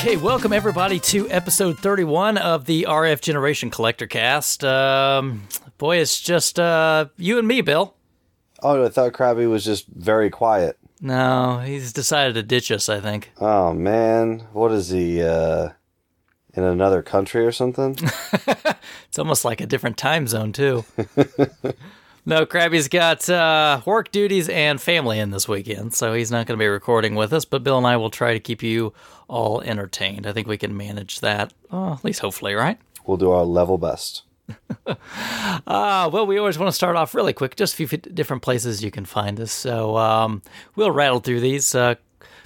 Okay, welcome everybody to episode 31 of the RF Generation Collector Cast. Um, boy, it's just uh, you and me, Bill. Oh, I thought Krabby was just very quiet. No, he's decided to ditch us, I think. Oh man, what is he? Uh, in another country or something? It's almost like a different time zone, too. no, Krabby's got uh, work duties and family in this weekend, so he's not going to be recording with us, but Bill and I will try to keep you all entertained. I think we can manage that, uh, at least hopefully, right? we'll do our level best. Uh, well, we always want to start off really quick, just a few different places you can find us. So um, we'll rattle through these. Uh,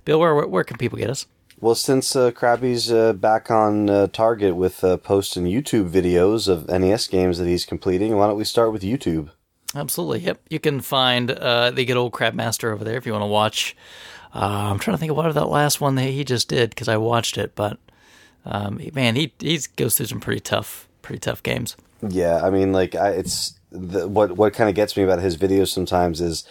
Bill, where, where, where can people get us? Well, since uh, Krabby's uh, back on uh, target with uh, posting YouTube videos of NES games that he's completing, why don't we start with YouTube? Absolutely. Yep. You can find uh, the good old Crab Master over there if you want to watch. Uh, I'm trying to think of what that last one that he just did because I watched it, but um, man, he he goes through some pretty tough, pretty tough games. Yeah, I mean, like, I, it's the, what what kind of gets me about his videos sometimes is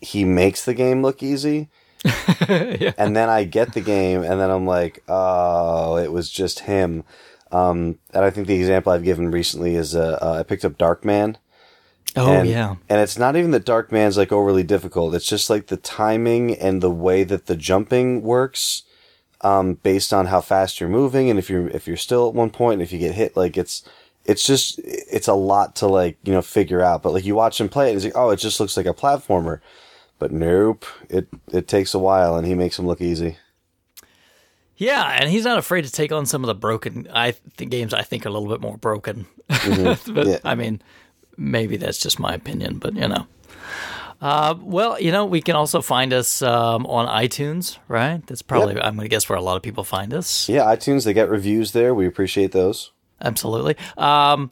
he makes the game look easy, and then I get the game, and then I'm like, oh, it was just him. Um, and I think the example I've given recently is uh, uh, I picked up Darkman. Oh and, yeah. And it's not even that Darkman's like overly difficult. It's just like the timing and the way that the jumping works, um, based on how fast you're moving and if you're if you're still at one point and if you get hit, like it's it's just it's a lot to like, you know, figure out. But like you watch him play it, and it's like, oh, it just looks like a platformer. But nope. It it takes a while and he makes them look easy. Yeah, and he's not afraid to take on some of the broken I think games I think are a little bit more broken. but Mm-hmm. Yeah. I mean, maybe that's just my opinion, but you know. Uh, well, you know, we can also find us um, on iTunes, right? That's probably I'm going to guess where a lot of people find us. Yeah, iTunes, they get reviews there. We appreciate those. Absolutely. Um,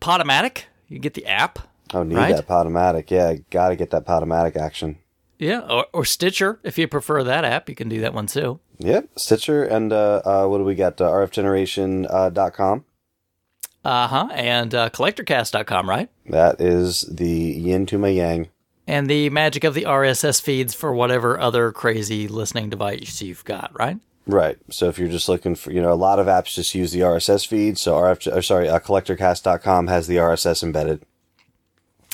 Podomatic, you get the app. Oh, need Right. that Podomatic. Yeah, gotta get that Podomatic action. Yeah, or, or Stitcher if you prefer that app, you can do that one too. Yep, Stitcher and uh, uh, what do we got? Uh, RFGeneration uh. Uh huh. And uh, collectorcast.com, right? That is the yin to my yang. And the magic of the RSS feeds for whatever other crazy listening device you've got, right? Right. So if you're just looking for, you know, a lot of apps just use the RSS feed. So RF, or sorry, uh, collectorcast.com has the RSS embedded.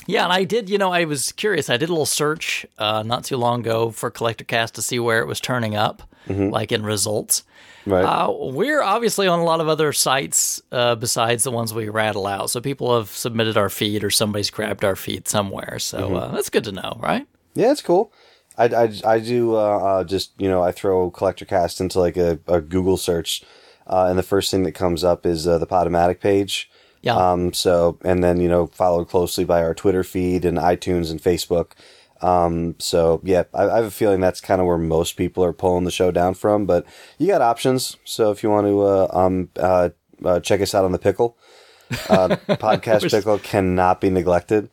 Yeah, and I did, you know, I was curious. I did a little search uh, not too long ago for CollectorCast to see where it was turning up, like in results. Right. Uh, we're obviously on a lot of other sites uh, besides the ones we rattle out. So people have submitted our feed or somebody's grabbed our feed somewhere. So uh, that's good to know, right? yeah, it's cool. I, I, I do uh, uh, just, you know, I throw CollectorCast into like a, a Google search. Uh, and the first thing that comes up is uh, the Podomatic page. Yeah. Um, so, and then, you know, followed closely by our Twitter feed and iTunes and Facebook. Um, so yeah, I, I have a feeling that's kind of where most people are pulling the show down from, but you got options. So if you want to, uh, um, uh, uh, check us out on the pickle, uh, podcast pickle cannot be neglected,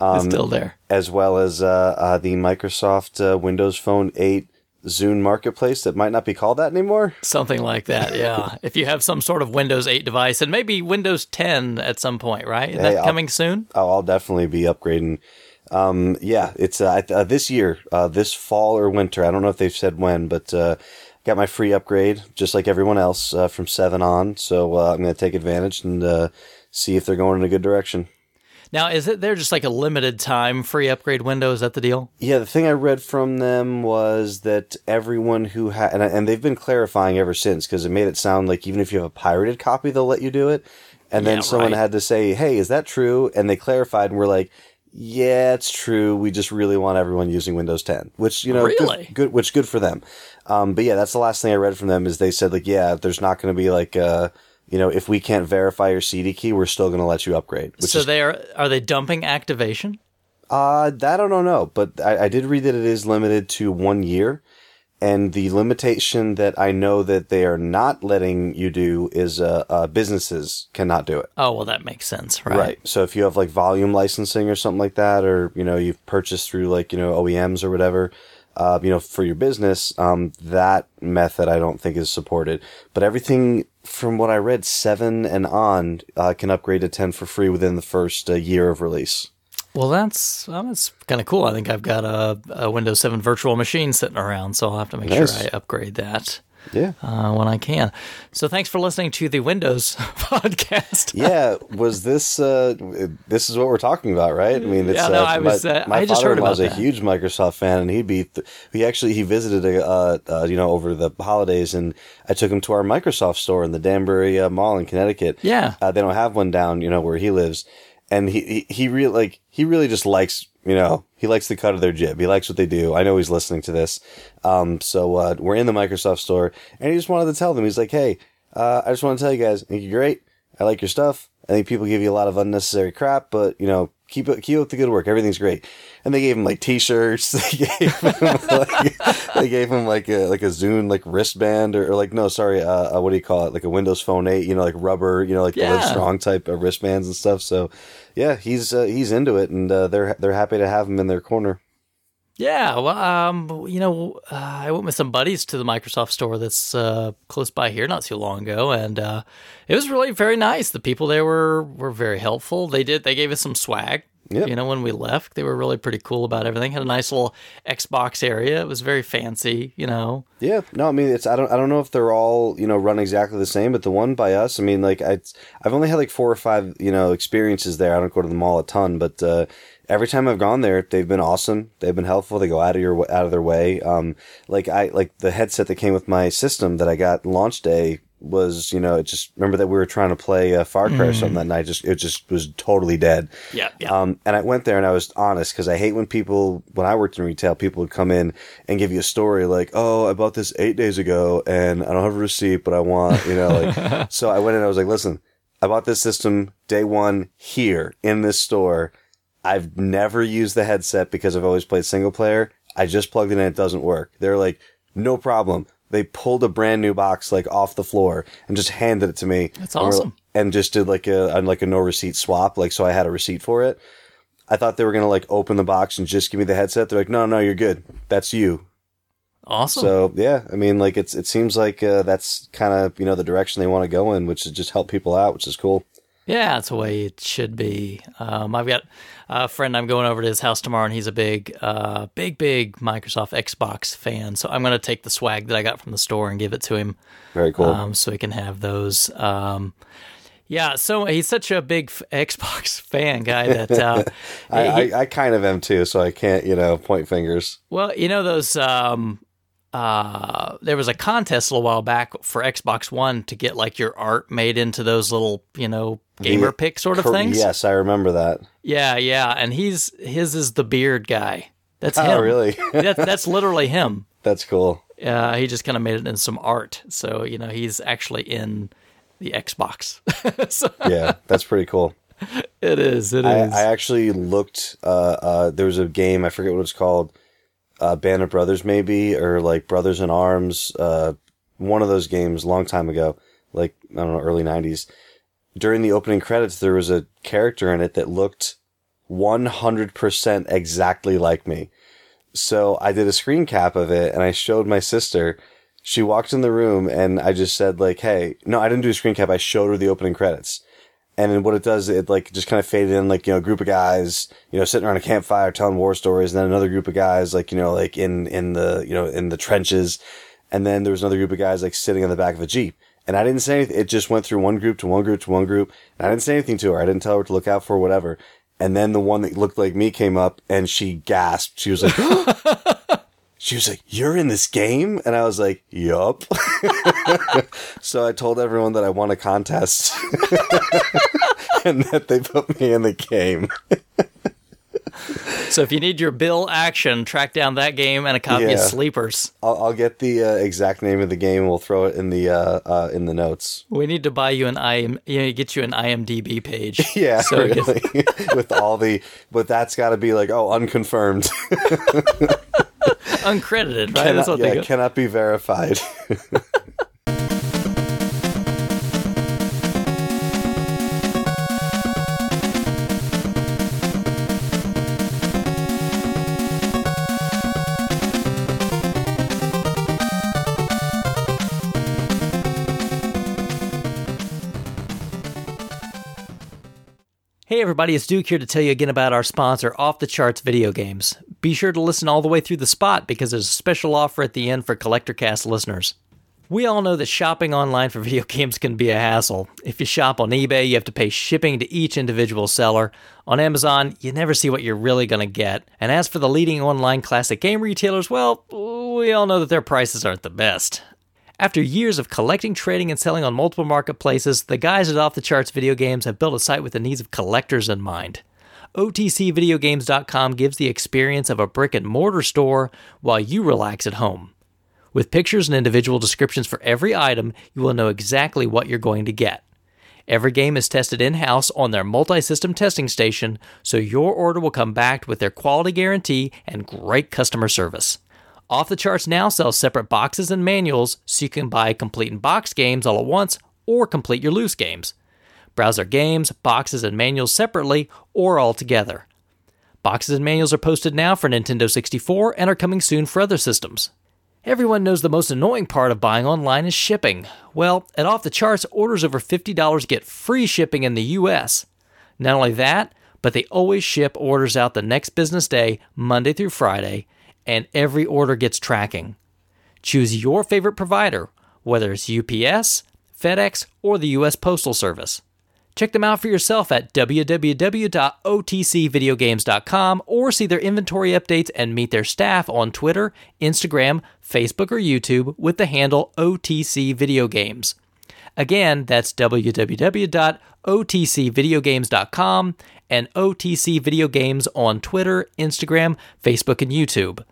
it's still there. as well as, uh, uh, the Microsoft, uh, Windows Phone 8 Zune marketplace that might not be called that anymore. Something like that, yeah. if you have some sort of Windows 8 device and maybe Windows 10 at some point, right? Is Hey, that I'll- coming soon? Oh, I'll definitely be upgrading. Um, yeah, it's uh, I- uh, this year, uh, this fall or winter. I don't know if they've said when, but uh, got my free upgrade just like everyone else uh, from seven on. So uh, I'm going to take advantage and uh, see if they're going in a good direction. Now, is it there just like a limited time free upgrade window? Is that the deal? Yeah, the thing I read from them was that everyone who had, and, and they've been clarifying ever since because it made it sound like even if you have a pirated copy, they'll let you do it. And then Yeah, someone right. had to say, "Hey, is that true?" And they clarified, and we're like, "Yeah, it's true. We just really want everyone using Windows 10." Which you know, good- Really? good, which good for them. Um, but yeah, that's the last thing I read from them is they said like, "Yeah, there's not going to be like, uh, you know, if we can't verify your CD key, we're still going to let you upgrade." Which so is they are are they dumping activation? uh, that I don't know, but I, I did read that it is limited to one year. And the limitation that I know that they are not letting you do is uh, uh, businesses cannot do it. Oh well, that makes sense, right? Right. So if you have like volume licensing or something like that, or you know you've purchased through like you know OEMs or whatever, uh, you know for your business, um, that method I don't think is supported. But everything from what I read, seven and on uh, can upgrade to ten for free within the first uh, year of release. Well, that's well, that's kind of cool. I think I've got a, a Windows 7 virtual machine sitting around, so I'll have to make Nice. sure I upgrade that. Yeah. uh, when I can. So thanks for listening to the Windows podcast. yeah, was this uh, this is what we're talking about, right? I mean, it's, Yeah, no, uh, I was, my, uh, my I just heard father-in-law was about a that. huge Microsoft fan, and he'd be th- he actually he visited a, uh, uh, you know over the holidays, and I took him to our Microsoft store in the Danbury uh, Mall in Connecticut. Yeah. uh, they don't have one down you know where he lives, and he he, he really like he really just likes you know he likes the cut of their jib. He likes what they do. I know he's listening to this. Um, so uh, we're in the Microsoft store, and he just wanted to tell them he's like, hey, uh, I just want to tell you guys, you're great. I like your stuff. I think people give you a lot of unnecessary crap, but you know, keep it, keep up the good work. Everything's great. And they gave him like T-shirts. They gave him like, they gave him like a like a Zune like wristband or, or like no, sorry, uh, uh, what do you call it? Like a Windows Phone Eight, you know, like rubber, you know, like the Live Strong type of wristbands and stuff. So, yeah, he's uh, he's into it, and uh, they're they're happy to have him in their corner. Yeah, well, um, you know, uh, I went with some buddies to the Microsoft store that's uh, close by here not too long ago, and uh, it was really very nice. The people there were were very helpful. They did they gave us some swag. Yep. You know, when we left, they were really pretty cool about everything. Had a nice little Xbox area. It was very fancy. You know, Yeah, no, I mean it's I don't I don't know if they're all you know run exactly the same, but the one by us, I mean like I I've only had like four or five you know experiences there. I don't go to the mall a ton, but uh, every time I've gone there, they've been awesome. They've been helpful. They go out of your out of their way. Um, like I like the headset that came with my system that I got launch day was you know it just remember that we were trying to play uh, Far Cry or something that night. Just it just was totally dead. Yeah, yeah. Um, and I went there and I was honest because I hate when people, when I worked in retail, people would come in and give you a story like, oh, I bought this eight days ago and I don't have a receipt, but I want, you know, like, so I went in I was like, listen, I bought this system day one here in this store. I've never used the headset because I've always played single player. I just plugged it in. It doesn't work. They're like, no problem. They pulled a brand new box like off the floor and just handed it to me. That's And awesome. And just did like a, like a no receipt swap. Like, so I had a receipt for it. I thought they were going to like open the box and just give me the headset. They're like, no, no, you're good. That's you. awesome. So yeah, I mean, like it's, it seems like, uh, that's kind of, you know, the direction they want to go in, which is just help people out, which is cool. Yeah, that's the way it should be. Um, I've got a friend I'm going over to his house tomorrow, and he's a big, uh, big, big Microsoft Xbox fan. So I'm going to take the swag that I got from the store and give it to him, Very cool. um, so he can have those. Um, yeah, so he's such a big f- Xbox fan guy that, uh, I, he- I, I kind of am too, so I can't, you know, point fingers. well, you know those. Um, uh, there was a contest a little while back for Xbox One to get like your art made into those little, you know, gamer pick sort of things. Yes, I remember that. Yeah, yeah, and he's his is the beard guy. That's him. Oh, him. really? That's that's literally him. That's cool. Uh, he just kind of made it in some art, so you know he's actually in the Xbox. so Yeah, that's pretty cool. it is. It I, is. I actually looked. Uh, uh, there was a game I forget what it's called, uh, Band of Brothers maybe, or like Brothers in Arms. Uh, one of those games, long time ago, like I don't know, early '90s. During the opening credits, there was a character in it that looked 100% exactly like me. So I did a screen cap of it, and I showed my sister. She walked in the room, and I just said like, "Hey, no, I didn't do a screen cap. I showed her the opening credits." And then what it does, it like just kind of faded in, like, you know, a group of guys, you know, sitting around a campfire telling war stories. And then another group of guys, like, you know, like in, in the, you know, in the trenches. And then there was another group of guys, like, sitting on the back of a Jeep. And I didn't say anything. It just went through one group to one group to one group. And I didn't say anything to her. I didn't tell her to look out for, whatever. And then the one that looked like me came up and she gasped. She was like, she was like, "You're in this game," and I was like, "Yup." so I told everyone that I won a contest and that they put me in the game. so if you need your Bill action, track down that game and a copy of Sleepers. I'll, I'll get the uh, exact name of the game. and We'll throw it in the uh, uh, in the notes. We need to buy you an IM, you know, get you an IMDb page. Yeah, so it gets- with all the, but that's got to be like, oh, unconfirmed. uncredited, right? That's cannot, what they yeah, cannot be verified. Hey everybody, it's Duke here to tell you again about our sponsor, Off the Charts Video Games. Be sure to listen all the way through the spot because there's a special offer at the end for Collector Cast listeners. We all know that shopping online for video games can be a hassle. If you shop on eBay, you have to pay shipping to each individual seller. On Amazon, you never see what you're really going to get. And as for the leading online classic game retailers, well, we all know that their prices aren't the best. After years of collecting, trading, and selling on multiple marketplaces, the guys at Off the Charts Video Games have built a site with the needs of collectors in mind. OTCVideogames.com gives the experience of a brick and mortar store while you relax at home. With pictures and individual descriptions for every item, you will know exactly what you're going to get. Every game is tested in house on their multi system testing station, so your order will come back with their quality guarantee and great customer service. Off the Charts now sells separate boxes and manuals so you can buy complete and box games all at once or complete your loose games. Browse their games, boxes, and manuals separately or all together. Boxes and manuals are posted now for Nintendo 64 and are coming soon for other systems. Everyone knows the most annoying part of buying online is shipping. Well, at Off the Charts, orders over $50 get free shipping in the US. Not only that, but they always ship orders out the next business day, Monday through Friday, and every order gets tracking. Choose your favorite provider, whether it's UPS, FedEx, or the US Postal Service. Check them out for yourself at www.otcvideogames.com or see their inventory updates and meet their staff on Twitter, Instagram, Facebook, or YouTube with the handle OTC Video Games. Again, that's www.otcvideogames.com and OTC Video Games on Twitter, Instagram, Facebook, and YouTube.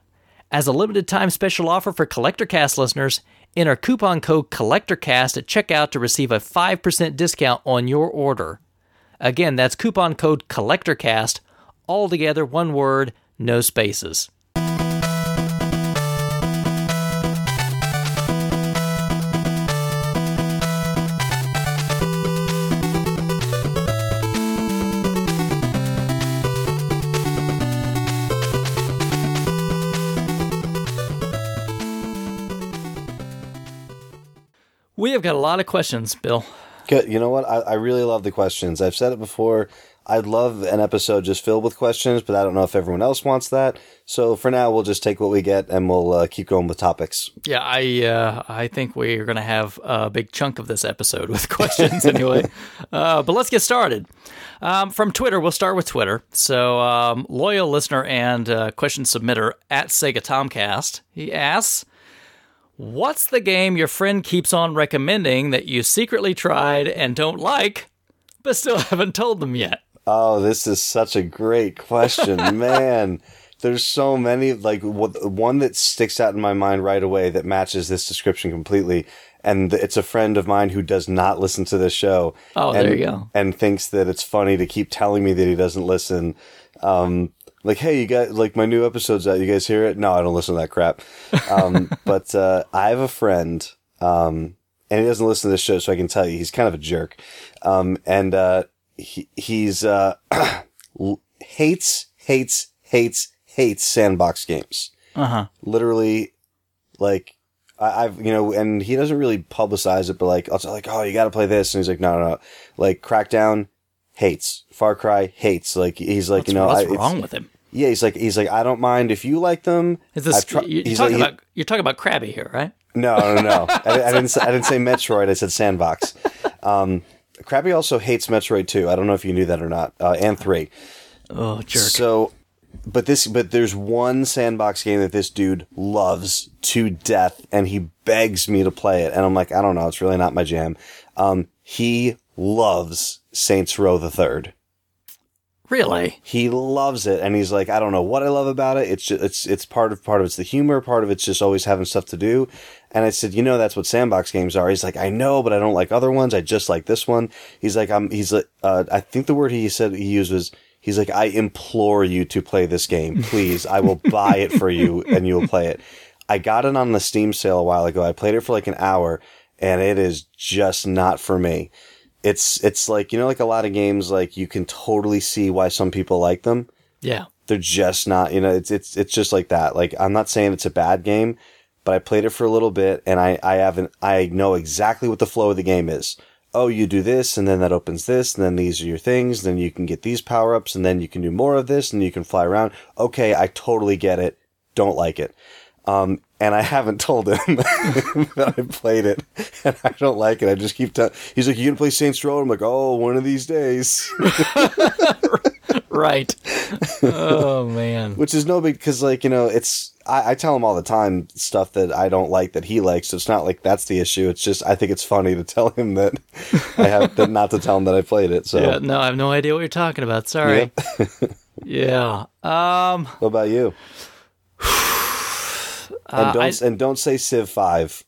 As a limited time special offer for Collector Cast listeners, Enter coupon code CollectorCast at checkout to receive a 5% discount on your order. Again, that's coupon code CollectorCast, all together, one word, no spaces. We have got a lot of questions, Bill. Good. You know what? I, I really love the questions. I've said it before. I'd love an episode just filled with questions, but I don't know if everyone else wants that. So for now, we'll just take what we get and we'll uh, keep going with topics. Yeah, I uh, I think we're going to have a big chunk of this episode with questions anyway. uh, but let's get started. Um, from Twitter, we'll start with Twitter. So um, loyal listener and uh, question submitter at Sega Tomcast, he asks. What's the game your friend keeps on recommending that you secretly tried and don't like, but still haven't told them yet? Oh, this is such a great question, man. There's so many. Like one that sticks out in my mind right away that matches this description completely, and it's a friend of mine who does not listen to this show. Oh, and, there you go. And thinks that it's funny to keep telling me that he doesn't listen. Um, like, hey, you got like my new episode's out. You guys hear it? No, I don't listen to that crap. Um, but uh, I have a friend, um, and he doesn't listen to this show, so I can tell you he's kind of a jerk. Um, and uh, he, he's uh, hates, hates, hates, hates sandbox games. Uh huh. Literally, like I, have you know, and he doesn't really publicize it, but like I'll like, oh, you got to play this, and he's like, no, no, no. Like Crackdown hates Far Cry hates. Like he's like, what's, you know, what's I, wrong with him? Yeah, he's like, he's like, I don't mind if you like them. Is this you're, he's talking like, about? You're talking about Krabby here, right? No, no, no. I, I didn't. Say, I didn't say Metroid. I said Sandbox. Um, Krabby also hates Metroid too. I don't know if you knew that or not. Uh, and three. Oh, jerk. So, but this, but there's one Sandbox game that this dude loves to death, and he begs me to play it, and I'm like, I don't know. It's really not my jam. Um, he loves Saints Row the Third. Really? He loves it, and he's like, I don't know what I love about it. It's just, it's it's part of part of it's the humor, part of it's just always having stuff to do. And I said, you know, that's what sandbox games are. He's like, I know, but I don't like other ones. I just like this one. He's like, I'm. He's like, uh, I think the word he said he used was, he's like, I implore you to play this game, please. I will buy it for you, and you will play it. I got it on the Steam sale a while ago. I played it for like an hour, and it is just not for me it's it's like you know like a lot of games like you can totally see why some people like them. Yeah. they're just not you know it's it's it's just like that. Like i'm not saying it's a bad game but i played it for a little bit and i i haven't i know exactly what the flow of the game is. Oh you do this and then that opens this and then these are your things. Then you can get these power ups and then you can do more of this and you can fly around. Okay i totally get it. Don't like it. Um and I haven't told him that I played it, and I don't like it. I just keep telling. He's like, "You gonna play Saints Row?" I'm like, "Oh, one of these days." right. Oh man. Which is no big because, like, you know, it's I, I tell him all the time stuff that I don't like that he likes. So it's not like that's the issue. It's just I think it's funny to tell him that I have to, not to tell him that I played it. So Yeah, no, I have no idea what you're talking about. Sorry. yeah. Um what about you? and uh, don't I- and don't say Civ Five.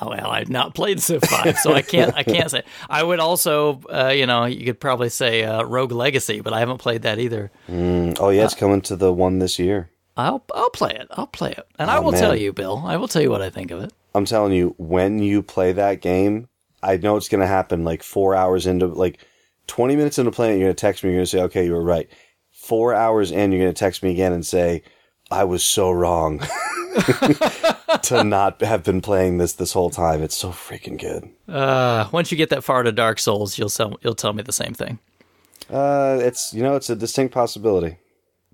Oh well, I've not played Civ Five, so I can't. I can't say. I would also, uh, you know, you could probably say uh, Rogue Legacy, but I haven't played that either. Oh yeah, it's coming to the one this year. I'll I'll play it. I'll play it, and I will man. tell you, Bill. I will tell you what I think of it. I'm telling you, when you play that game, I know it's going to happen like four hours into, like 20 minutes into playing it, you're going to text me, you're going to say, okay, you were right. Four hours in, you're going to text me again and say, I was so wrong to not have been playing this this whole time. It's so freaking good. Uh, once you get that far to Dark Souls, you'll tell you'll tell me the same thing. Uh, it's, you know, it's a distinct possibility.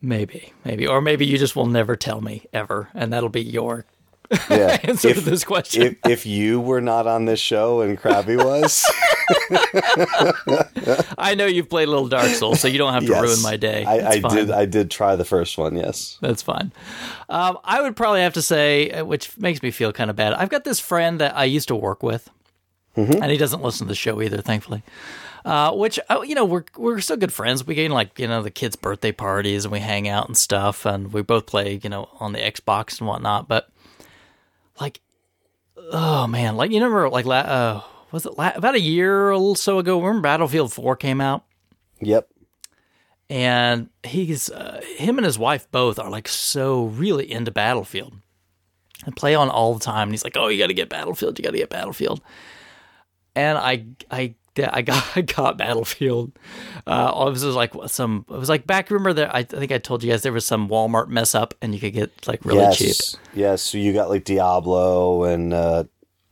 Maybe, maybe, or maybe you just will never tell me ever, and that'll be your Yeah. answer to if, this question. if, if you were not on this show and Krabby was, I know you've played a little Dark Souls, so you don't have to yes. ruin my day. I, I did, I did try the first one. Yes. That's fine. Um, I would probably have to say, uh, which makes me feel kind of bad. I've got this friend that I used to work with, and he doesn't listen to the show either, thankfully. Uh, which uh, you know we're we're still good friends. We get like you know the kids' birthday parties and we hang out and stuff, and we both play you know on the Xbox and whatnot. But like, oh man, like you remember like la- uh, was it la- about a year or so ago? Remember Battlefield Four came out Yep. and he's uh, him and his wife both are like so really into Battlefield and play on all the time. And he's like, "Oh, you got to get Battlefield. You got to get Battlefield." And I, I, I got, I got Battlefield. Uh, it was like some. It was like back. Remember that? I think I told you guys there was some Walmart mess up, and you could get like really yes. cheap. Yes. So you got like Diablo and uh,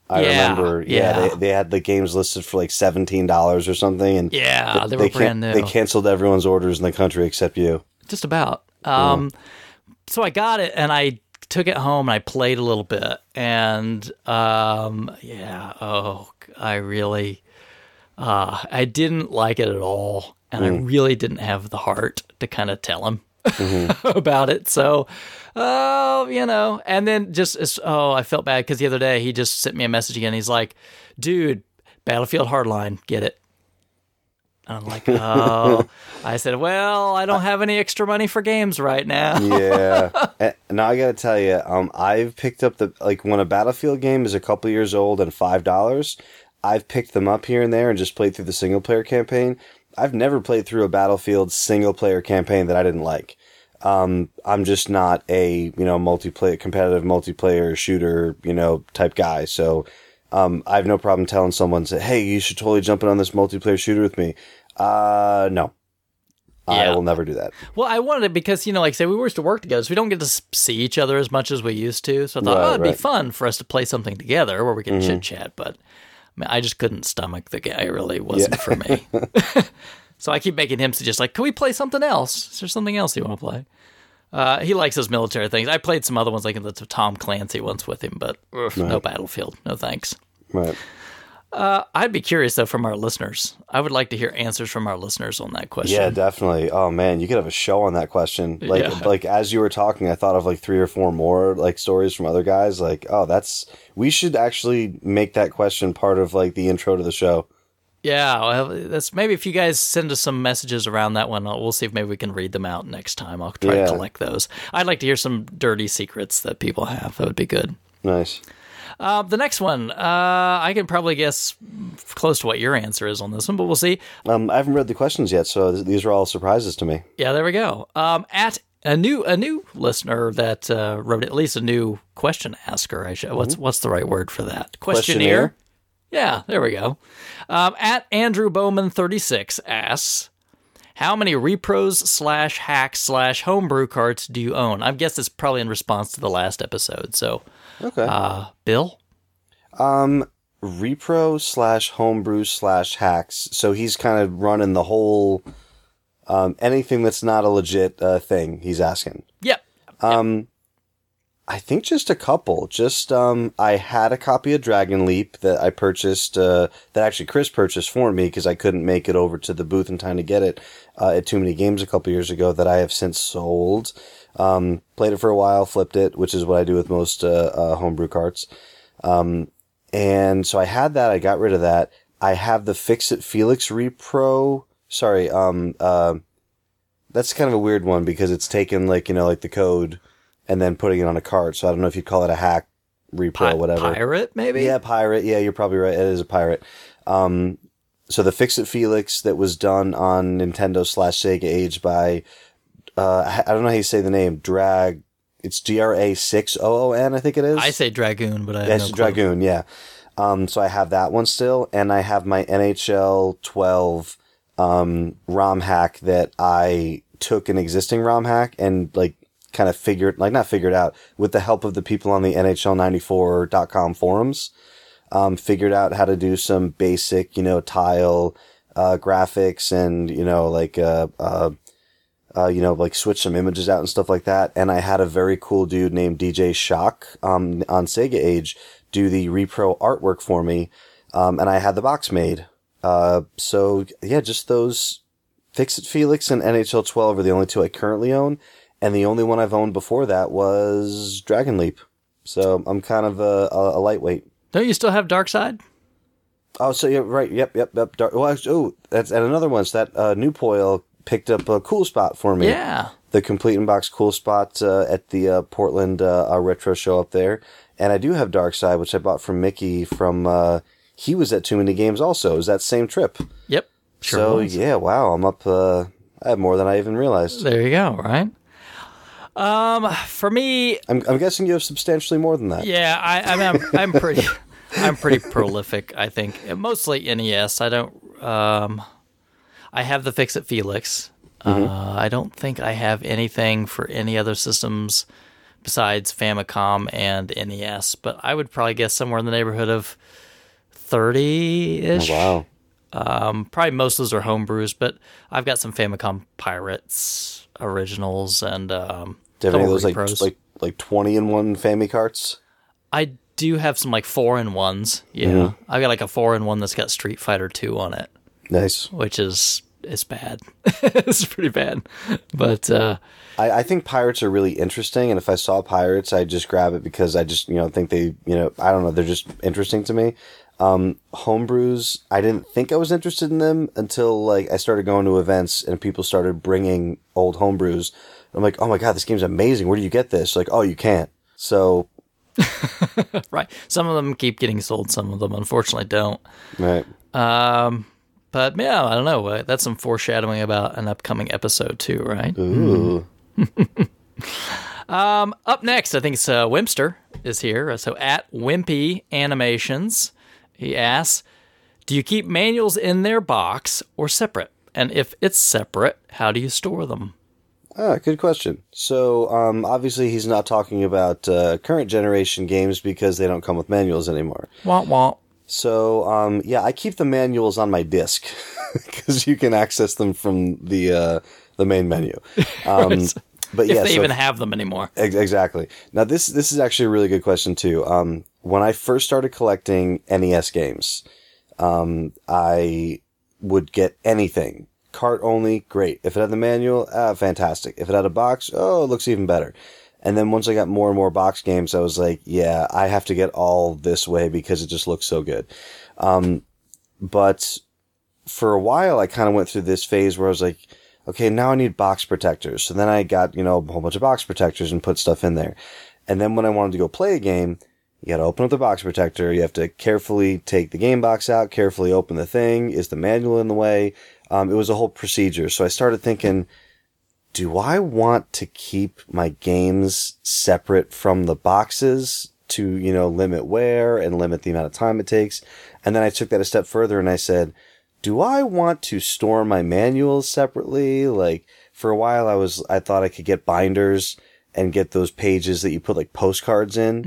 I Yeah, remember. Yeah, yeah. They, they had the games listed for like seventeen dollars or something, and Yeah, they were brand can- new. They canceled everyone's orders in the country except you. just about. Um, So I got it and I took it home and I played a little bit and um, yeah, oh, I really, uh, I didn't like it at all, and I really didn't have the heart to kind of tell him about it. So, oh, you know, and then just oh, I felt bad because the other day he just sent me a message again. He's like, "Dude, Battlefield Hardline, get it." I'm like, oh. I said, well, I don't have any extra money for games right now. Yeah. and now I got to tell you, um, I've picked up the like when a Battlefield game is a couple years old and five dollars. I've picked them up here and there and just played through the single player campaign. I've never played through a Battlefield single player campaign that I didn't like. Um, I'm just not a you know multiplayer competitive multiplayer shooter you know type guy. So um, I have no problem telling someone, say, "Hey, you should totally jump in on this multiplayer shooter with me." Uh, no, I will never do that. Well, I wanted it because, you know, like I say, we used to work together, so we don't get to see each other as much as we used to. So I thought, Right, oh, it'd be right. Mm-hmm. fun for us to play something together where we can chit chat. But mean, I just couldn't stomach the guy. It really wasn't for me. so I keep making him suggest, like, can we play something else? Is there something else you want to play? Uh, he likes those military things. I played some other ones, like the Tom Clancy ones with him, but ugh, no Battlefield. No thanks. Right. I'd be curious though from our listeners. I would like to hear answers from our listeners on that question. Yeah, definitely. Oh man, you could have a show on that question. Like Yeah. like as you were talking, I thought of like three or four more like stories from other guys. Like, oh, that's we should actually make that question part of like the intro to the show. Yeah, well, that's maybe if you guys send us some messages around that one, uh, we'll see if maybe we can read them out next time. I'll try Yeah. to collect those. I'd like to hear some dirty secrets that people have. That would be good. Nice. Uh, the next one, uh, I can probably guess close to what your answer is on this one, but we'll see. Um, I haven't read the questions yet, so th- these are all surprises to me. Yeah, there we go. Um, at a new a new listener that uh, wrote at least a new question asker. I should, what's what's the right word for that? Questionnaire? Yeah, there we go. Um, at Andrew Bowman thirty six asks, "How many repros slash hacks slash homebrew carts do you own?" I guess it's probably in response to the last episode. So, Okay. uh, Bill, Um, repro slash homebrew slash hacks. So he's kind of running the whole um anything that's not a legit uh, thing. He's asking. yep, I think just a couple. Just um, I had a copy of Dragon Leap that I purchased. Uh, that actually Chris purchased for me because I couldn't make it over to the booth in time to get it uh, at Too Many Games a couple years ago. That I have since sold. Um, played it for a while, flipped it, which is what I do with most uh, uh, homebrew carts. Um, and so I had that. I got rid of that. I have the Fix It Felix Repro. Sorry, um, uh, that's kind of a weird one because it's taken like you know like the code and then putting it on a cart. So I don't know if you'd call it a hack repro, Pi- whatever. Pirate, maybe? Yeah, pirate. Yeah, you're probably right. It is a pirate. Um, so the Fix It Felix that was done on Nintendo slash Sega Age by, uh, I don't know how you say the name. Drag. It's D R A six O O N. I think it is. I say Dragoon, but I have Yeah, no. Dragoon. Yeah. Um, so I have that one still, and I have my NHL 12 um, ROM hack that I took an existing ROM hack and like kind of figured, like not figured out, with the help of the people on the NHL94.com forums, um, figured out how to do some basic, you know, tile uh, graphics and you know like uh, uh, uh, you know, like switch some images out and stuff like that. And I had a very cool dude named DJ Shock um, on Sega Age do the repro artwork for me, um, and I had the box made. Uh, so yeah, just those Fix It Felix and NHL 12 are the only two I currently own, and the only one I've owned before that was Dragon Leap. So I'm kind of a, a, a lightweight. Don't you still have Dark Side? Oh, so yeah, right. Yep, yep, yep. Dark, well, actually, oh, that's and another one. So that uh, new Poil picked up a cool spot for me. Yeah. the complete inbox cool spot uh, at the uh, Portland uh, uh, retro show up there, and I do have Dark Side, which I bought from Mickey from. Uh, he was at Too Many Games also. It was that same trip. Yep. Sure so was. yeah, wow, I'm up. Uh, I have more than I even realized. There you go, right? Um, for me, I'm, I'm guessing you have substantially more than that. yeah, I, I mean, I'm, I'm pretty, I'm pretty prolific. I think mostly NES. I don't. Um, I have the Fix It Felix. Uh, I don't think I have anything for any other systems besides Famicom and NES. But I would probably guess somewhere in the neighborhood of thirty ish. Wow. Um, probably most of those are homebrews, but I've got some Famicom Pirates originals and um, Do you have any of those like like like twenty in one Family carts? I do have some like four in ones. Yeah, Mm-hmm. I've got like a four in one that's got Street Fighter Two on it, Nice. which is it's bad. it's pretty bad, but uh, I, I think pirates are really interesting, and if I saw pirates, I'd just grab it because I just you know think they you know I don't know they're just interesting to me. Um, homebrews, I didn't think I was interested in them until like I started going to events and people started bringing old homebrews. I'm like, oh my god, this game's amazing. Where do you get this? Like, oh, you can't. So right, some of them keep getting sold, some of them unfortunately don't. right, Um, but yeah, I don't know. Uh, That's some foreshadowing about an upcoming episode too, right? ooh, um, Up next, I think it's uh, Wimpster is here. So at Wimpy Animations, he asks, "Do you keep manuals in their box or separate? And if it's separate, how do you store them?" Ah, good question. So, um, obviously, he's not talking about uh, current generation games because they don't come with manuals anymore. Womp womp. So, um, yeah, I keep the manuals on my disc because you can access them from the uh, the main menu. Um, But If yeah, they so even have them anymore. Ex- Exactly. Now this this is actually a really good question too. Um, when I first started collecting NES games, um, I would get anything cart only. Great. If it had the manual, ah, fantastic. If it had a box, oh, it looks even better. And then once I got more and more box games, I was like, yeah, I have to get all this way because it just looks so good. Um, but for a while, I kind of went through this phase where I was like, okay, now I need box protectors. So then I got, you know, a whole bunch of box protectors and put stuff in there. And then when I wanted to go play a game, you got to open up the box protector. You have to carefully take the game box out, carefully open the thing. Is the manual in the way? Um, it was a whole procedure. So I started thinking, do I want to keep my games separate from the boxes to, you know, limit wear and limit the amount of time it takes? And then I took that a step further and I said, do I want to store my manuals separately? Like for a while I was, I thought I could get binders and get those pages that you put like postcards in.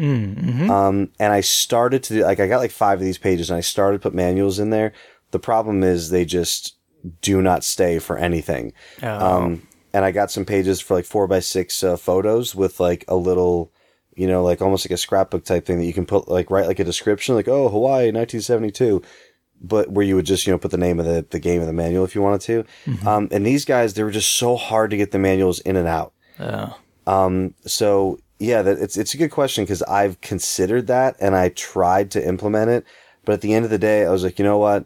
Um, and I started to do, like, I got like five of these pages and I started to put manuals in there. The problem is they just do not stay for anything. Um, and I got some pages for like four by six uh, photos with like a little, you know, like almost like a scrapbook type thing that you can put like write like a description, like oh Hawaii 1972, but where you would just you know put the name of the the game of the manual if you wanted to. Mm-hmm. Um, and these guys, they were just so hard to get the manuals in and out. Oh. Um, so yeah, that it's it's a good question because I've considered that and I tried to implement it, but at the end of the day, I was like, you know what?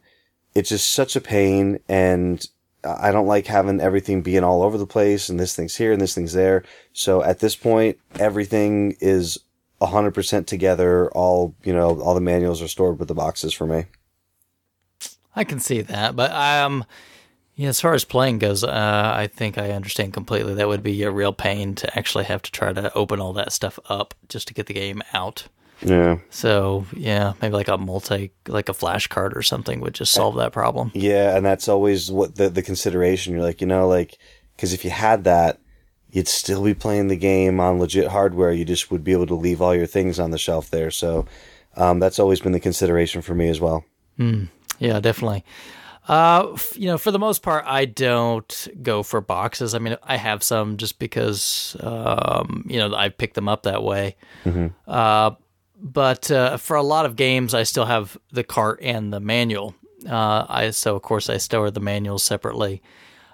It's just such a pain, and I don't like having everything being all over the place, and this thing's here and this thing's there. So at this point, everything is hundred percent together. All you know, all the manuals are stored with the boxes for me. I can see that, but um, yeah, as far as playing goes, uh, I think I understand completely. That would be a real pain to actually have to try to open all that stuff up just to get the game out. Yeah. So yeah, maybe like a multi, like a flash card or something would just solve that problem. Yeah, and that's always what the the consideration. You're like, you know, like because if you had that, you'd still be playing the game on legit hardware. You just would be able to leave all your things on the shelf there. So um, that's always been the consideration for me as well. Yeah, definitely. Uh, f- you know, for the most part, I don't go for boxes. I mean, I have some just because, um, you know, I picked them up that way. Uh, but uh, for a lot of games, I still have the cart and the manual. Uh, I so of course I store the manuals separately.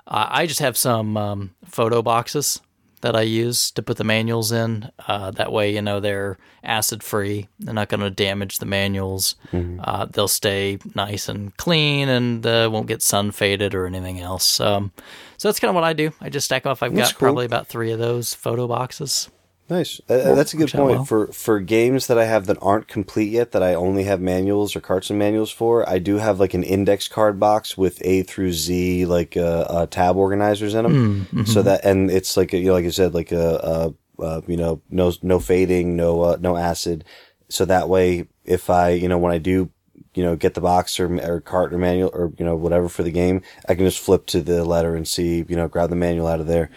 Uh, I just have some um, photo boxes that I use to put the manuals in. Uh, that way, you know, they're acid free. They're not going to damage the manuals. Uh, they'll stay nice and clean and uh, won't get sun faded or anything else. Um, so that's kind of what I do. I just stack off. I've That's got cool. probably about three of those photo boxes. Nice. Uh, that's a good point well. for for games that I have that aren't complete yet. That I only have manuals or carts and manuals for. I do have like an index card box with A through Z like uh, uh, tab organizers in them. So that and it's like you know, like I said, like a, a, uh you know no no fading, no uh, no acid. So that way, if I you know when I do you know get the box or, or cart or manual or you know whatever for the game, I can just flip to the letter and see you know grab the manual out of there.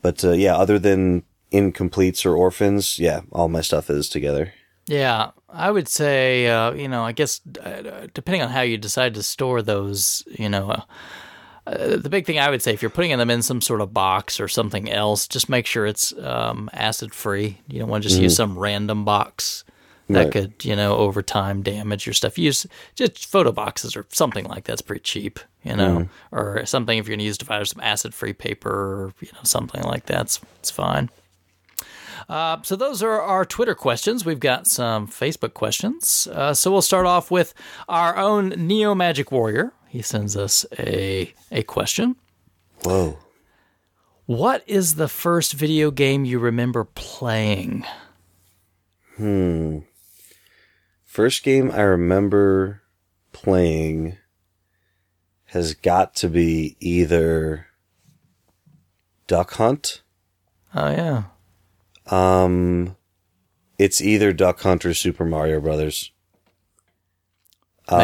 But uh, yeah, other than incompletes or orphans, yeah, all my stuff is together. Yeah, I would say, uh, you know, I guess uh, depending on how you decide to store those, you know, uh, uh, the big thing I would say if you're putting them in some sort of box or something else, just make sure it's um, acid free. You don't want to just use some random box that Right. could, you know, over time damage your stuff. Use just photo boxes or something like that's pretty cheap, you know, or something if you're going to use dividers, some acid free paper or, you know, something like that. It's, it's fine. Uh, so those are our Twitter questions. We've got some Facebook questions. Uh, so we'll start off with our own Neo Magic Warrior. He sends us a a question. Whoa. What is the first video game you remember playing? Hmm. First game I remember playing has got to be either Duck Hunt. Oh yeah, Um, it's either Duck Hunt or Super Mario Brothers.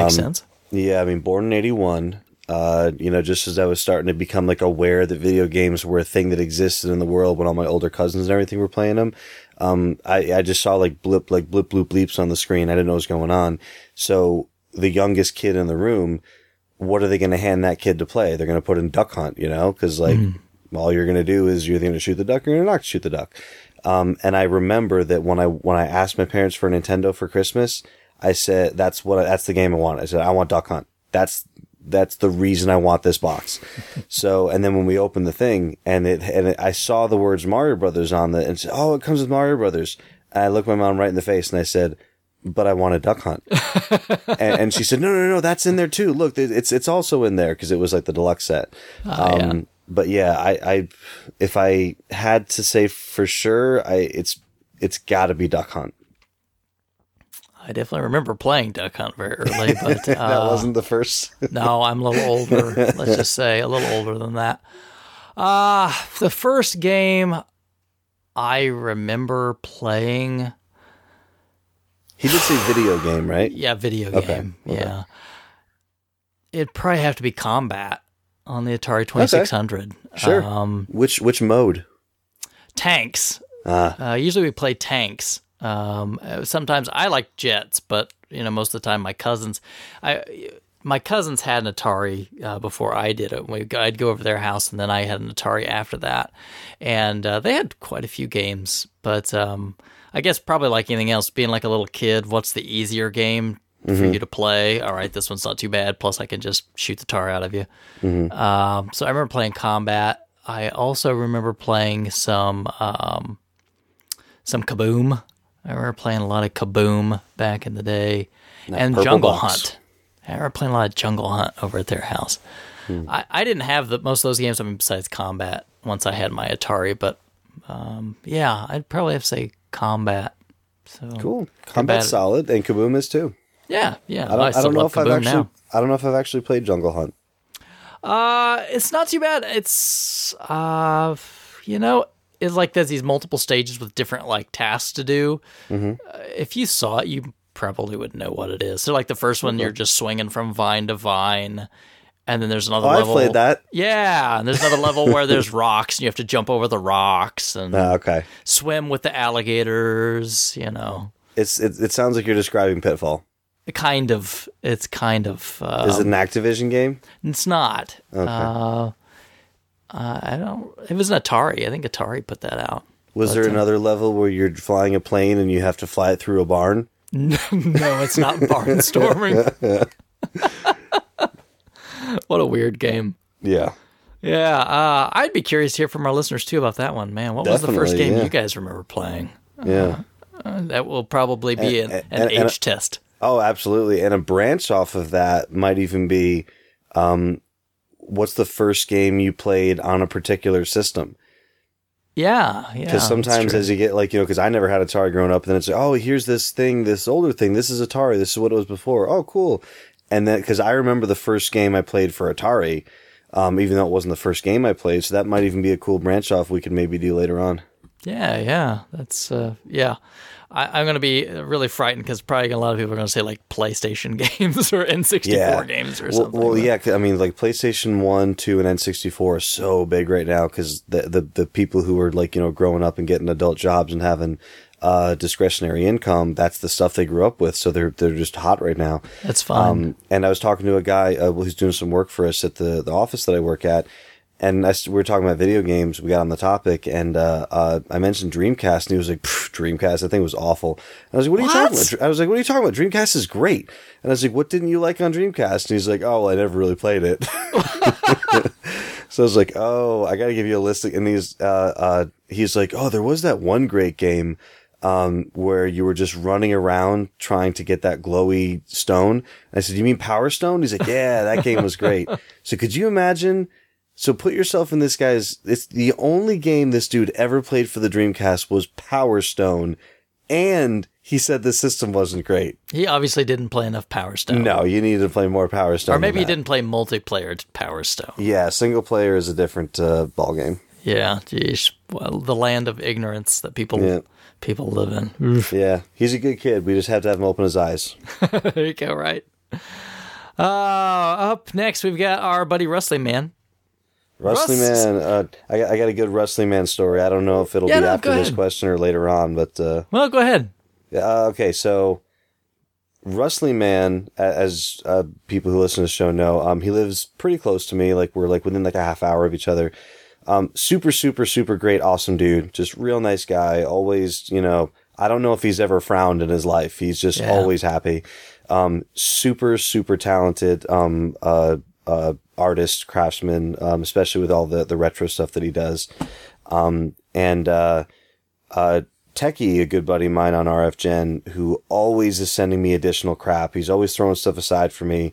makes sense. Yeah, I mean, born in '81. Uh, you know, just as I was starting to become like aware that video games were a thing that existed in the world when all my older cousins and everything were playing them, um, I, I just saw like blip, like blip, bloop, bleeps on the screen. I didn't know what was going on. So the youngest kid in the room, what are they going to hand that kid to play? They're going to put in Duck Hunt, you know, because like all you're going to do is you're going to shoot the duck, or you're going to not shoot the duck. Um, and I remember that when I when I asked my parents for a Nintendo for Christmas, I said that's what I, that's the game I want. I said I want Duck Hunt. That's that's the reason I want this box. so and then when we opened the thing and it and it, I saw the words Mario Brothers on the and said, oh, it comes with Mario Brothers. And I looked my mom right in the face and I said. But I want a duck hunt, and, and she said, "No, no, no, that's in there too. Look, it's it's also in there because it was like the deluxe set." Oh, yeah. Um, but yeah, I, I, if I had to say for sure, I, it's, it's got to be Duck Hunt. I definitely remember playing Duck Hunt very early, but that uh, wasn't the first. no, I'm a little older. let's just say a little older than that. Uh the first game I remember playing. he did say video game, right? Yeah, video Okay, game. okay. Yeah. It'd probably have to be Combat on the Atari 2600. Sure. Um, Which, which mode? tanks. Ah, Uh, usually we play tanks. Um, sometimes I like jets, but you know most of the time my cousins, I my cousins had an Atari uh, before I did it. We I'd go over their house, and then I had an Atari after that, and uh, they had quite a few games. But um, I guess probably like anything else, being like a little kid, what's the easier game for you to play? All right, this one's not too bad. Plus, I can just shoot the tar out of you. Um, so I remember playing combat. I also remember playing some um, some Kaboom. I remember playing a lot of Kaboom back in the day, and Jungle box. Hunt. I remember playing a lot of Jungle Hunt over at their house. I, I didn't have the, most of those games. I mean, besides combat, once I had my Atari, but um, yeah, I'd probably have to say combat. So Cool. Combat's bad. solid, and Kaboom is too. Yeah, yeah. I don't, I don't know if I've actually. now. I don't know if I've actually played Jungle Hunt. Uh, it's not too bad. It's uh, you know, it's like there's these multiple stages with different like tasks to do. Mm-hmm. Uh, if you saw it, you probably would know what it is. So like the first one, you're just swinging from vine to vine, and then there's another Oh, level. played that. Yeah, and there's another level where there's rocks, and you have to jump over the rocks and Ah, okay. swim with the alligators. You know, It's it, it sounds like you're describing Pitfall. Kind of. It's kind of. Uh, Is it an Activision game? It's not. Uh, uh, I don't. It was an Atari. I think Atari put that out. Was there another level where you're flying a plane and you have to fly it through a barn? no, it's not barnstorming. what a weird game. Yeah. Yeah, uh, I'd be curious to hear from our listeners too about that one. Man, what was the first game yeah. you guys remember playing? Yeah. Uh, that will probably be an, an and- age and- test. Oh, absolutely. And a branch off of that might even be um, what's the first game you played on a particular system? Yeah, yeah. Because sometimes as you get like, you know, because I never had Atari growing up, and then it's like, oh, here's this thing, this older thing. This is Atari. This is what it was before. Oh, cool. And then, because I remember the first game I played for Atari, um, even though it wasn't the first game I played. So that might even be a cool branch off we could maybe do later on. Yeah, yeah. That's uh, yeah. I, I'm going to be really frightened because probably a lot of people are going to say like PlayStation games or N64 Yeah. games or Well, something. well yeah. I mean, like PlayStation One, Two, and N sixty four are so big right now because the, the the people who are like you know growing up and getting adult jobs and having uh, discretionary income, that's the stuff they grew up with. So they're they're just hot right now. That's fine. Um, and I was talking to a guy uh, who's doing some work for us at the, the office that I work at. And I, we were talking about video games. We got on the topic, and uh, uh, I mentioned Dreamcast, and he was like, "Dreamcast, I think it was awful." And I was like, "What are you talking about?" I was like, "What are you talking about? Dreamcast is great." And I was like, "What didn't you like on Dreamcast?" And he's like, "Oh, well, I never really played it." so I was like, "Oh, I got to give you a list." of- And he's uh, uh, he's like, "Oh, there was that one great game." um, where you were just running around trying to get that glowy stone. I said, you mean Power Stone? He's like, yeah, that game was great. So could you imagine? So put yourself in this guy's, it's the only game this dude ever played for the Dreamcast was Power Stone. And he said the system wasn't great. he obviously didn't play enough Power Stone. No, you needed to play more Power Stone. Or maybe he didn't play multiplayer Power Stone. Yeah, single player is a different uh, ball game. Yeah, geez. Well, the land of ignorance that people Yeah. people live in. Yeah, he's a good kid. We just have to have him open his eyes. there you go, right? Uh, up next, we've got our buddy Wrestling Man. Wrestling Russ- Man, uh, I, got- I got a good Wrestling Man story. I don't know if it'll Yeah, be no, after this question or later on, but uh, Well, go ahead. uh, okay. So, Wrestling Man, as uh, people who listen to the show know, um, he lives pretty close to me. Like we're like within like a half hour of each other. Um, super, super, super great, awesome dude. Just real nice guy. Always, you know, I don't know if he's ever frowned in his life. He's just Yeah. always happy. Um, super, super talented. Um, uh, uh, artist, craftsman, um, especially with all the, the retro stuff that he does. Um, and, uh, uh, Techie, a good buddy of mine on RF Gen, who always is sending me additional crap. He's always throwing stuff aside for me.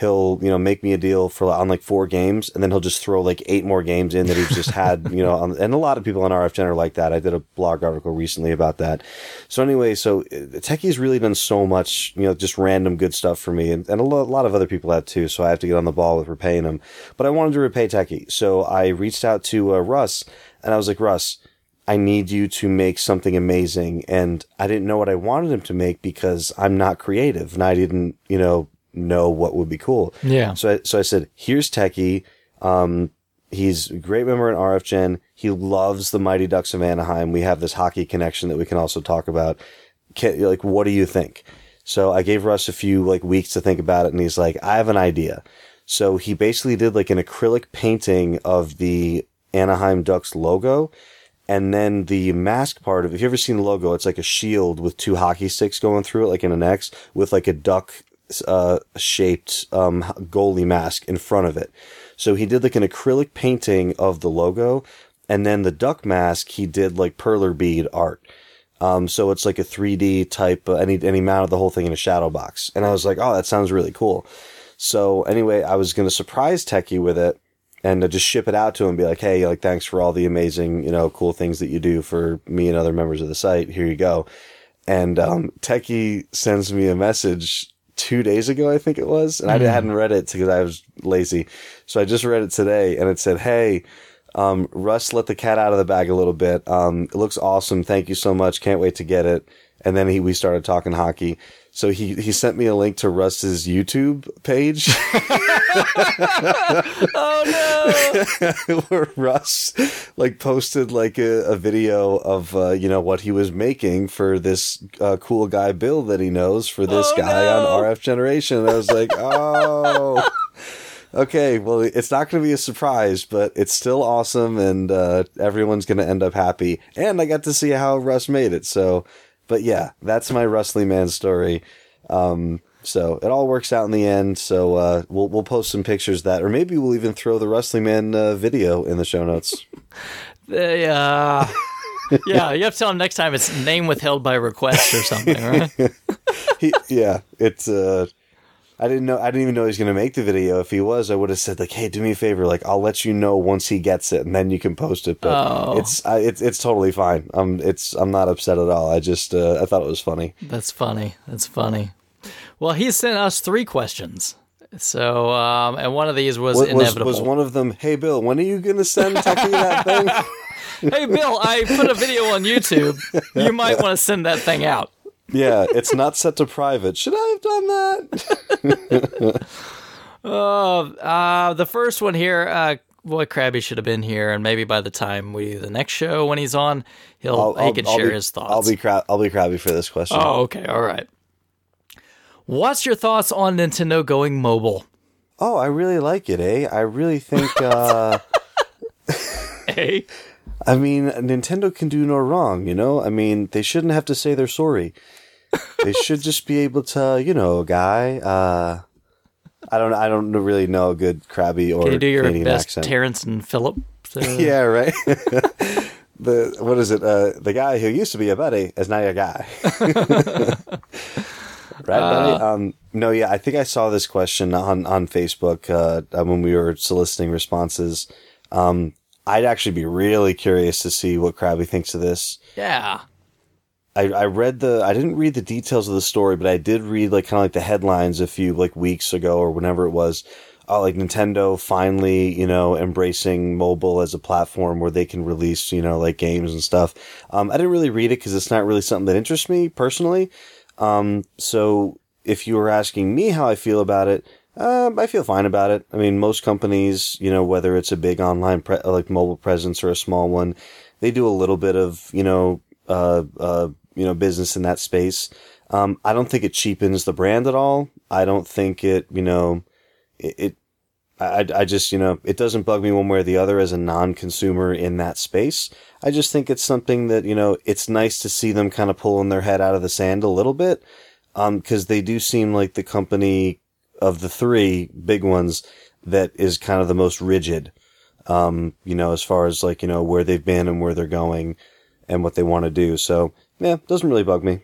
He'll, you know, make me a deal for on like four games, and then he'll just throw like eight more games in that he's just had, you know. On, and a lot of people on RF are like that. I did a blog article recently about that. So anyway, so uh, Techie's really done so much, you know, just random good stuff for me, and, and a lo- lot of other people have too. So I have to get on the ball with repaying him. But I wanted to repay Techie, so I reached out to uh, Russ, and I was like, Russ. I need you to make something amazing. And I didn't know what I wanted him to make because I'm not creative and I didn't, you know, know what would be cool. Yeah. So I, so I said, here's Techie. Um, he's a great member in RF Gen. He loves the Mighty Ducks of Anaheim. We have this hockey connection that we can also talk about. Can, like, what do you think? So I gave Russ a few like weeks to think about it and he's like, I have an idea. So he basically did like an acrylic painting of the Anaheim Ducks logo and then the mask part of. If you ever seen the logo, it's like a shield with two hockey sticks going through it, like in an X, with like a duck uh, shaped um, goalie mask in front of it. So he did like an acrylic painting of the logo, and then the duck mask he did like perler bead art. Um, so it's like a 3D type, uh, and, he, and he mounted the whole thing in a shadow box. And I was like, oh, that sounds really cool. So anyway, I was going to surprise Techie with it and just ship it out to him and be like, hey, like, thanks for all the amazing, you know, cool things that you do for me and other members of the site. Here you go. And, um, Techie sends me a message two days ago, I think it was. And I hadn't read it because I was lazy. So I just read it today and it said, hey, um, Russ let the cat out of the bag a little bit. Um, it looks awesome. Thank you so much. Can't wait to get it. And then he, we started talking hockey. So he, he sent me a link to Russ's YouTube page. Oh no! where Russ like posted like a, a video of uh, you know what he was making for this uh, cool guy Bill that he knows for this Oh, guy no. on RF Generation. And I was like, oh. Okay, well, it's not going to be a surprise, but it's still awesome, and uh, everyone's going to end up happy. And I got to see how Russ made it. So, but yeah, that's my Rustly Man story. Um, so it all works out in the end. So uh, we'll we'll post some pictures of that, or maybe we'll even throw the Rustly Man uh, video in the show notes. They, uh, yeah, you have to tell him next time it's name withheld by request or something, right? he, yeah, it's. Uh, I didn't know. I didn't even know he was going to make the video. If he was, I would have said like, "Hey, do me a favor. Like, I'll let you know once he gets it, and then you can post it." But Oh. it's I, it's it's totally fine. I'm it's I'm not upset at all. I just uh, I thought it was funny. That's funny. That's funny. Well, he sent us three questions. So, um, and one of these was, Was, inevitable. was one of them? Hey, Bill, when are you going to send Techie that thing? hey, Bill, I put a video on YouTube. You might want to send that thing out. Yeah, it's not set to private. Should I have done that? Oh, uh, the first one here, uh, boy, Krabby should have been here, and maybe by the time we do the next show when he's on, he'll he can share be, his thoughts. I'll be cra- I'll be crabby for this question. oh, okay, all right. What's your thoughts on Nintendo going mobile? Oh, I really like it, eh? I really think. Uh, Hey, I mean, Nintendo can do no wrong, you know? I mean, they shouldn't have to say they're sorry. They should just be able to, you know, guy, uh I don't I don't really know a good crabby or can you do your Canadian best accent. Terrance and Phillip? uh, yeah, right. the what is it? Uh the guy who used to be a buddy is now your guy. right, buddy? Um no, yeah, I think I saw this question on on Facebook uh when we were soliciting responses. Um I'd actually be really curious to see what Krabby thinks of this. yeah. I, I read the I didn't read the details of the story, but I did read like kind of like the headlines a few like weeks ago or whenever it was. Oh, like Nintendo finally, you know, embracing mobile as a platform where they can release, you know, like games and stuff. Um, I didn't really read it because it's not really something that interests me personally. Um, so if you were asking me how I feel about it, um, I feel fine about it. I mean, most companies, you know, whether it's a big online pre- like mobile presence or a small one, they do a little bit of, you know, uh, uh, you know, business in that space. Um, I don't think it cheapens the brand at all. I don't think it, you know, it, it I, I just, you know, it doesn't bug me one way or the other as a non-consumer in that space. I just think it's something that, you know, it's nice to see them kind of pulling their head out of the sand a little bit. Um, cause they do seem like the company of the three big ones that is kind of the most rigid. Um, you know, as far as like, you know, where they've been and where they're going and what they want to do. So, yeah, doesn't really bug me.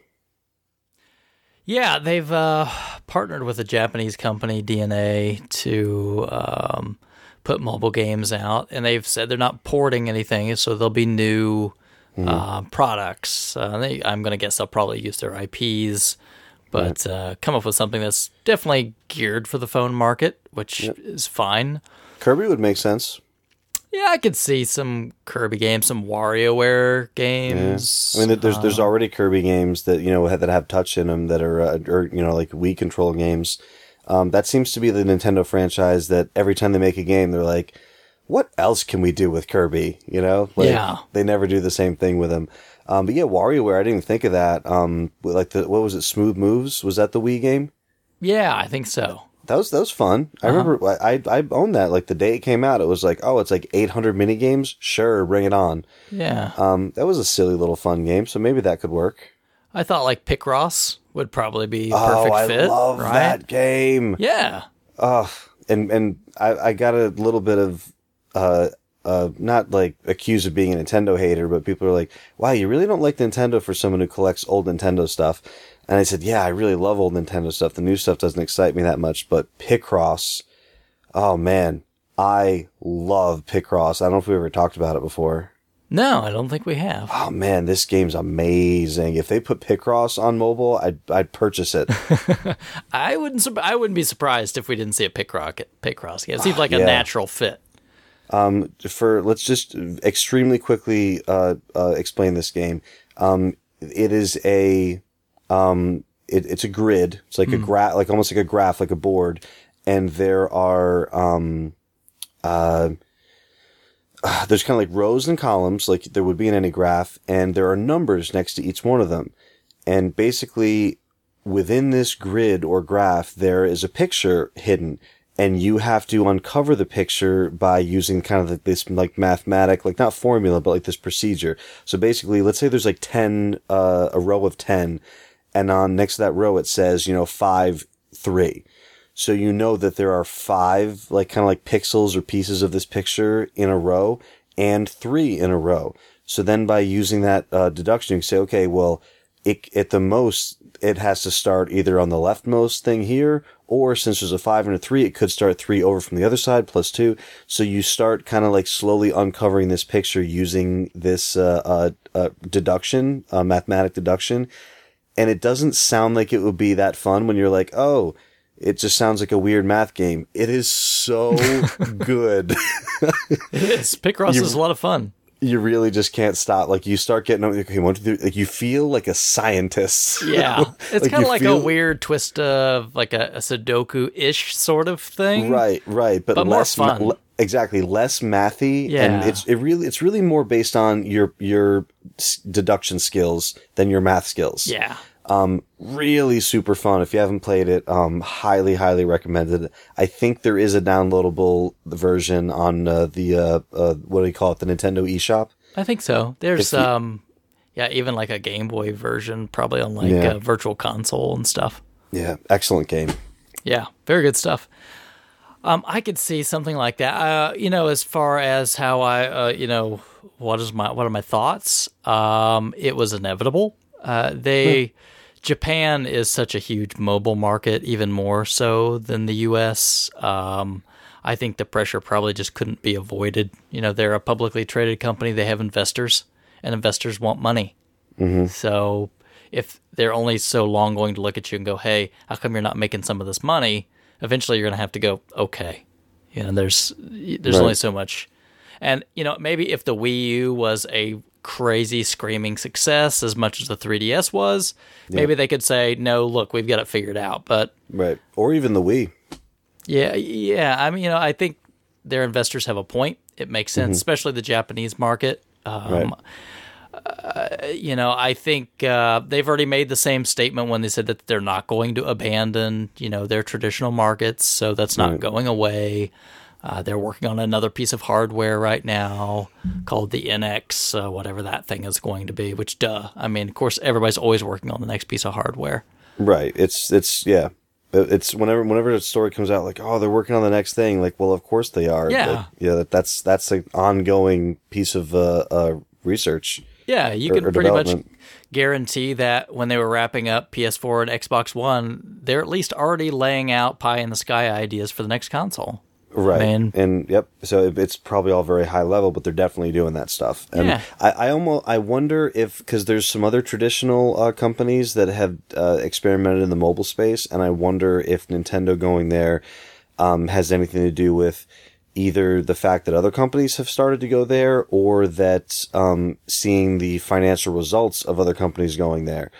Yeah, they've uh, partnered with a Japanese company, DeNA, to um, put mobile games out, and they've said they're not porting anything, so there'll be new uh, products. Uh, they, I'm going to guess they'll probably use their IPs, but uh, come up with something that's definitely geared for the phone market, which is fine. Kirby would make sense. Yeah, I could see some Kirby games, some WarioWare games. I mean, there's there's already Kirby games that you know that have touch in them that are uh, or you know like Wii control games. Um, that seems to be the Nintendo franchise that every time they make a game, they're like, "What else can we do with Kirby?" You know, like, Yeah. They never do the same thing with him. Um, but yeah, WarioWare, I didn't even think of that. Um, like the what was it, Smooth Moves? Was that the Wii game? yeah, I think so. That was that was fun. I remember I I owned that like the day it came out. It was like oh, it's like 800 mini games. Sure, bring it on. Yeah. Um, that was a silly little fun game. So maybe that could work. I thought like Picross would probably be a Oh, perfect I fit. love right? that game. Yeah. Oh, and and I, I got a little bit of uh uh not like accused of being a Nintendo hater, but people are like, "Wow, you really don't like Nintendo for someone who collects old Nintendo stuff." And I said, "Yeah, I really love old Nintendo stuff. The new stuff doesn't excite me that much, but Picross, oh man, I love Picross. I don't know if we ever talked about it before." No, I don't think we have. Oh man, this game's amazing. If they put Picross on mobile, I'd I'd purchase it. I wouldn't. I wouldn't be surprised if we didn't see a Picross. Picross game. It seems like a Yeah. natural fit. Um, for let's just extremely quickly uh, uh, explain this game. Um, it is a um, it, it's a grid. It's like a graph, like almost like a graph, like a board, and there are um, uh, uh, there's kind of like rows and columns, like there would be in any graph, and there are numbers next to each one of them, and basically within this grid or graph, there is a picture hidden, and you have to uncover the picture by using kind of this like mathematic, like not formula, but like this procedure. So basically, let's say there's like 10, uh, a row of 10, and on next to that row, it says, you know, five, three. So you know that there are five, like kind of like pixels or pieces of this picture in a row and three in a row. So then by using that uh, deduction, you can say, okay, well, it, at the most, it has to start either on the leftmost thing here, or since there's a five and a three, it could start three over from the other side plus two. So you start kind of like slowly uncovering this picture using this uh, uh, uh, deduction, uh, mathematic deduction. And it doesn't sound like it would be that fun when you're like, oh, it just sounds like a weird math game. It is so good. It's Picross is a lot of fun. you really just can't stop. Like you start getting okay, one, two, three, like you feel like a scientist. Yeah, it's Like, kind of like feel- a weird twist of like a, a Sudoku-ish sort of thing. Right, right, but, But more less ma- fun. Exactly less mathy, and it's it really it's really more based on your your s- deduction skills than your math skills. Yeah. Um, really super fun. If you haven't played it, um, highly, highly recommended. I think there is a downloadable version on uh, the uh, uh, what do you call it? The Nintendo eShop. I think so. There's you- um, yeah, even like a Game Boy version, probably on like Yeah. a Virtual Console and stuff. Yeah, excellent game. Yeah, very good stuff. Um, I could see something like that. Uh, you know, as far as how I, uh, you know, what is my what are my thoughts? Um, it was inevitable. Uh, they Japan is such a huge mobile market, even more so than the U.S. Um, I think the pressure probably just couldn't be avoided. You know, they're a publicly traded company. They have investors, and investors want money. So if they're only so long going to look at you and go, "Hey, how come you're not making some of this money?" Eventually, you're going to have to go, "Okay." You know, there's there's Right. only so much, and you know maybe if the Wii U was a crazy screaming success as much as the 3DS was, maybe they could say, "No, look, we've got it figured out." But Right, or even the Wii. yeah, yeah. I mean, you know, I think their investors have a point. It makes sense, especially the Japanese market. Um, Right. You know, I think uh, they've already made the same statement when they said that they're not going to abandon, you know, their traditional markets. So that's not going away. Uh, they're working on another piece of hardware right now called the NX, uh, whatever that thing is going to be. Which, duh. I mean, of course, everybody's always working on the next piece of hardware. Right. It's it's yeah. It's whenever whenever a story comes out like oh they're working on the next thing like well of course they are Yeah. Like, yeah that's that's an ongoing piece of uh, uh research Yeah, you Or- can or pretty much guarantee that when they were wrapping up PS4 and Xbox One, they're at least already laying out pie in the sky ideas for the next console. right Man. and yep so it's probably all very high level but they're definitely doing that stuff and Yeah. I, I almost I wonder if because there's some other traditional uh, companies that have uh, experimented in the mobile space and I wonder if Nintendo going there um, has anything to do with either the fact that other companies have started to go there or that um, seeing the financial results of other companies going there.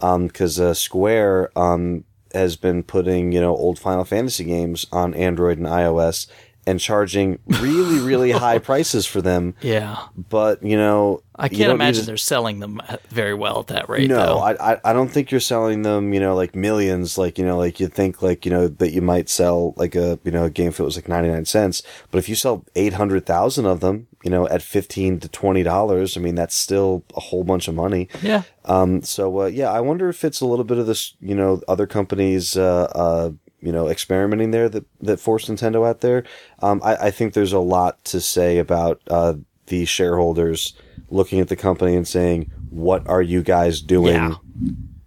Because uh, Square um, has been putting you know old Final Fantasy games on Android and iOS, and charging really, really high prices for them. Yeah. But you know, I can't imagine they're selling them very well at that rate. No, though. I, I I don't think you're selling them. You know, like millions. Like you know, like you think like you know that you might sell like a you know a game if it was like ninety nine cents. But if you sell eight hundred thousand of them, you know, at fifteen to twenty dollars, I mean that's still a whole bunch of money. yeah. Um, so uh, yeah, I wonder if it's a little bit of this, you know, other companies, uh, uh, you know, experimenting there that that forced Nintendo out there. Um, I, I think there's a lot to say about uh, the shareholders looking at the company and saying, "What are you guys doing Yeah.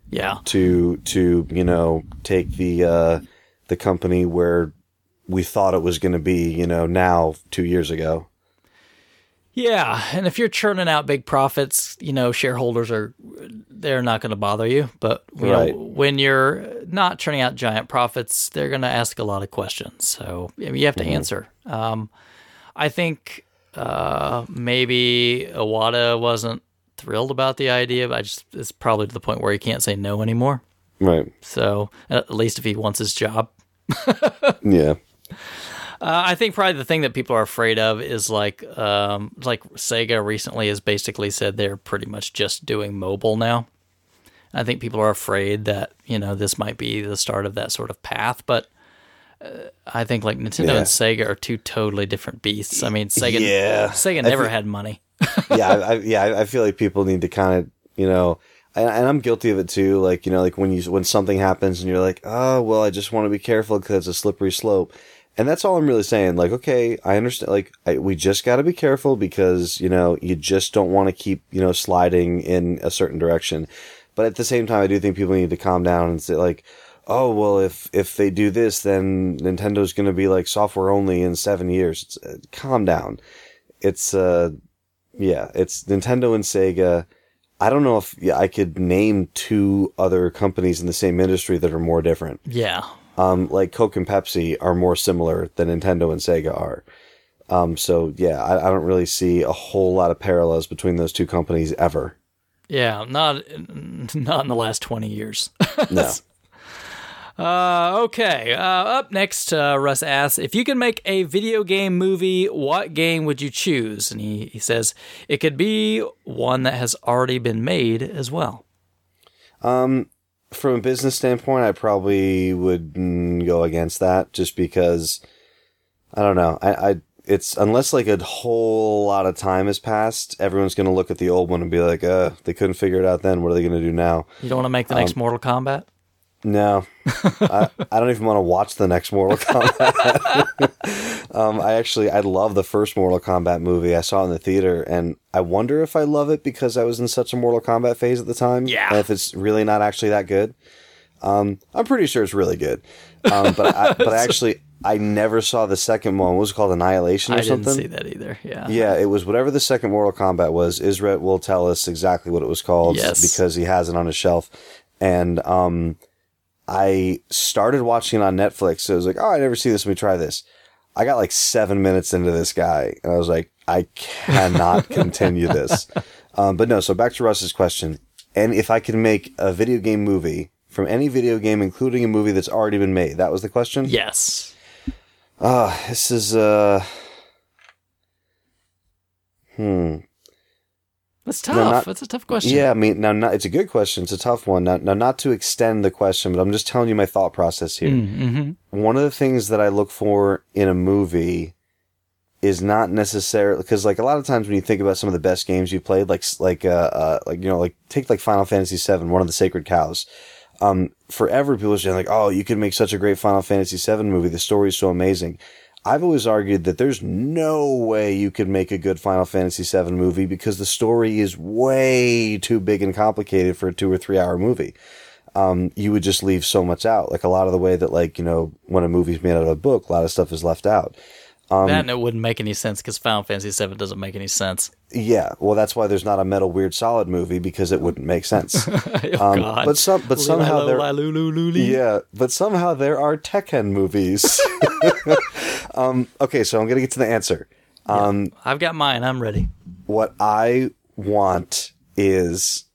Yeah. to to you know take the uh, the company where we thought it was going to be, you know, now two years ago." Yeah, and if you're churning out big profits, you know shareholders are they're not going to bother you. But you Right. know when you're not churning out giant profits, they're going to ask a lot of questions. So I mean, you have to answer. Um, I think uh, maybe Iwata wasn't thrilled about the idea, but I just it's probably to the point where he can't say no anymore. Right. So at least if he wants his job, Yeah. Uh, I think probably the thing that people are afraid of is like um, like Sega recently has basically said they're pretty much just doing mobile now. I think people are afraid that you know this might be the start of that sort of path, but uh, I think like Nintendo Yeah. and Sega are two totally different beasts. I mean, Sega Yeah. Sega never think- had money. yeah, I, yeah, I- feel like people need to kind of, you know, and, and I'm guilty of it too. Like, you know, like when you when something happens and you're like, oh, well, I just want to be careful because it's a slippery slope, and that's all I'm really saying. Like, okay, I understand. Like, I, we just got to be careful because you know you just don't want to keep you know sliding in a certain direction. But at the same time, I do think people need to calm down and say like. Oh well, if if they do this, then Nintendo's going to be like software only in seven years. It's, uh, calm down. It's uh, yeah, it's Nintendo and Sega. I don't know if yeah, I could name two other companies in the same industry that are more different. Yeah, Um, like Coke and Pepsi are more similar than Nintendo and Sega are. Um, so yeah, I, I don't really see a whole lot of parallels between those two companies ever. yeah, not not in the last twenty years. No. Uh, okay. Uh, up next, uh, Russ asks if you could make a video game movie, what game would you choose? And he, he says it could be one that has already been made as well. Um, from a business standpoint, I probably would go against that just because I don't know. I, I it's unless like a whole lot of time has passed, everyone's gonna look at the old one and be like, "Uh, they couldn't figure it out then. What are they gonna do now?" You don't want to make the next Mortal Kombat? No, I, I don't even want to watch the next Mortal Kombat. um, I actually I love the first Mortal Kombat movie. I saw it in the theater, and I wonder if I love it because I was in such a Mortal Kombat phase at the time. Yeah. and if it's really not actually that good. Um, I'm pretty sure it's really good. Um, but I, but I actually I never saw the second one. What was it called Annihilation or I didn't something? see that either. Yeah. Yeah, it was whatever the second Mortal Kombat was. Isret will tell us exactly what it was called Yes. because he has it on his shelf. And um, I started watching it on Netflix. So I was like, oh, I never see this. Let me try this. I got like seven minutes into this guy, and I was like, I cannot continue this. Um, but no, so back to Russ's question. And if I could make a video game movie from any video game, including a movie that's already been made, that was the question? Yes. Ah, this is, uh, hmm. That's tough. not- That's a tough question. Yeah, I mean, now, not, it's a good question. It's a tough one. Now, now, not to extend the question, but I'm just telling you my thought process here. Mm-hmm. One of the things that I look for in a movie is not necessarily because, like, a lot of times when you think about some of the best games you played, like, like, uh, uh, like you know, like take like Final Fantasy VII, one of the Sacred Cows. Um, forever people are saying like, oh, you could make such a great Final Fantasy VII movie. The story is so amazing. I've always argued that there's no way you could make a good Final Fantasy VII movie because the story is way too big and complicated for a two or three hour movie. Um, you would just leave so much out. Like a lot of the way that, like, you know, when a movie's made out of a book, a lot of stuff is left out. Um, that and it wouldn't make any sense because Final Fantasy VII doesn't make any sense. Yeah, well, that's why there's not a Metal Weird Solid movie because it wouldn't make sense. oh, Um, God. but some, but somehow there. yeah, but somehow there are Tekken movies. um, okay, so I'm gonna get to the answer. Um, I've got mine. I'm ready. what I want is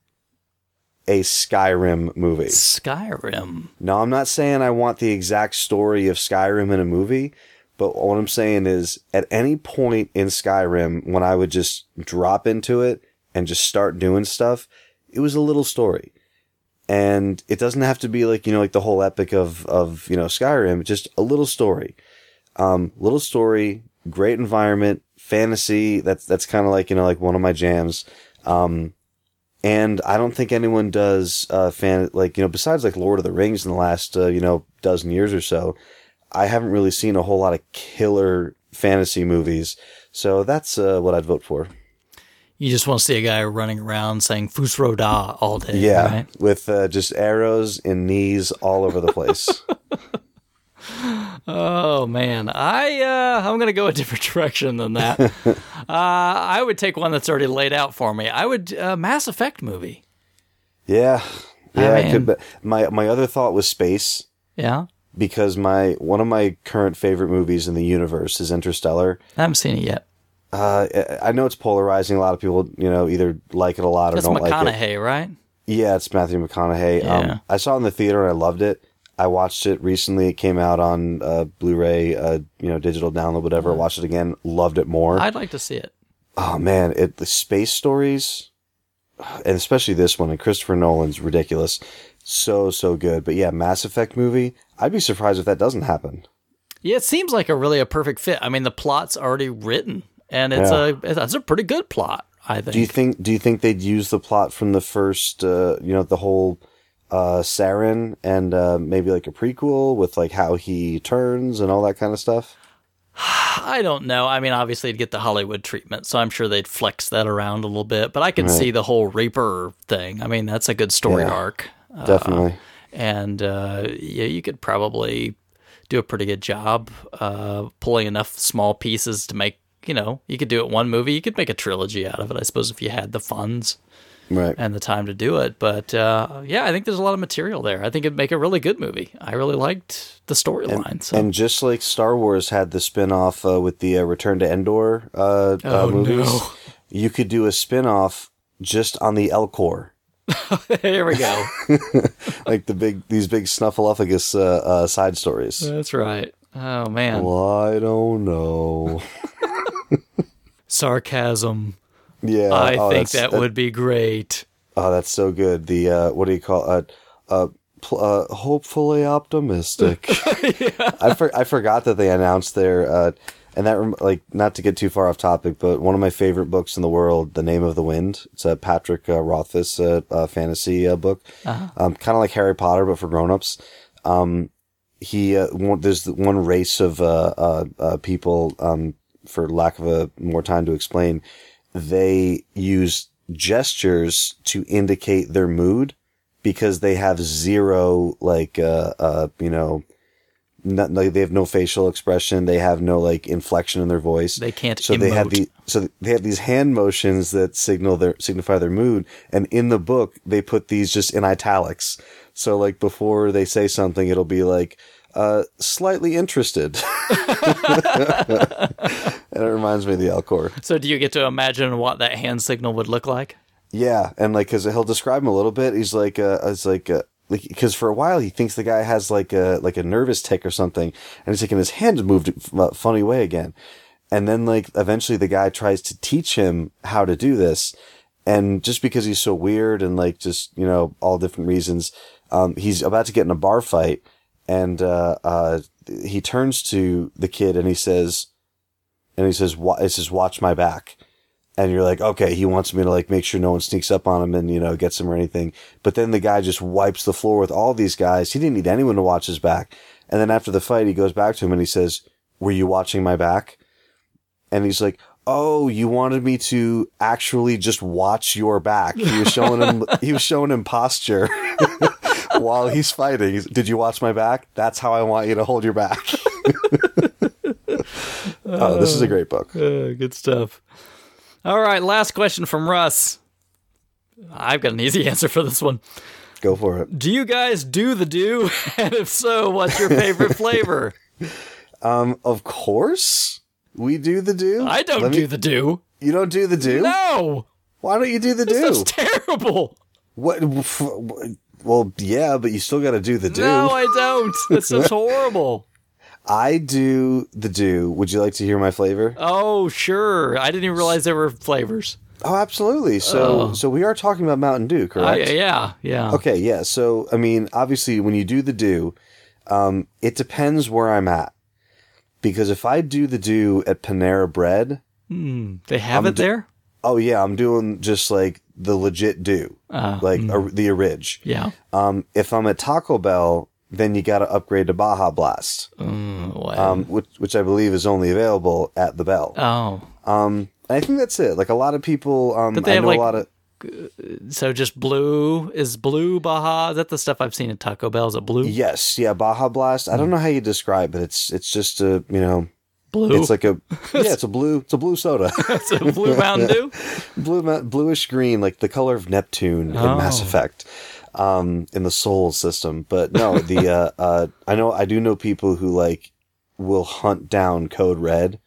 a Skyrim movie. Skyrim. No, I'm not saying I want the exact story of Skyrim in a movie, But what I'm saying is, at any point in Skyrim, when I would just drop into it and just start doing stuff, it was a little story. And it doesn't have to be like, you know, like the whole epic of, of, you know, Skyrim, just a little story. Um, little story, great environment, fantasy. That's, that's kind of like, you know, like one of my jams. Um, and I don't think anyone does, uh, fan, like, you know, besides like Lord of the Rings in the last, uh, you know, dozen years or so, I haven't really seen a whole lot of killer fantasy movies. So that's, uh, what I'd vote for. You just want to see a guy running around saying Fus Ro Dah all day. Yeah. right? With, uh, just arrows and knees all over the place. Oh man, I uh, I'm gonna go a different direction than that. uh, I would take one that's already laid out for me. I would uh, Mass Effect movie. yeah. Yeah. I mean- could, but my, my other thought was space. Yeah, because my one of my current favorite movies in the universe is Interstellar. I haven't seen it yet. Uh, I know it's polarizing. A lot of people, you know, either like it a lot or That's don't like it. McConaughey, right? Yeah, it's Matthew McConaughey. Yeah. Um, I saw it in the theater and I loved it. I watched it recently. It came out on uh, Blu-ray, uh, you know, digital download, whatever. I watched it again, loved it more. I'd like to see it. oh man, it the space stories, and especially this one, and Christopher Nolan's ridiculous, so so good. But yeah, Mass Effect movie. I'd be surprised if that doesn't happen. Yeah, it seems like a really a perfect fit. I mean, the plot's already written, and it's Yeah. a it's a pretty good plot. I think. Do you think? Do you think they'd use the plot from the first? Uh, you know, the whole uh, Saren and uh, maybe like a prequel with like how he turns and all that kind of stuff. I don't know. I mean, obviously, it'd get the Hollywood treatment, so I'm sure they'd flex that around a little bit. But I can Right. see the whole Reaper thing. I mean, that's a good story Yeah. arc. Uh, Definitely. and uh, yeah, you could probably do a pretty good job uh, pulling enough small pieces to make. You know, you could do it one movie. You could make a trilogy out of it, I suppose, if you had the funds right. and the time to do it. But uh, yeah, I think there's a lot of material there. I think it'd make a really good movie. I really liked the storyline. So. And just like Star Wars had the spin-off uh, with the uh, Return to Endor uh, uh, Oh, movies, no. you could do a spin-off just on the Elcor. Here we go. like the big these big snuffleupagus uh, uh, side stories. That's right. Oh man, Well, I don't know. sarcasm. Yeah, I oh, think that's- that would be great. Oh, that's so good. The uh, what do you call it? uh, uh, pl- uh hopefully optimistic. I for- I forgot that they announced their uh, and that rem- like not to get too far off topic, but one of my favorite books in the world, The Name of the Wind. It's a Patrick uh, Rothfuss uh, uh, fantasy uh, book, um, kind of like Harry Potter but for grown-ups. Um, he uh, one, there's one race of uh, uh, uh, people, um, for lack of a more time to explain, they use gestures to indicate their mood because they have zero like uh uh you know not, like they have no facial expression. They have no like inflection in their voice. They can't so they have the so they have these hand motions that signal their signify their mood. And in the book they put these just in italics. So like before they say something it'll be like uh slightly interested and it reminds me of the Elcor. So, do you get to imagine what that hand signal would look like? Yeah, and like, cause he'll describe him a little bit. He's like, uh, it's like, uh, like, cause for a while he thinks the guy has like a like a nervous tick or something, and he's like, and his hand moved a funny way again, and then like eventually the guy tries to teach him how to do this, and just because he's so weird and like just you know all different reasons, um, he's about to get in a bar fight, and uh, uh, he turns to the kid and he says, and he says, "Wa- "It says watch my back." and you're like, okay, he wants me to like make sure no one sneaks up on him and you know gets him or anything. But then the guy just wipes the floor with all these guys. He didn't need anyone to watch his back. And then after the fight, he goes back to him and he says, "Were you watching my back?" And he's like, "Oh, you wanted me to actually just watch your back." He was showing him. he was showing him posture. While he's fighting, He's, did you watch my back? That's how I want you to hold your back. oh, this is a great book. Uh, good stuff. All right, last question from Russ. I've got an easy answer for this one. Go for it. Do you guys do the do? And if so, what's your favorite flavor? Um, of course we do the do. I don't Let me- do the do. You don't do the do. No, Why don't you do the do? that's terrible. what? Well, yeah, but you still got to do the do. No, I don't. That's just horrible. I do the do. Would you like to hear my flavor? Oh, sure. I didn't even realize there were flavors. Oh, absolutely. So, so we are talking about Mountain Dew, Uh, correct? yeah, yeah. Okay, yeah. So, I mean, obviously, when you do the do, um, it depends where I'm at. Because if I do the do at Panera Bread, They have it there? oh yeah, I'm doing just like the legit do, Uh, like a, the orig. Yeah. Um, if I'm at Taco Bell, then you got to upgrade to Baja Blast, Mm, um, which which I believe is only available at the Bell. oh. Um, I think that's it. Like a lot of people, um, I have, know like- a lot of So just blue is blue Baja? Is that the stuff I've seen at Taco Bell? Is it blue? yes, yeah, Baja Blast. I don't know how you describe it. It's it's just a you know Blue. It's like a yeah, it's a blue, it's a blue soda, It's a blue Mountain Dew. blue, bluish green, like the color of Neptune Oh. in Mass Effect, um, in the Sol system. But no, the uh, uh, I know I do know people who like will hunt down Code Red.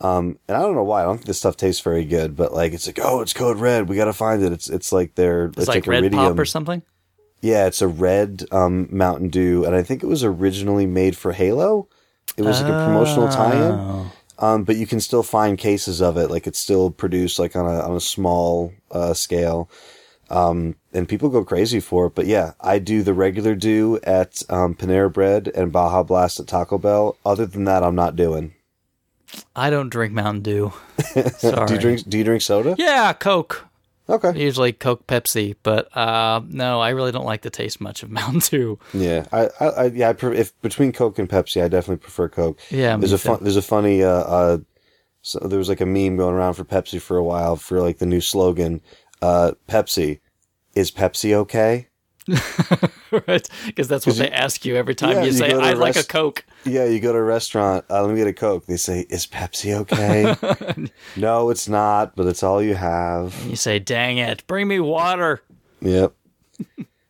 Um, and I don't know why. I don't think this stuff tastes very good, but like it's like, oh, it's Code Red. We got to find it. It's it's like their It's like red pop or something. Yeah, it's a red um, Mountain Dew, and I think it was originally made for Halo. It was like a promotional tie-in. Oh. Um, but you can still find cases of it. Like it's still produced like on a on a small uh, scale. Um, and people go crazy for it. But yeah, I do the regular do at um, Panera Bread and Baja Blast at Taco Bell. Other than that, I'm not doing. I don't drink Mountain Dew. Sorry. Do you drink? Do you drink soda? Yeah, Coke. Okay. Usually Coke, Pepsi, but uh, no, I really don't like the taste much of Mountain Dew. Yeah, I, I, I yeah, I pre- if between Coke and Pepsi, I definitely prefer Coke. Yeah, there's a fun, there's a funny, uh, uh, so there was like a meme going around for Pepsi for a while for like the new slogan, uh, Pepsi, is Pepsi okay? right? Because that's what they ask you every time Yeah, you you say, go "I'd a like a Coke." Yeah, you go to a restaurant, uh, let me get a Coke. They say, is Pepsi okay? no, it's not, but it's all you have. You say, "Dang it, bring me water." Yep.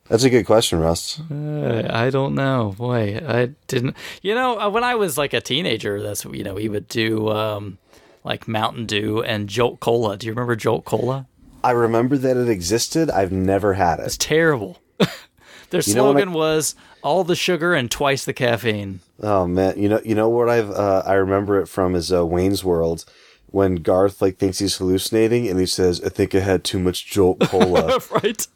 That's a good question, Russ. Uh, I don't know. Boy, I didn't. You know, uh, when I was like a teenager, that's what, you know we would do um, like Mountain Dew and Jolt Cola. Do you remember Jolt Cola? I remember that it existed. I've never had it. It's terrible. Their know what I- slogan was all the sugar and twice the caffeine. Oh man, you know, you know what I've uh, I remember it from is uh, Wayne's World when Garth like thinks he's hallucinating and he says, "I think I had too much Jolt Cola." right?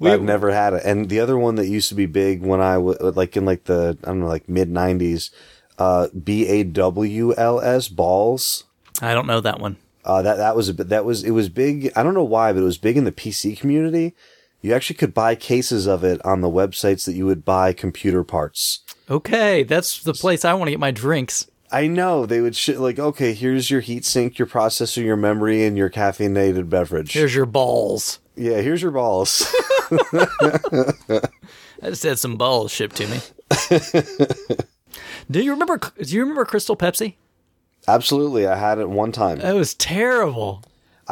I've never had it. And the other one that used to be big when I was like in like the I don't know like mid '90s, uh, B A W L S balls. I don't know that one. Uh, that that was a bit that was it was big. I don't know why, but it was big in the PC community. You actually could buy cases of it on the websites that you would buy computer parts. Okay, that's the place I want to get my drinks. I know they would like okay, here's your heat sink, your processor, your memory, and your caffeinated beverage. Here's your balls. yeah, here's your balls. I just had some balls shipped to me. do you remember? Do you remember Crystal Pepsi? Absolutely, I had it one time. It was terrible.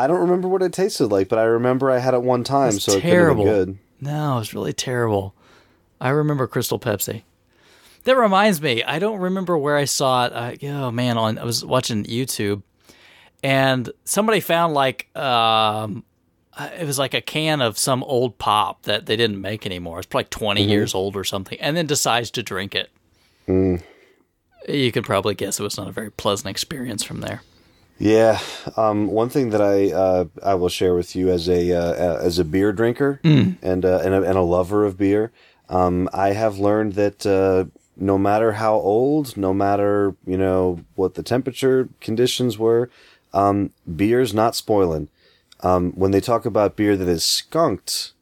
I don't remember what it tasted like, but I remember I had it one time, It's so it terrible. could have been good. No, it was really terrible. I remember Crystal Pepsi. That reminds me, I don't remember where I saw it. I, oh man, on I was watching YouTube, and somebody found like um, it was like a can of some old pop that they didn't make anymore. It's probably 20 years old or something, and then decides to drink it. You could probably guess it was not a very pleasant experience from there. Yeah, um, one thing that I uh, I will share with you as a uh, as a beer drinker Hmm. and uh, and, a, and a lover of beer, um, I have learned that uh, no matter how old, no matter you know what the temperature conditions were, um, beer's not spoiling. Um, when they talk about beer that is skunked,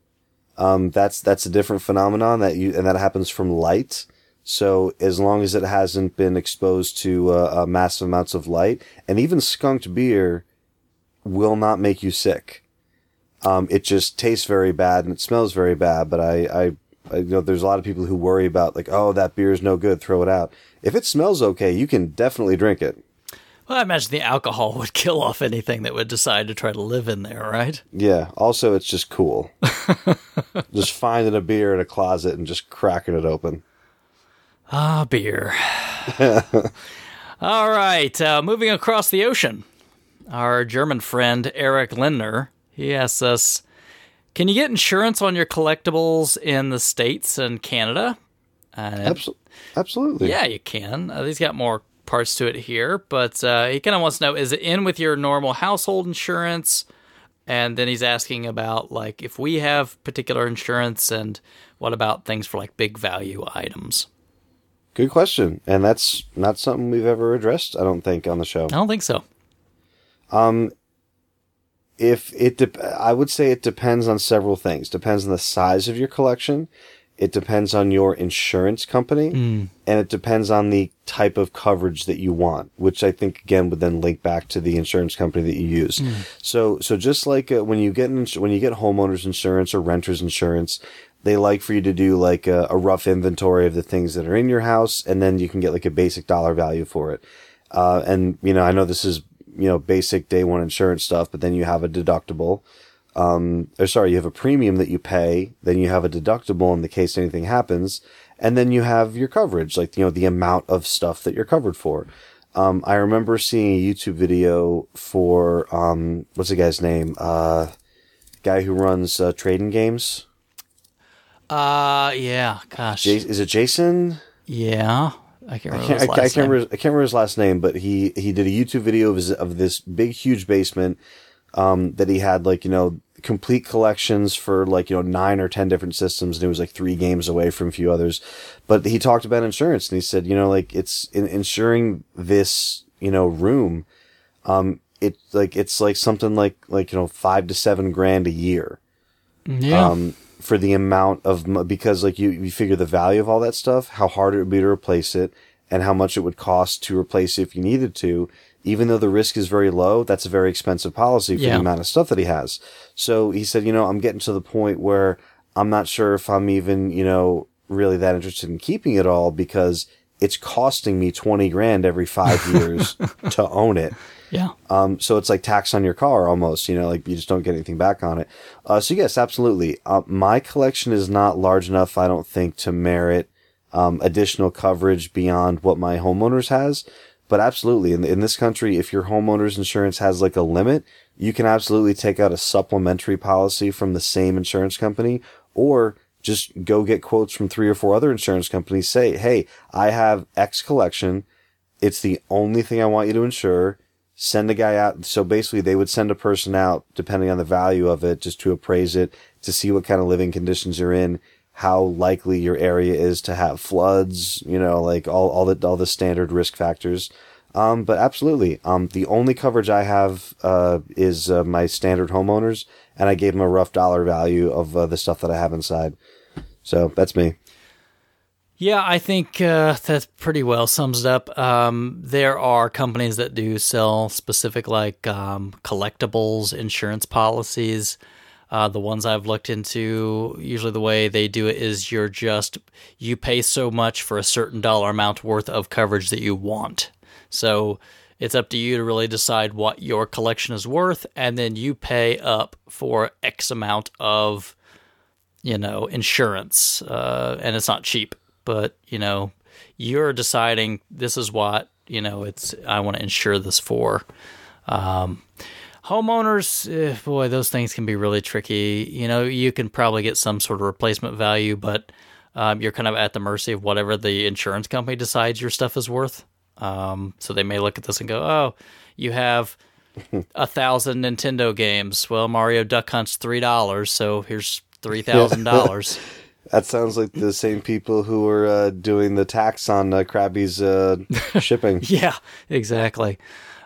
um, that's that's a different phenomenon that you and that happens from light. So as long as it hasn't been exposed to uh, uh, massive amounts of light, and even skunked beer will not make you sick. Um, it just tastes very bad and it smells very bad. But I, I, I you know there's a lot of people who worry about like, oh, that beer is no good, throw it out. If it smells okay, you can definitely drink it. Well, I imagine the alcohol would kill off anything that would decide to try to live in there, right? Yeah. Also, it's just cool. just finding a beer in a closet and just cracking it open. Ah, beer. All right, uh, moving across the ocean. Our German friend Eric Lindner, he asks us, "Can you get insurance on your collectibles in the states and Canada?" And it- Abso- absolutely. yeah, you can. Uh, he's got more parts to it here, but uh, he kind of wants to know: is it in with your normal household insurance? And then he's asking about like if we have particular insurance, and what about things for like big value items? Good question. And that's not something we've ever addressed, I don't think, on the show. I don't think so. Um, if it de- I would say it depends on several things. Depends on the size of your collection. It depends on your insurance company and it depends on the type of coverage that you want, which I think again would then link back to the insurance company that you use. So, so just like uh, when you get ins- when you get homeowners insurance or renters insurance, they like for you to do like a, a rough inventory of the things that are in your house and then you can get like a basic dollar value for it. Uh, and you know, I know this is, you know, basic day one insurance stuff, but then you have a deductible. Um, or sorry, you have a premium that you pay, then you have a deductible in the case anything happens, and then you have your coverage, like, you know, the amount of stuff that you're covered for. Um, I remember seeing a YouTube video for, um, what's the guy's name? Uh, guy who runs, uh, trading games. Uh, yeah. Gosh. Jas- is it Jason? yeah. I can't I remember. can't, his I, I last can't name. remember. I can't remember his last name, but he he did a YouTube video of his, of this big, huge basement um, that he had like you know complete collections for like you know nine or ten different systems, and it was like three games away from a few others. But he talked about insurance, and he said, you know, like it's in, insuring this you know room. Um, it like it's like something like like you know five to seven grand a year Yeah. um, for the amount of because like you you figure the value of all that stuff, how hard it would be to replace it, and how much it would cost to replace it if you needed to. Even though the risk is very low, that's a very expensive policy for Yeah. the amount of stuff that he has. So he said, you know, I'm getting to the point where I'm not sure if I'm even, you know, really that interested in keeping it all because it's costing me 20 grand every five years to own it. Yeah. Um, so it's like tax on your car almost, you know, like you just don't get anything back on it. Uh, so yes, absolutely. Uh, my collection is not large enough, I don't think, to merit, um, additional coverage beyond what my homeowners has. But absolutely, in, in this country, if your homeowner's insurance has like a limit, you can absolutely take out a supplementary policy from the same insurance company or just go get quotes from three or four other insurance companies. Say, hey, I have X collection. It's the only thing I want you to insure send a guy out. So basically, they would send a person out, depending on the value of it, just to appraise it, to see what kind of living conditions you're in, how likely your area is to have floods, you know, like all, all the, all the standard risk factors. Um, but absolutely, um, the only coverage I have, uh, is, uh, my standard homeowners, and I gave them a rough dollar value of, uh, the stuff that I have inside. So that's me. Yeah, I think uh, that pretty well sums it up. Um, there are companies that do sell specific, like um, collectibles insurance policies. Uh, the ones I've looked into, usually the way they do it is you're just you pay so much for a certain dollar amount worth of coverage that you want. So it's up to you to really decide what your collection is worth, and then you pay up for X amount of you know, insurance, uh, and it's not cheap, but you know, you're deciding this is what you know. It's I want to insure this for. Um, homeowners, eh, boy, those things can be really tricky. You know, you can probably get some sort of replacement value, but um, you're kind of at the mercy of whatever the insurance company decides your stuff is worth. Um, so they may look at this and go, "Oh, you have." a thousand Nintendo games. Well, Mario Duck Hunt's three dollars, so here's three thousand dollars. That sounds like the same people who were uh, doing the tax on uh, Krabby's uh, shipping. Yeah, exactly.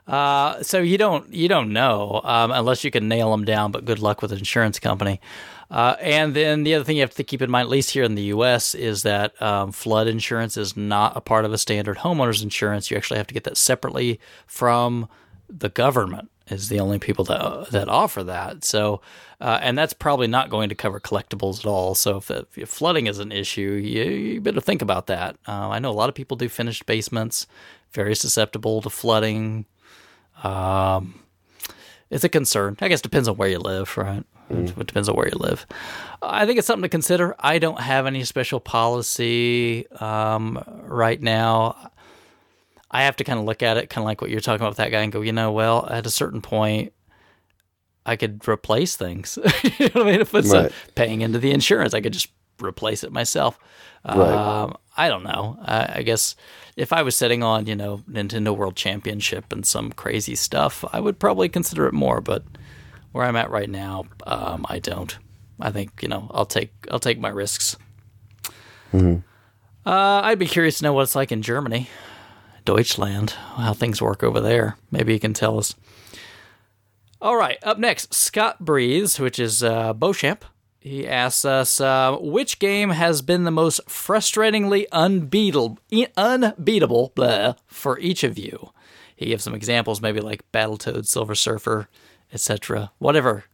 Uh, so you don't you don't know um, unless you can nail them down. But good luck with an insurance company. Uh, and then the other thing you have to keep in mind, at least here in the U.S., is that um, flood insurance is not a part of a standard homeowners insurance. You actually have to get that separately from the government. Is the only people that that offer that. So, uh, and that's probably not going to cover collectibles at all. So, if, if flooding is an issue, you, you better think about that. Uh, I know a lot of people do finished basements, very susceptible to flooding. Um, it's a concern. I guess it depends on where you live, right? It depends on where you live. I think it's something to consider. I don't have any special policy um, right now. I have to kind of look at it, kind of like what you're talking about with that guy, and go, you know, well, at a certain point, I could replace things. you know what I mean? If it's Right. paying into the insurance, I could just replace it myself. Right. Um, I don't know. I, I guess if I was sitting on, you know, Nintendo World Championship and some crazy stuff, I would probably consider it more. But where I'm at right now, um, I don't. I think you know I'll take I'll take my risks. Uh, I'd be curious to know what it's like in Germany, Deutschland, how things work over there. Maybe you can tell us. All right, up next, Scott Breeze, which is uh, Beauchamp. He asks us, uh, which game has been the most frustratingly unbeatable, unbeatable blah, for each of you? He gives some examples, maybe like Battletoads, Silver Surfer, etc. Whatever.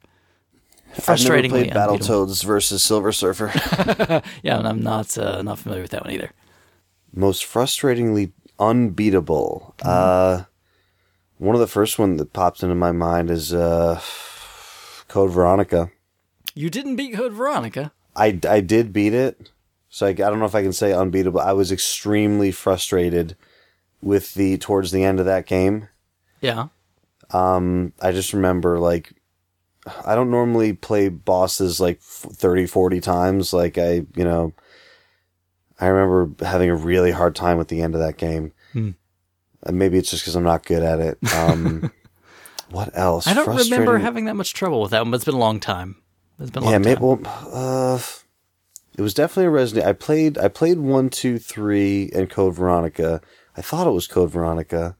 I've never Frustratingly played. Battletoads versus Silver Surfer. Yeah, and I'm not uh, not familiar with that one either. Most frustratingly unbeatable. Uh, one of the first one that pops into my mind is uh, Code Veronica. You didn't beat Code Veronica. I, I did beat it, so I, I don't know if I can say unbeatable. I was extremely frustrated with the towards the end of that game. Yeah. Um, I just remember like I don't normally play bosses like f- 30, 40 times. Like I, you know, I remember having a really hard time with the end of that game. Hmm. Maybe it's just because I'm not good at it. Um, what else? I don't remember having that much trouble with that one, but it's been a long time. It's been a long Yeah, time. maybe. Well, uh, it was definitely a Resident. I played. I played one, two, three, and Code Veronica. I thought it was Code Veronica.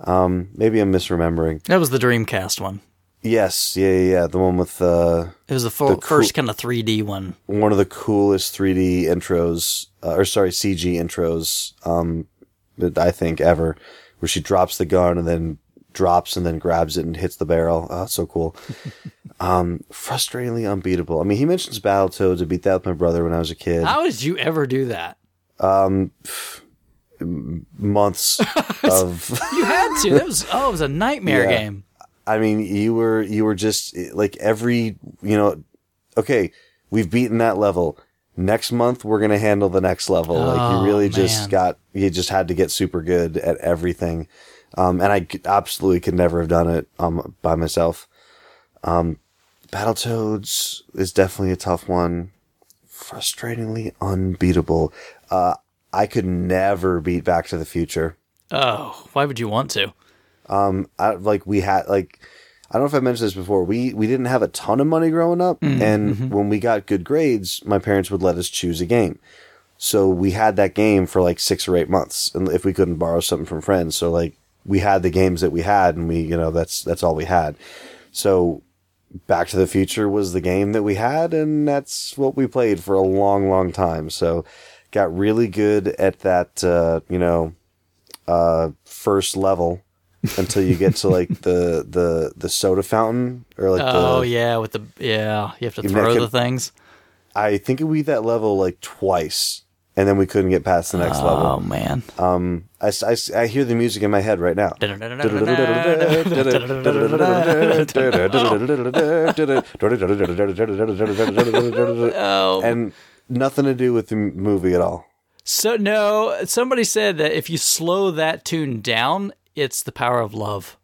Um, maybe I'm misremembering. That was the Dreamcast one. Yes, yeah, yeah, yeah. The one with uh, It was the, full, The cool- first kind of 3D one. one of the coolest 3D intros, uh, or sorry, CG intros, um, that I think ever, where she drops the gun and then drops and then grabs it and hits the barrel. Oh, so cool. um, frustratingly unbeatable. I mean, he mentions Battletoads. I beat that with my brother when I was a kid. How did you ever do that? um Months of, You had to. That was oh, it was a nightmare Yeah. game. I mean, you were, you were just like every, you know, okay, we've beaten that level. Next month, we're going to handle the next level. like Oh, you really man. just got, you just had to get super good at everything. Um, and I absolutely could never have done it, um, by myself. Um, Battletoads is definitely a tough one. Frustratingly unbeatable. Uh, I could never beat Back to the Future. Oh, why would you want to? I, like we had like I don't know if I mentioned this before. We we didn't have a ton of money growing up, and when we got good grades, my parents would let us choose a game. So we had that game for like six or eight months, and if we couldn't borrow something from friends, so like we had the games that we had, and we you know that's that's all we had. So Back to the Future was the game that we had, and that's what we played for a long, long time. So got really good at that, uh, you know, uh, first level until you get to like the the the soda fountain or like Oh the. yeah, with the yeah, you have to throw the things. I think we that level like twice, and then we couldn't get past the next Oh level. Oh man. Um, I I hear the music in my head right now. Oh, and nothing to do with the movie at all. so no. Somebody said that if you slow that tune down, it's the power of love.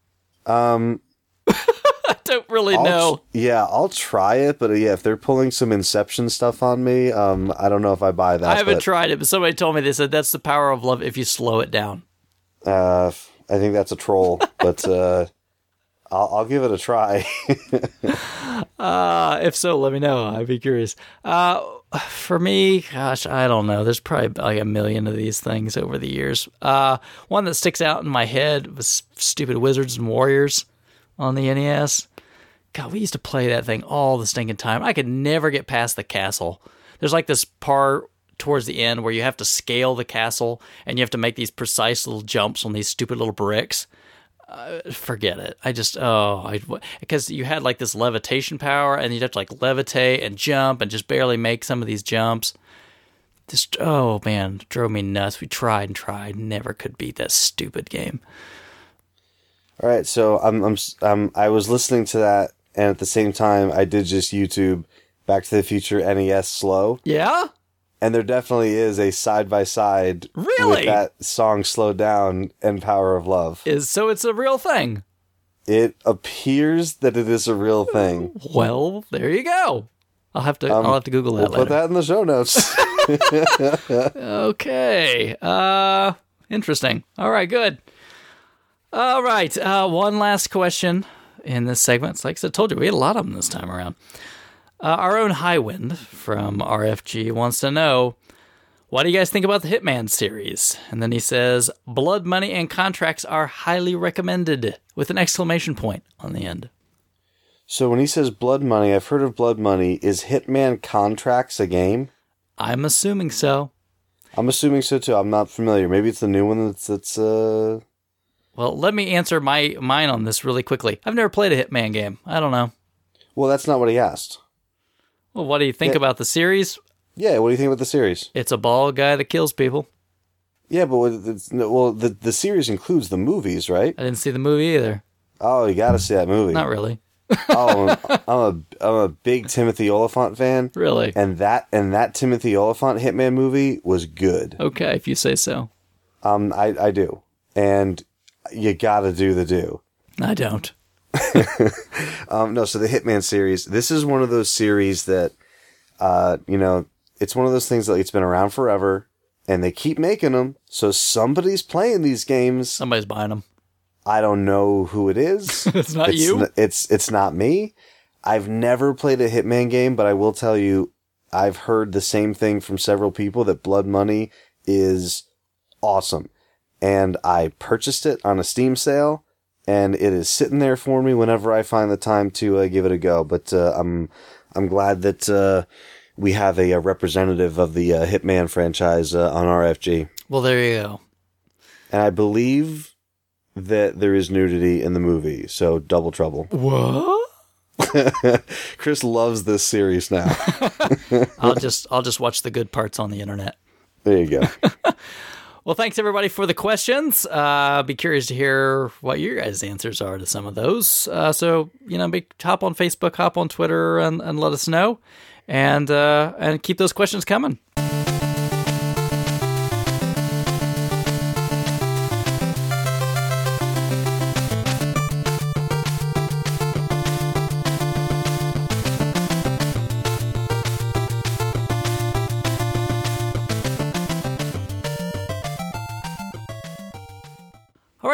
Um, I don't really I'll know. tr- yeah, I'll try it, but uh, yeah, if they're pulling some Inception stuff on me, um, I don't know if I buy that. I haven't but, tried it, but somebody told me they said that's the power of love if you slow it down. Uh, I think that's a troll, but uh, I'll, I'll give it a try. Uh, if so, let me know. I'd be curious. Uh, for me, gosh, I don't know. There's probably like a million of these things over the years. Uh, one that sticks out in my head was stupid Wizards and Warriors on the NES. God, we used to play that thing all the stinking time. I could never get past the castle. There's like this part towards the end where you have to scale the castle and you have to make these precise little jumps on these stupid little bricks forget it. I just oh, I because you had like this levitation power, and you'd have to like levitate and jump and just barely make some of these jumps. Just oh man, drove me nuts. We tried and tried, never could beat that stupid game. All right, so I'm, I'm, um, I was listening to that, and at the same time, I did just YouTube Back to the Future NES slow, Yeah, and there definitely is a side by side Really? with that song "Slow Down" and "Power of Love." is so it's a real thing. It appears that it is a real thing. Well, there you go. I'll have to. I'll have to Google that We'll later. put that in the show notes. Okay. Uh interesting. All right, good. All right. Uh one last question in this segment. It's like I told you, we had a lot of them this time around. Uh, our own Highwind from RFG wants to know what do you guys think about the Hitman series? And then he says, Blood Money and Contracts are highly recommended with an exclamation point on the end. so when he says blood money, I've heard of blood money. Is Hitman Contracts a game? I'm assuming so. I'm assuming so too. I'm not familiar. Maybe it's the new one that's that's uh Well, let me answer my mine on this really quickly. I've never played a Hitman game. I don't know. well that's not what he asked. Well, what do you think Yeah. about the series? Yeah, what do you think about the series? It's a bald guy that kills people. Yeah, but no, well the the series includes the movies, right? I didn't see the movie either. Oh, you got to see that movie. Not really. oh, I'm, I'm a I'm a big Timothy Olyphant fan, Really. and that and that Timothy Olyphant Hitman movie was good. Okay, if you say so. Um, I I do, and you got to do the do. I don't. Um, no, so the Hitman series. This is one of those series that, uh, you know, it's one of those things that it's been around forever, and they keep making them. So somebody's playing these games. Somebody's buying them. I don't know who it is. It's not you? n- it's it's not me. I've never played a Hitman game, but I will tell you, I've heard the same thing from several people that Blood Money is awesome, and I purchased it on a Steam sale, and it is sitting there for me whenever I find the time to uh, give it a go. But uh, I'm I'm glad that uh, we have a, a representative of the uh, Hitman franchise uh, on RFG, Well, there you go. and I believe that there is nudity in the movie, so double trouble. What? Chris loves this series now. I'll just I'll just watch the good parts on the internet. There you go. Well, thanks everybody for the questions. Uh, be curious to hear what your guys' answers are to some of those. Uh, so you know, be, hop on Facebook, hop on Twitter, and, and let us know, and uh, and keep those questions coming.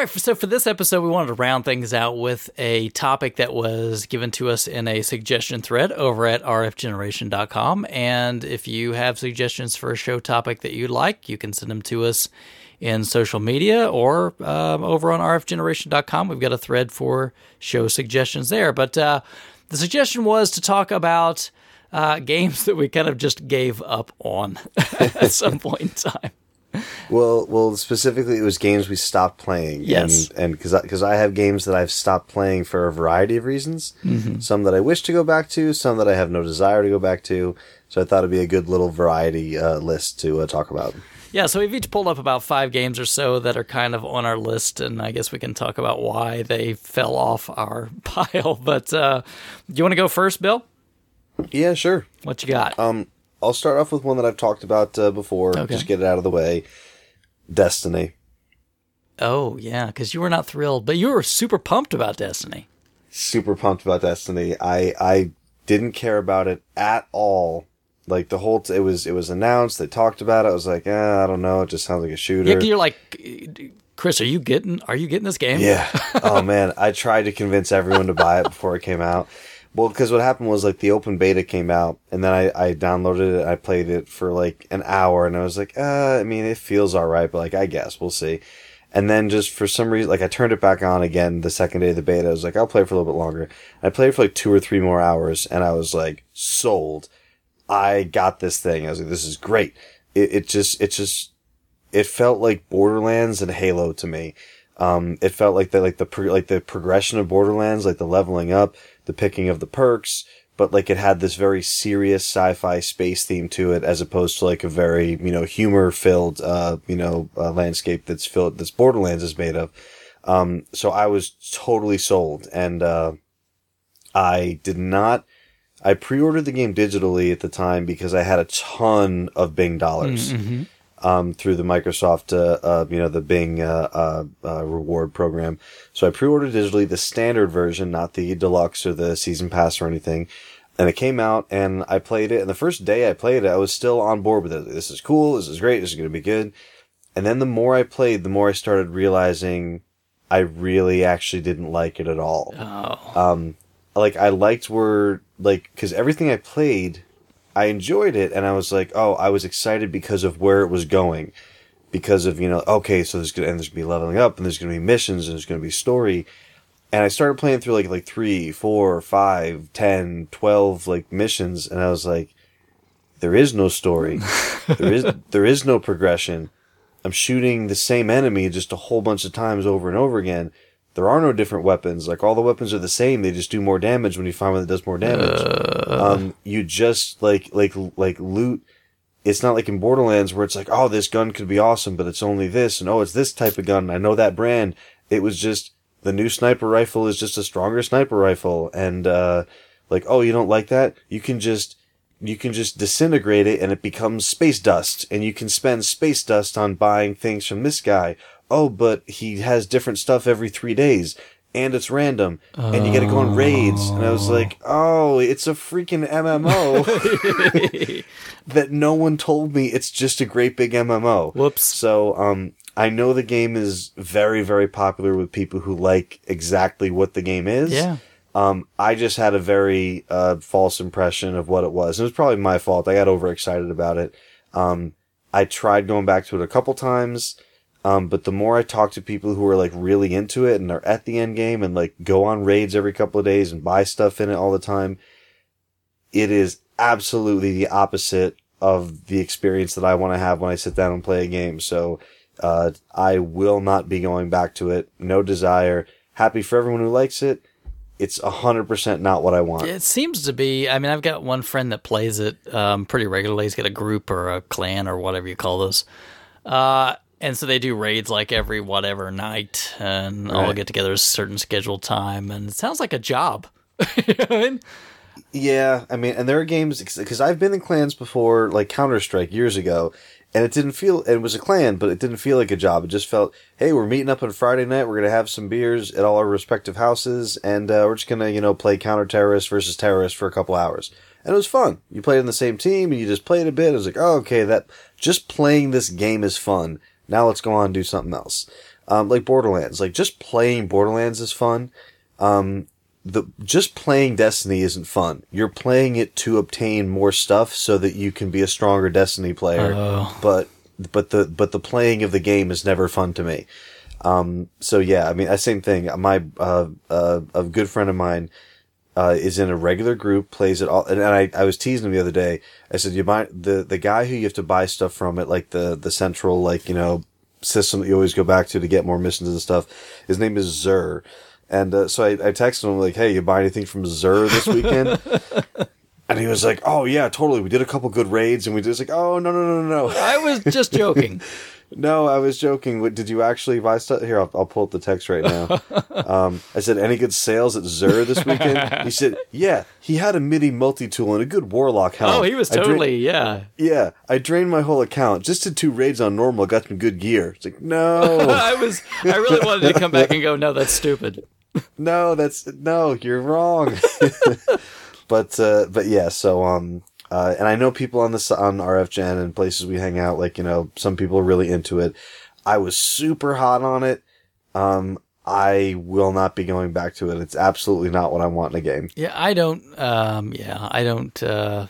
Right, so for this episode, we wanted to round things out with a topic that was given to us in a suggestion thread over at rfgeneration.com. And if you have suggestions for a show topic that you'd like, you can send them to us in social media or um, over on rfgeneration.com. We've got a thread for show suggestions there. But uh, the suggestion was to talk about uh, games that we kind of just gave up on at some point in time. Well, well, specifically, it was games we stopped playing. Yes. and because because I, have games that I've stopped playing for a variety of reasons. Some that I wish to go back to, some that I have no desire to go back to. So I thought it'd be a good little variety uh, list to uh, talk about. Yeah, so we've each pulled up about five games or so that are kind of on our list, and I guess we can talk about why they fell off our pile. But uh, do you want to go first, Bill? Yeah, sure. What you got? Um, I'll start off with one that I've talked about uh, before. Okay. Just get it out of the way. Destiny. oh, yeah, because you were not thrilled, but you were super pumped about Destiny. super pumped about Destiny. I I didn't care about it at all. Like the whole t- it was it was announced. They talked about it. I was like, eh, I don't know. It just sounds like a shooter. Yeah, you're like, Chris, are you getting? Are you getting this game? Yeah. oh man, I tried to convince everyone to buy it before it came out. Well, because what happened was like the open beta came out, and then I, I downloaded it. I played it for like an hour, and I was like, uh, I mean, it feels all right, but like I guess we'll see. And then just for some reason, like I turned it back on again the second day of the beta. I was like, I'll play for a little bit longer. I played for like two or three more hours, and I was like, sold. I got this thing. I was like, this is great. It, it just, it just, it felt like Borderlands and Halo to me. Um, it felt like the like the like the progression of Borderlands, like the leveling up, the picking of the perks, but like it had this very serious sci-fi space theme to it, as opposed to like a very you know humor filled uh you know uh, landscape that's filled that's Borderlands is made of. Um, so I was totally sold, and uh, I did not. I pre-ordered the game digitally at the time because I had a ton of Bing dollars um, through the Microsoft, uh, uh, you know, the Bing uh, uh, uh, reward program. So I pre-ordered digitally the standard version, not the deluxe or the season pass or anything. and it came out and I played it. And the first day I played it, I was still on board with it. This is cool. This is great. This is going to be good. And then the more I played, the more I started realizing I really actually didn't like it at all. Oh. Um, like I liked where like because everything I played, I enjoyed it, and I was like, oh, I was excited because of where it was going, because of you know, okay, so there's gonna and there's gonna be leveling up, and there's gonna be missions, and there's gonna be story, and I started playing through like like three, four, five, ten, twelve like missions, and I was like, there is no story, there is there is no progression. I'm shooting the same enemy just a whole bunch of times over and over again. There are no different weapons. Like all the weapons are the same. They just do more damage when you find one that does more damage. Um, you just like like like loot. It's not like in Borderlands where it's like, oh, this gun could be awesome, but it's only this, and oh, it's this type of gun. I know that brand. It was just the new sniper rifle is just a stronger sniper rifle, and uh, like, oh, you don't like that? You can just you can just disintegrate it and it becomes space dust and you can spend space dust on buying things from this guy. Oh, but he has different stuff every three days and it's random and you gotta go on raids. And I was like, oh, it's a freaking MMO that no one told me it's just a great big MMO. Whoops. So, um, I know the game is very, very popular with people who like exactly what the game is. Yeah. Um, I just had a very uh, false impression of what it was. It was probably my fault. I got overexcited about it. Um, I tried going back to it a couple times, um, but the more I talk to people who are like really into it and are at the end game and like go on raids every couple of days and buy stuff in it all the time, it is absolutely the opposite of the experience that I want to have when I sit down and play a game. So, uh, I will not be going back to it. No desire. Happy for everyone who likes it it's a hundred percent not what I want. It seems to be. I mean, I've got one friend that plays it um, pretty regularly. He's got a group or a clan or whatever you call those. Uh, and so they do raids like every whatever night and all get together at a certain scheduled time. And it sounds like a job. You know I mean? Yeah, I mean, and there are games because I've been in clans before, like Counter Strike years ago, and it didn't feel it was a clan, but it didn't feel like a job. It just felt, hey, we're meeting up on Friday night. We're gonna have some beers at all our respective houses, and uh, we're just gonna, you know, play counter terrorist versus terrorist for a couple hours. And it was fun. You played in the same team, and you just played a bit. It was like, oh, okay, that just playing this game is fun. Now let's go on and do something else. Um, like Borderlands, like just playing Borderlands is fun the just playing Destiny isn't fun. You're playing it to obtain more stuff so that you can be a stronger Destiny player. Oh. But but the but the playing of the game is never fun to me. Um, so yeah, I mean, same thing. My uh, uh, a good friend of mine uh, is in a regular group, plays it all, and, and I, I was teasing him the other day. I said, "You buy the the guy who you have to buy stuff from at like the the central like you know system that you always go back to to get more missions and stuff. His name is Xur." And uh, so I, I texted him like, "Hey, you buy anything from Xur this weekend?" and he was like, "Oh yeah, totally. We did a couple good raids, and we just like, oh no no no no no." I was just joking. No, I was joking. What- Did you actually buy stuff? Here, I'll, I'll pull up the text right now. um, I said, any good sales at Xur this weekend? he said, yeah, he had a MIDA multi-tool and a good Warlock helmet. oh, he was I dra- totally, yeah. yeah, I drained my whole account. Just did two raids on normal, got some good gear. It's like, no, I was, I really wanted to come back and go, no, that's stupid. no, that's, no, you're wrong. but, uh, but yeah, so, um, uh, and I know people on this, on RFGen and places we hang out, like, you know, some people are really into it. I was super hot on it. Um, I will not be going back to it. It's absolutely not what I want in a game. Yeah, I don't. Um, yeah, I don't. Uh,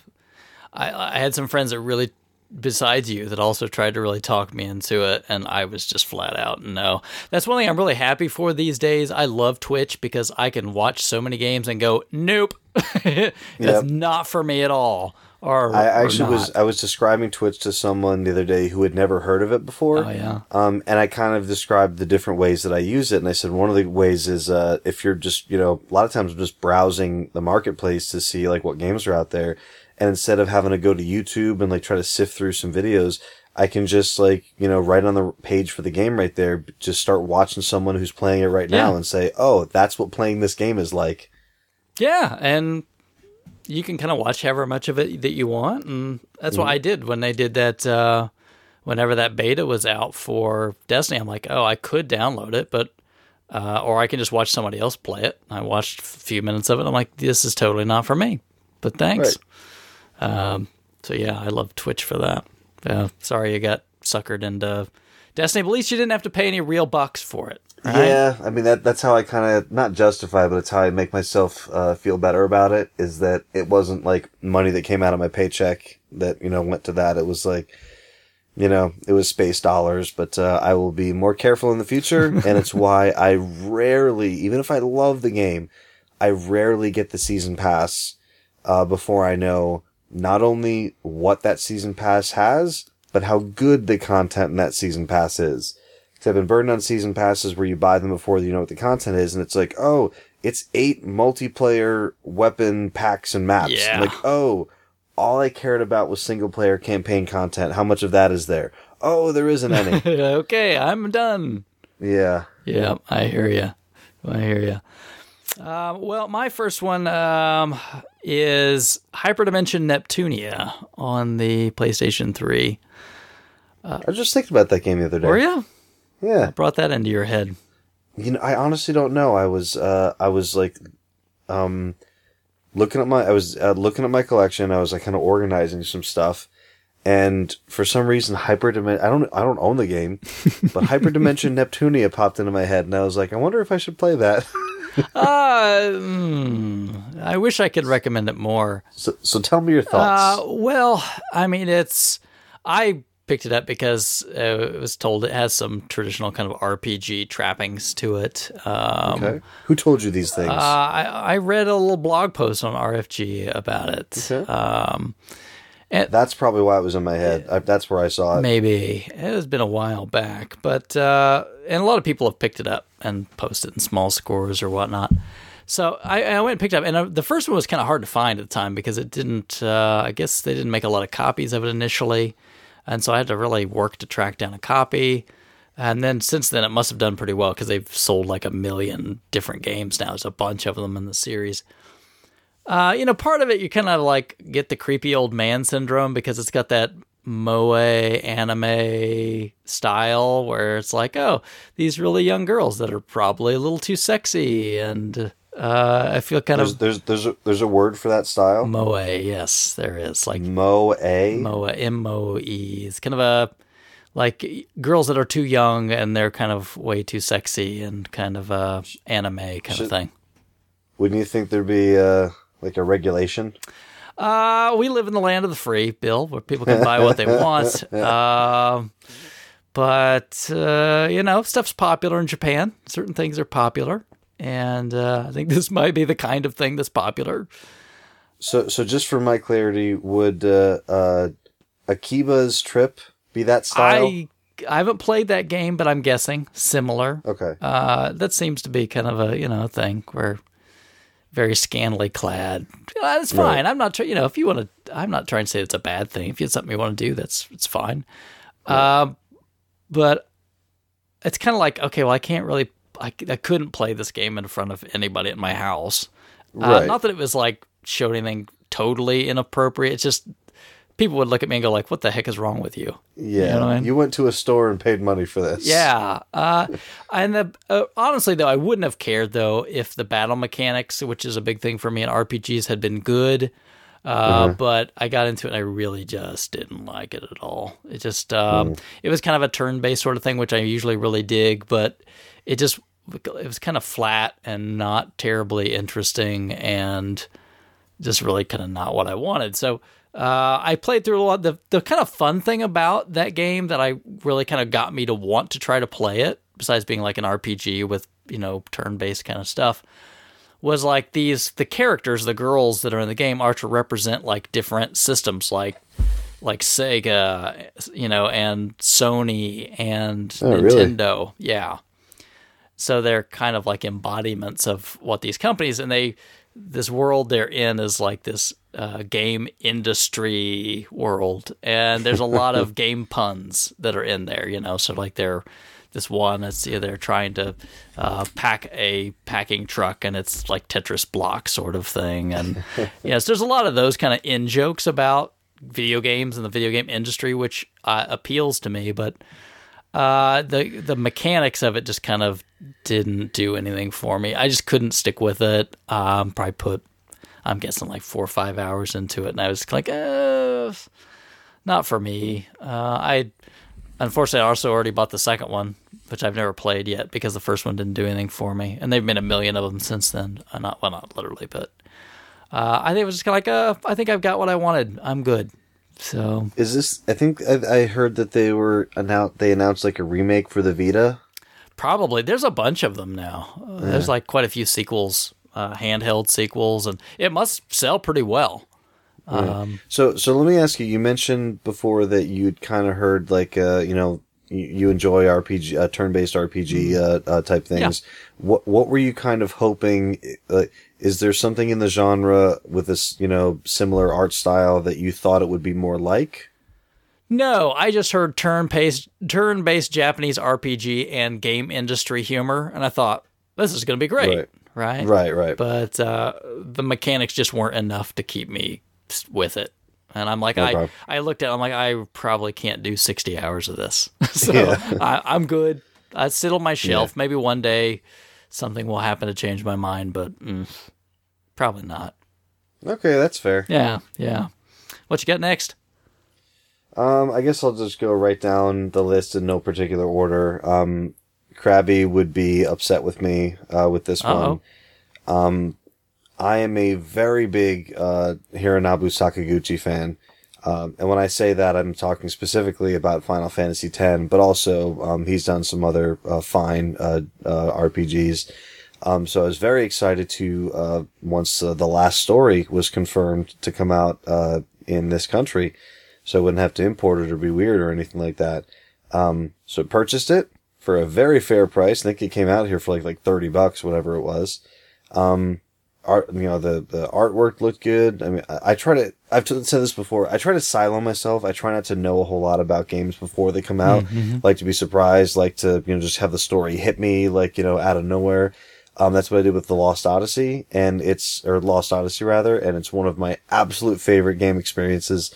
I, I had some friends that really, besides you, that also tried to really talk me into it, and I was just flat out no. That's one thing I'm really happy for these days. I love Twitch because I can watch so many games and go, nope, that's Yep. not for me at all. Or I or actually was. I was describing Twitch to someone the other day who had never heard of it before. Oh, yeah. Um, and I kind of described the different ways that I use it, and I said one of the ways is uh, if you're just you know a lot of times I'm just browsing the marketplace to see like what games are out there, and instead of having to go to YouTube and like try to sift through some videos. I can just like, you know, right on the page for the game right there, just start watching someone who's playing it right now and say, oh, that's what playing this game is like. Yeah, and you can kind of watch however much of it that you want, and that's what I did when they did that. Uh, whenever that beta was out for Destiny, I'm like, oh, I could download it, but uh, or I can just watch somebody else play it. I watched a few minutes of it. I'm like, this is totally not for me. but thanks. Um, so yeah, I love Twitch for that. Yeah, sorry you got suckered into Destiny, but at least you didn't have to pay any real bucks for it. Right? Yeah, I mean that that's how I kind of not justify, but it's how I make myself uh, feel better about it. Is that it wasn't like money that came out of my paycheck that you know went to that. It was like, you know, it was space dollars. But uh, I will be more careful in the future, and it's why I rarely, even if I love the game, I rarely get the season pass uh, before I know not only what that season pass has, but how good the content in that season pass is. Because I've been burned on season passes where you buy them before you know what the content is, and it's like, oh, it's eight multiplayer weapon packs and maps. Yeah. Like, oh, all I cared about was single player campaign content. How much of that is there? Oh, there isn't any. okay, I'm done. yeah. Yeah, I hear you. I hear you. Uh, well, my first one um, is Hyperdimension Neptunia on the PlayStation 3. I was just thinking about that game the other day. Were you? Yeah. Brought that into your head. You know, I honestly don't know. I was, uh, I was like, um, looking at my, I was uh, looking at my collection. I was like kind of organizing some stuff, and for some reason, Hyperdimension. I don't, I don't own the game, but Hyperdimension Neptunia popped into my head, and I was like, I wonder if I should play that. Uh, hmm, I wish I could recommend it more. so, so tell me your thoughts. Uh, well, I mean, it's I picked it up because uh, it was told it has some traditional kind of RPG trappings to it. Um, okay. Who told you these things? uh, I, I read a little blog post on RFG about it. Okay. Um, that's probably why it was in my head. I, that's where I saw it. maybe it has been a while back, but uh, and a lot of people have picked it up and posted in small scores or whatnot. So I, I went and picked it up, and uh, the first one was kind of hard to find at the time because it didn't. Uh, I guess they didn't make a lot of copies of it initially, and so I had to really work to track down a copy. And then since then, it must have done pretty well because they've sold like a million different games now. There's a bunch of them in the series. Uh, you know, part of it you kind of like get the creepy old man syndrome because it's got that moe anime style where it's like, oh, these really young girls that are probably a little too sexy, and uh, I feel kind There's of there's there's a, there's a word for that style. moe. Yes, there is like Moe. Moe, m o e. It's kind of a like girls that are too young and they're kind of way too sexy and kind of uh, anime kind of thing. Wouldn't you think there'd be uh, like a regulation? Uh, we live in the land of the free, Bill, where people can buy what they want. Um, but uh, you know, stuff's popular in Japan. Certain things are popular, and uh, I think this might be the kind of thing that's popular. So, so just for my clarity, would uh, uh, Akiba's trip be that style? I I haven't played that game, but I'm guessing similar. Okay. Uh, that seems to be kind of a you know thing where very scantily clad. That's fine. Right. I'm not trying. You know, if you want to, I'm not trying to say it's a bad thing. If it's something you want to do, that's it's fine. Um, but it's kind of like okay, well, I can't really. I, I couldn't play this game in front of anybody at my house. Uh, Right. not that it was like showed anything totally inappropriate. It's just people would look at me and go like, "What the heck is wrong with you?" Yeah. know what I mean? You went to a store and paid money for this. Yeah. Uh, and the uh, honestly though, I wouldn't have cared though if the battle mechanics, which is a big thing for me in RPGs, had been good. Uh, But I got into it and I really just didn't like it at all. It just um, it was kind of a turn-based sort of thing, which I usually really dig, but it just it was kind of flat and not terribly interesting and just really kind of not what I wanted. So uh, I played through a lot. The the kind of fun thing about that game that I really kind of got me to want to try to play it, besides being like an RPG with you know turn based kind of stuff, was like these the characters, the girls that are in the game, are to represent like different systems, like like Sega, you know, and Sony and Oh, really? Nintendo. Yeah. So they're kind of like embodiments of what these companies and they this world they're in is like this uh, game industry world, and there's a lot of game puns that are in there. You know, so like they're this one it's they're trying to uh, pack a packing truck and it's like Tetris block sort of thing, and yes, there's a lot of those kind of in jokes about video games and the video game industry, which uh, appeals to me, but uh, the the mechanics of it just kind of didn't do anything for me. I just couldn't stick with it. Um, probably put I'm guessing like four or five hours into it, and I was like, uh, not for me. Uh, I unfortunately also already bought the second one, which I've never played yet because the first one didn't do anything for me, and they've made a million of them since then. Uh, not well, not literally, but uh, I think it was just kind of like, uh, I think I've got what I wanted. I'm good. So Is this? I think I, I heard that they were announced. They announced like a remake for the Vita. probably there's a bunch of them now. Uh, There's like quite a few sequels, uh, handheld sequels, and it must sell pretty well. Um, So, so let me ask you. You mentioned before that you'd kind of heard like, uh, you know, you, you enjoy RPG, uh, turn-based RPG uh, uh, type things. What what were you kind of hoping? Like, is there something in the genre with this, you know, similar art style that you thought it would be more like? No, I just heard turn-based turn-based Japanese RPG and game industry humor, and I thought this is going to be great, Right. right? Right, right. But uh, the mechanics just weren't enough to keep me with it, and I'm like, I problem. I looked at, it, I'm like, I probably can't do 60 hours of this, so Yeah. I, I'm good. I sit on my shelf. Maybe one day something will happen to change my mind, but mm, probably not. Okay, that's fair. Yeah, yeah. What you got next? Um, I guess I'll just go right down the list in no particular order. Um, Krabby would be upset with me uh, with this Uh-oh. one. Um, I am a very big uh, Hironobu Sakaguchi fan. Um, and when I say that, I'm talking specifically about Final Fantasy X, but also um, he's done some other uh, fine uh, uh, RPGs. Um, so I was very excited to uh, once uh, the last story was confirmed to come out uh, in this country, so I wouldn't have to import it or be weird or anything like that. Um, so I purchased it for a very fair price. I think it came out here for like like thirty bucks, whatever it was. Um, art, you know, the the artwork looked good. I mean, I, I try to. I've t- said this before. I try to silo myself. I try not to know a whole lot about games before they come out. Like to be surprised. Like to you know just have the story hit me like you know out of nowhere. Um, that's what I did with the Lost Odyssey, and it's or Lost Odyssey rather, and it's one of my absolute favorite game experiences.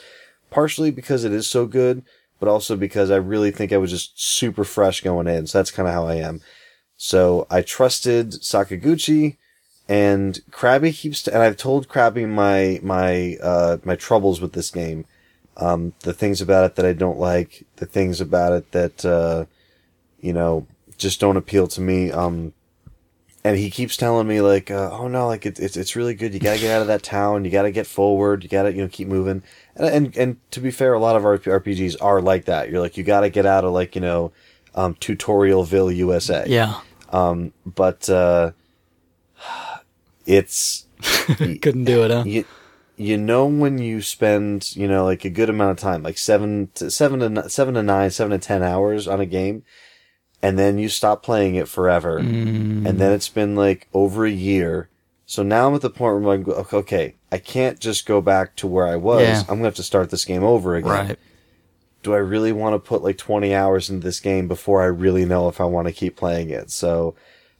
Partially because it is so good, but also because I really think I was just super fresh going in. So that's kind of how I am. So I trusted Sakaguchi and Krabby keeps, and I've told Krabby my, my, uh, my troubles with this game. Um, the things about it that I don't like, the things about it that, uh, you know, just don't appeal to me. Um, and he keeps telling me like, uh, oh no, like it, it's it's really good. You gotta get out of that town. You gotta get forward. You gotta you know keep moving. And and and to be fair, a lot of RP- RPGs are like that. You're like you gotta get out of like you know, um, Tutorialville, USA. Yeah, Um, but uh, it's couldn't do it, huh? you you know when you spend you know like a good amount of time, like seven to seven to seven to nine, seven to ten hours on a game, and then you stop playing it forever, Mm. and then it's been like over a year. So now I'm at the point where I'm like, okay, I can't just go back to where I was. Yeah. I'm gonna have to start this game over again Right. do I really want to put like 20 hours into this game before I really know if I want to keep playing it? So,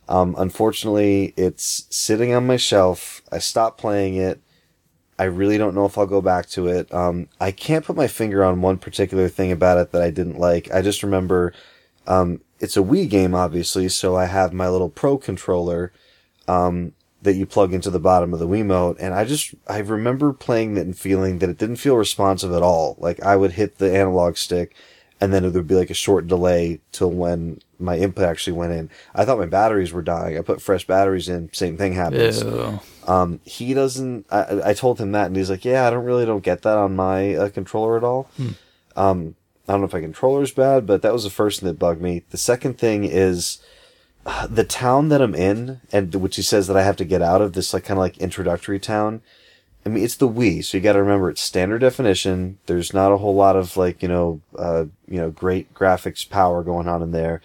um, unfortunately, it's sitting on my shelf. I stopped playing it. I really don't know if I'll go back to it. Um, I can't put my finger on one particular thing about it that I didn't like. I just remember, um, it's a Wii game, obviously, so I have my little Pro controller, um, that you plug into the bottom of the Wiimote, and I just, I remember playing it and feeling that it didn't feel responsive at all. Like, I would hit the analog stick, and then there would be like a short delay till when my input actually went in. I thought my batteries were dying. I put fresh batteries in, same thing happens. Ew. Um, he doesn't. I, I told him that, and he's like, "Yeah, I don't really don't get that on my uh, controller at all." Um, I don't know if my controller's bad, but that was the first thing that bugged me. The second thing is uh, the town that I'm in, and which he says that I have to get out of this like kind of like introductory town. I mean, it's the Wii, so you got to remember it's standard definition. There's not a whole lot of like you know, uh, you know, great graphics power going on in there,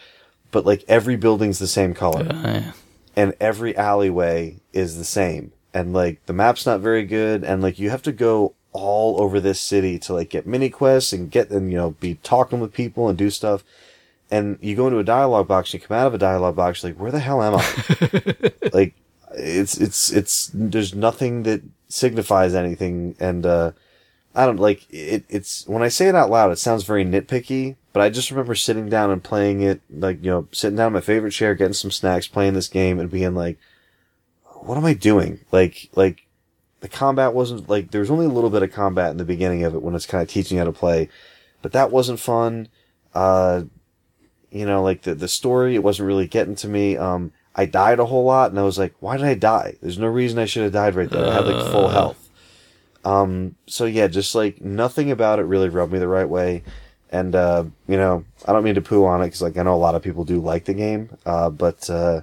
but like every building's the same color Uh, and every alleyway is the same. And like the map's not very good, and like you have to go all over this city to like get mini quests and get and you know be talking with people and do stuff. And you go into a dialogue box, you come out of a dialogue box, like where the hell am I? like it's it's it's there's nothing that signifies anything, and uh I don't like it. It's when I say it out loud, it sounds very nitpicky. But I just remember sitting down and playing it, like you know, sitting down in my favorite chair, getting some snacks, playing this game, and being like, "What am I doing?" Like, like the combat wasn't like there was only a little bit of combat in the beginning of it when it's kind of teaching you how to play, but that wasn't fun. Uh, you know, like the the story, it wasn't really getting to me. Um, I died a whole lot, and I was like, why did I die? There's no reason I should have died right there. I had like full health. Um, so yeah, just like nothing about it really rubbed me the right way. And, uh, you know, I don't mean to poo on it because like I know a lot of people do like the game. Uh, but, uh,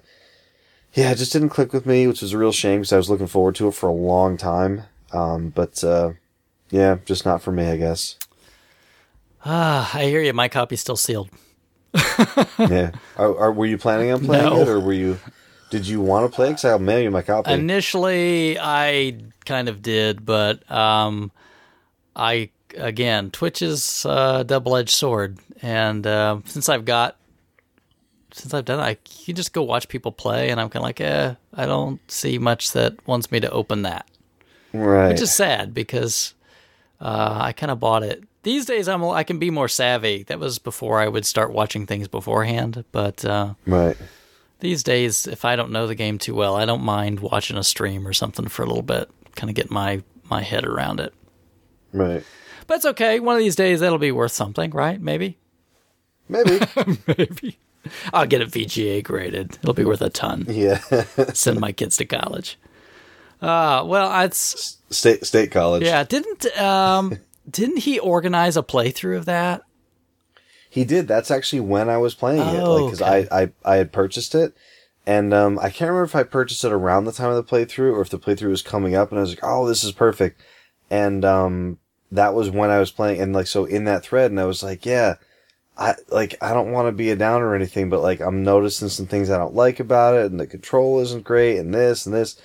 yeah, it just didn't click with me, which was a real shame because I was looking forward to it for a long time. Um, but, uh, yeah, just not for me, I guess. Ah, I hear you. My copy's still sealed. yeah. Are, are, were you planning on playing No. it or were you, did you want to play? Because I'll mail you my copy. Initially, I kind of did, but um, I again, Twitch is a double-edged sword, and uh, since I've got since I've done, it, I you just go watch people play, and I'm kind of like, eh, I don't see much that wants me to open that, right. which is sad because uh, I kind of bought it. These days, I'm I can be more savvy. That was before I would start watching things beforehand, but. Uh, right. these days, if I don't know the game too well, I don't mind watching a stream or something for a little bit, kind of get my my head around it. Right. But it's okay. One of these days, that'll be worth something, right? Maybe, Maybe. maybe. I'll get it VGA graded. It'll be worth a ton. yeah. Send my kids to college. Uh, well, it's state, state college. yeah. Didn't um, didn't he organize a playthrough of that? He did. That's actually when I was playing it, Oh, like because okay. I, I I had purchased it, and um, I can't remember if I purchased it around the time of the playthrough or if the playthrough was coming up, and I was like, oh, this is perfect, and um, that was when I was playing, and like so in that thread, and I was like, yeah, I like I don't want to be a downer or anything, but like I'm noticing some things I don't like about it, and the control isn't great, and this and this.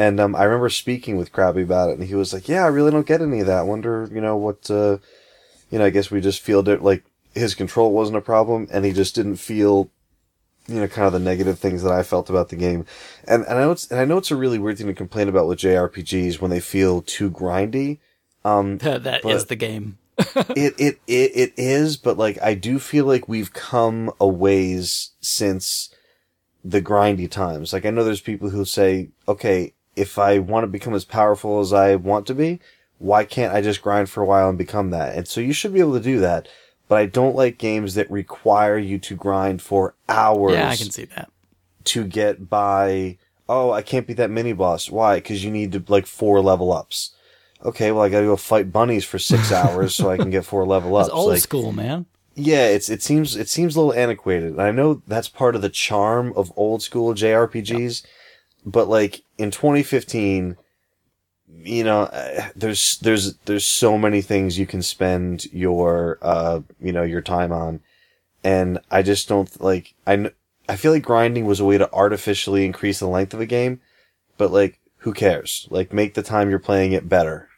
And um, I remember speaking with Krabby about it, and he was like, "Yeah, I really don't get any of that. Wonder, you know, what, uh, you know, I guess we just feel that like his control wasn't a problem, and he just didn't feel, you know, kind of the negative things that I felt about the game. And and I know it's and I know it's a really weird thing to complain about with JRPGs when they feel too grindy. That that is the game. it, it it it is, but like I do feel like we've come a ways since the grindy times. Like I know there's people who say, okay, if I want to become as powerful as I want to be, why can't I just grind for a while and become that? And so you should be able to do that. But I don't like games that require you to grind for hours Yeah, I can see that. to get by. Oh, I can't beat that mini boss. Why? Because you need to like four level ups. Okay, well I gotta go fight bunnies for six hours so I can get four level ups. It's old like, school, man. yeah, it's it seems it seems a little antiquated. And I know that's part of the charm of old school JRPGs, but like in 2015, you know, uh, there's there's there's so many things you can spend your uh you know your time on, and I just don't like I I feel like grinding was a way to artificially increase the length of a game, but like who cares? Like make the time you're playing it better.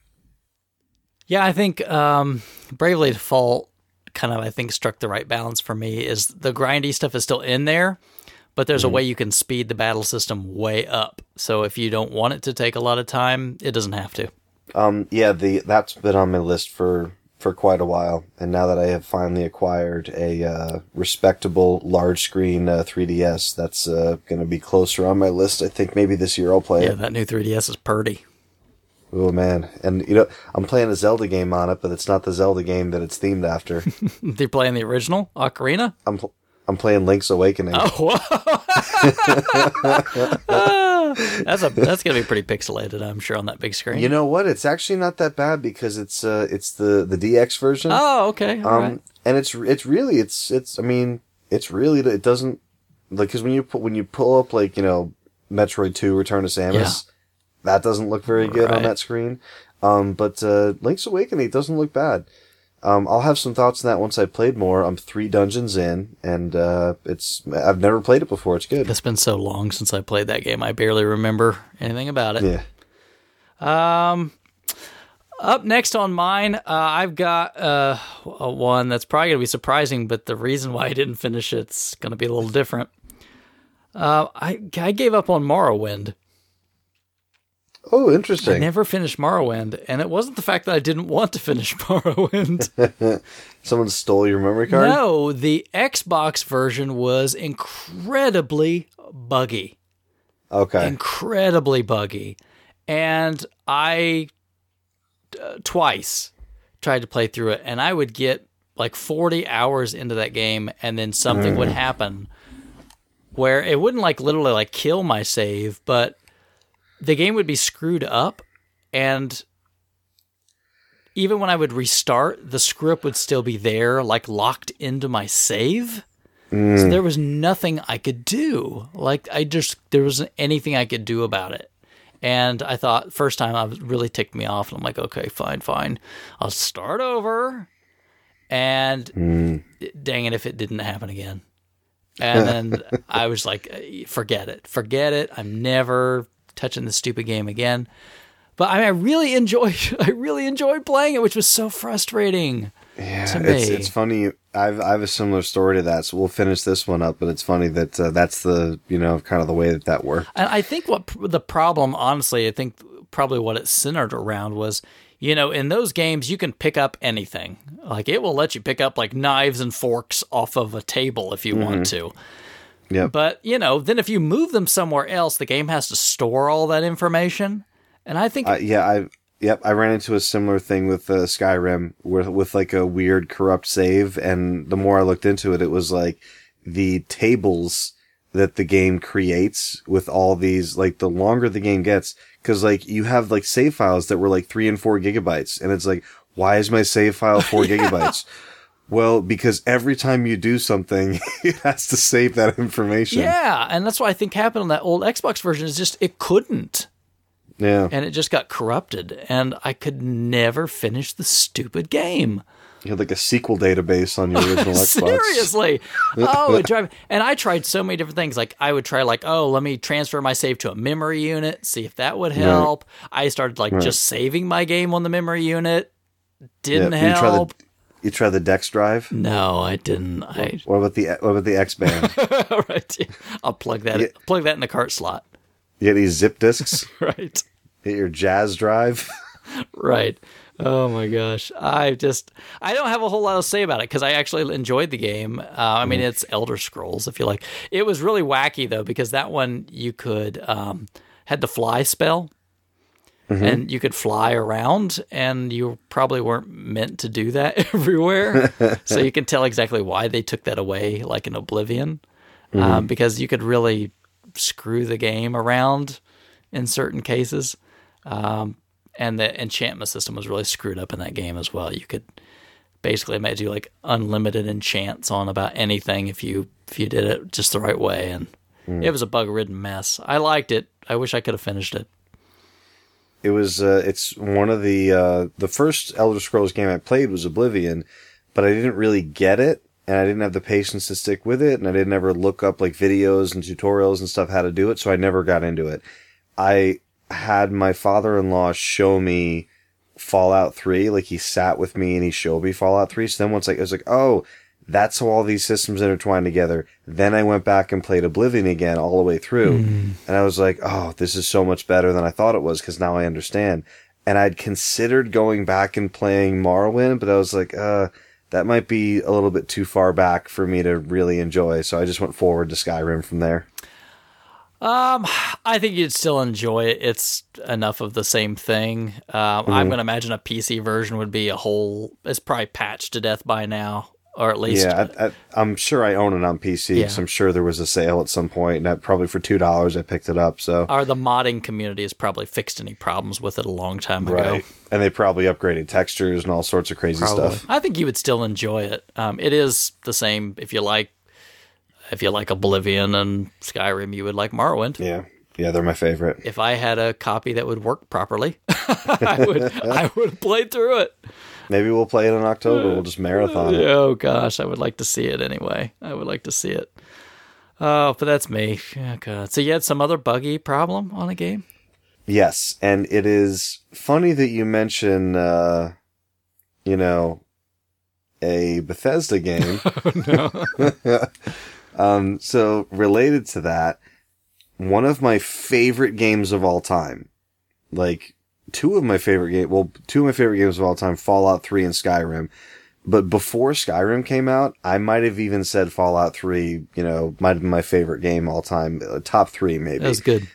Yeah, I think um, Bravely Default kind of I think struck the right balance for me. Is the grindy stuff is still in there, but there's a way you can speed the battle system way up. So if you don't want it to take a lot of time, it doesn't have to. Um, yeah, the that's been on my list for for quite a while, and now that I have finally acquired a uh, respectable large screen uh, 3DS, that's uh, going to be closer on my list. I think maybe this year I'll play Yeah, it. that new 3DS is purdy. Oh man, and you know I'm playing a Zelda game on it, but it's not the Zelda game that it's themed after. They're playing the original Ocarina. I'm pl- I'm playing Link's Awakening. Oh, that's a that's gonna be pretty pixelated, I'm sure, on that big screen. You know what? It's actually not that bad because it's uh it's the the DX version. oh, okay, all um, right. and it's it's really it's it's I mean it's really it doesn't like because when you put when you pull up like you know Metroid Two Return to Samus, that doesn't look very good on that screen. Um, but uh, Link's Awakening doesn't look bad. Um, I'll have some thoughts on that once I played more. I'm three dungeons in, and uh, it's I've never played it before. It's good. It's been so long since I played that game. I barely remember anything about it. Yeah. Um. Up next on mine, uh, I've got uh, a one that's probably going to be surprising, but the reason why I didn't finish it's going to be a little different. Uh, I I gave up on Morrowind. Oh, interesting. I never finished Morrowind, and it wasn't the fact that I didn't want to finish Morrowind. Someone stole your memory card. no, the Xbox version was incredibly buggy. Okay. incredibly buggy. and I uh, twice tried to play through it, and I would get like 40 hours into that game, and then something would happen where it wouldn't like literally like kill my save, but the game would be screwed up, and even when I would restart, the screw up would still be there, like locked into my save. So there was nothing I could do. Like I just there wasn't anything I could do about it. And I thought first time I was really ticked me off, and I'm like, okay, fine, fine, I'll start over. And dang it, if it didn't happen again. And then I was like, forget it, forget it. I'm never touching the stupid game again. But I, mean, I really enjoyed, I really enjoyed playing it, which was so frustrating. Yeah, to it's me. it's funny. I've I have a similar story to that, so we'll finish this one up. But it's funny that uh, that's the you know kind of the way that that worked. And I think what pr- the problem, honestly, I think probably what it centered around was, you know, in those games you can pick up anything. Like it will let you pick up like knives and forks off of a table if you want to. Yep. But you know, then if you move them somewhere else, the game has to store all that information. And I think Uh, yeah, I yep, I ran into a similar thing with uh, Skyrim with with like a weird corrupt save, and the more I looked into it, it was like the tables that the game creates with all these like the longer the game gets because like you have like save files that were like three and four gigabytes and it's like why is my save file four gigabytes well because every time you do something it has to save that information yeah, and that's what I think happened on that old Xbox version is just it couldn't. yeah And it just got corrupted and I could never finish the stupid game. you had like a SQL database on your original Xbox Seriously. Oh, it drive and I tried so many different things. Like I would try like, oh, let me transfer my save to a memory unit, see if that would help. I started like just saving my game on the memory unit. Didn't Yeah, you try the help. You try the DexDrive no, I didn't. I What about the what about the XBAND? all right. yeah. I'll plug that Yeah. plug that in the cart slot. you get these zip disks. Right. Get your Jaz drive. Right. Oh my gosh. I just I don't have a whole lot to say about it because I actually enjoyed the game. Uh, I mean, it's Elder Scrolls. If you like, it was really wacky though because that one you could um, had the fly spell. And you could fly around, and you probably weren't meant to do that everywhere. so you can tell exactly why they took that away, like in Oblivion, um, because you could really screw the game around in certain cases. Um, and the enchantment system was really screwed up in that game as well. You could basically make do like unlimited enchants on about anything if you if you did it just the right way, and it was a bug ridden mess. I liked it. I wish I could have finished it. It was uh, it's one of the uh, the first Elder Scrolls game I played was Oblivion, but I didn't really get it, and I didn't have the patience to stick with it, and I didn't ever look up like videos and tutorials and stuff how to do it, so I never got into it. I had my father-in-law show me Fallout 3, like he sat with me and he showed me Fallout 3. So then once like, I was like, oh, that's how all these systems intertwine together. Then I went back and played Oblivion again all the way through. And I was like, oh, this is so much better than I thought it was because now I understand. And I'd considered going back and playing Morrowind, but I was like, uh, that might be a little bit too far back for me to really enjoy. So I just went forward to Skyrim from there. Um, I think you'd still enjoy it. It's enough of the same thing. Um, I'm going to imagine a PC version would be a whole. It's probably patched to death by now, or at least Yeah, I, I, I'm sure I own it on PC because Yeah. I'm sure there was a sale at some point, and that probably for two dollars I picked it up. So or the modding community has probably fixed any problems with it a long time ago. right, and they probably upgraded textures and all sorts of crazy Probably. stuff. I think you would still enjoy it. Um, it is the same if you like if you like Oblivion and Skyrim, you would like Morrowind. Yeah, yeah, they're my favorite. If I had a copy that would work properly, I would I would have played through it. Maybe we'll play it in October. We'll just marathon it. Oh gosh, I would like to see it anyway. I would like to see it. Oh, but that's me. Oh, God. So you had some other buggy problem on a game? Yes, and it is funny that you mention, uh, you know, a Bethesda game. um, so related to that, one of my favorite games of all time, like two of my favorite game, well, two of my favorite games of all time, Fallout 3 and Skyrim. But before Skyrim came out, I might have even said Fallout 3, you know, might have been my favorite game all time, uh, top three maybe That was good.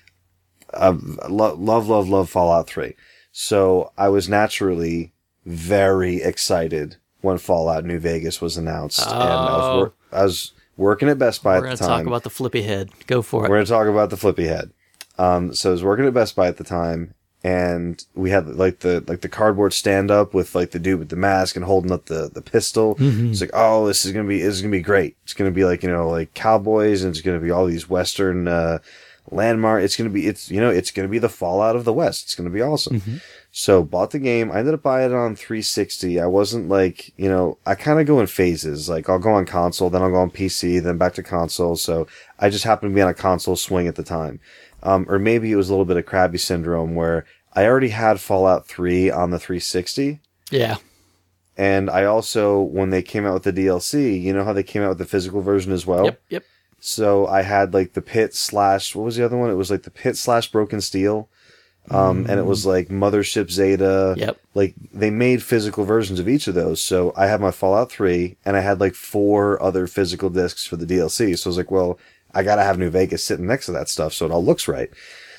uh, lo- love, love, love Fallout 3. So I was naturally very excited when Fallout New Vegas was announced. And I was, Oh. wor- I was working at Best Buy We're at going the to time. talk about the flippy head. Go for it. We're going to talk about the flippy head. Um, so I was working at Best Buy at the time, and we had like the like the cardboard stand up with like the dude with the mask and holding up the the pistol. It's like, oh, this is gonna be this is gonna be great. It's gonna be like you know like cowboys, and it's gonna be all these western uh, landmark. It's gonna be it's you know it's gonna be the Fallout of the West. It's gonna be awesome. So bought the game. I ended up buying it on 360. I wasn't like, you know, I kind of go in phases. Like I'll go on console, then I'll go on PC, then back to console. So I just happened to be on a console swing at the time. Um, or maybe it was a little bit of crabby syndrome where I already had Fallout 3 on the 360. yeah. And I also, when they came out with the DLC, you know how they came out with the physical version as well? Yep. Yep. So I had like the pit slash what was the other one? It was like the pit slash broken steel. Um, and it was like Mothership Zeta. Yep. Like they made physical versions of each of those. So I had my Fallout 3 and I had like four other physical discs for the DLC. So I was like, well, I gotta have New Vegas sitting next to that stuff so it all looks right.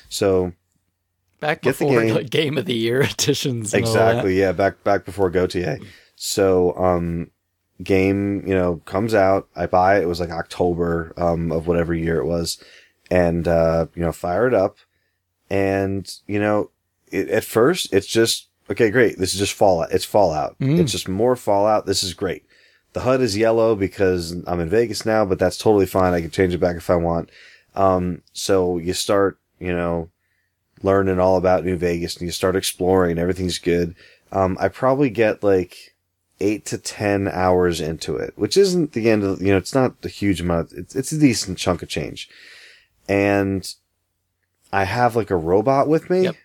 So Back Get before game. like, game of the year editions. and all that. Exactly. Yeah. Back back before GOTY. So um, game you know comes out. I buy it. It was like October um of whatever year it was, and uh, you know fire it up, and you know it, at first it's just okay. Great. This is just Fallout. It's Fallout. Mm. It's just more Fallout. This is great. The HUD is yellow because I'm in Vegas now, but that's totally fine. I can change it back if I want. Um, so you start, you know, learning all about New Vegas and you start exploring. Everything's good. Um, I probably get like eight to 10 hours into it, which isn't the end of, you know, it's not a huge amount. It's, it's a decent chunk of change. And I have like a robot with me, Yep.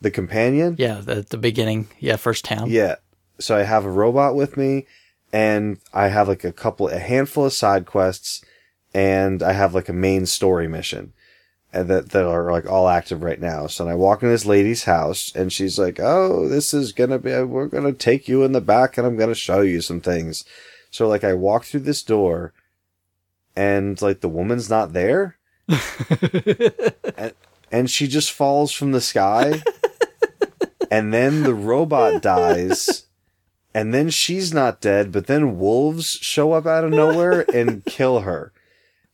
the companion. Yeah. The, the beginning. Yeah. First town. Yeah. So I have a robot with me and I have like a couple, a handful of side quests and I have like a main story mission and that, that are like all active right now. So I walk in this lady's house and she's like, Oh, this is going to be, uh, we're going to take you in the back and I'm going to show you some things. So like I walk through this door and like the woman's not there and, and she just falls from the sky and then the robot dies and then she's not dead but then wolves show up out of nowhere and kill her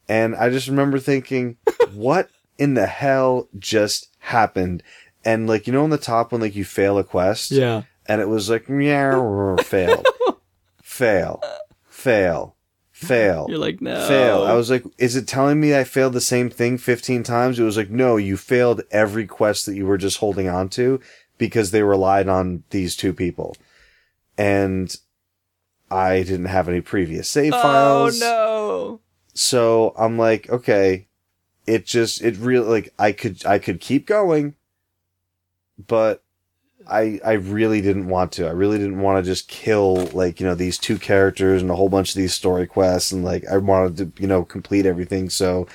and i just remember thinking what in the hell just happened and like you know on the top when like you fail a quest yeah. and it was like meow fail fail fail fail You're like, no. fail. I was like, is it telling me I failed the same thing 15 times? It was like, no, you failed every quest that you were just holding on to because they relied on these two people. And I didn't have any previous save Oh, files. Oh no. So I'm like, okay, it just, it really, like, I could, I could keep going, but I, I really didn't want to. I really didn't want to just kill, like, you know, these two characters and a whole bunch of these story quests. And like, I wanted to, you know, complete everything. So,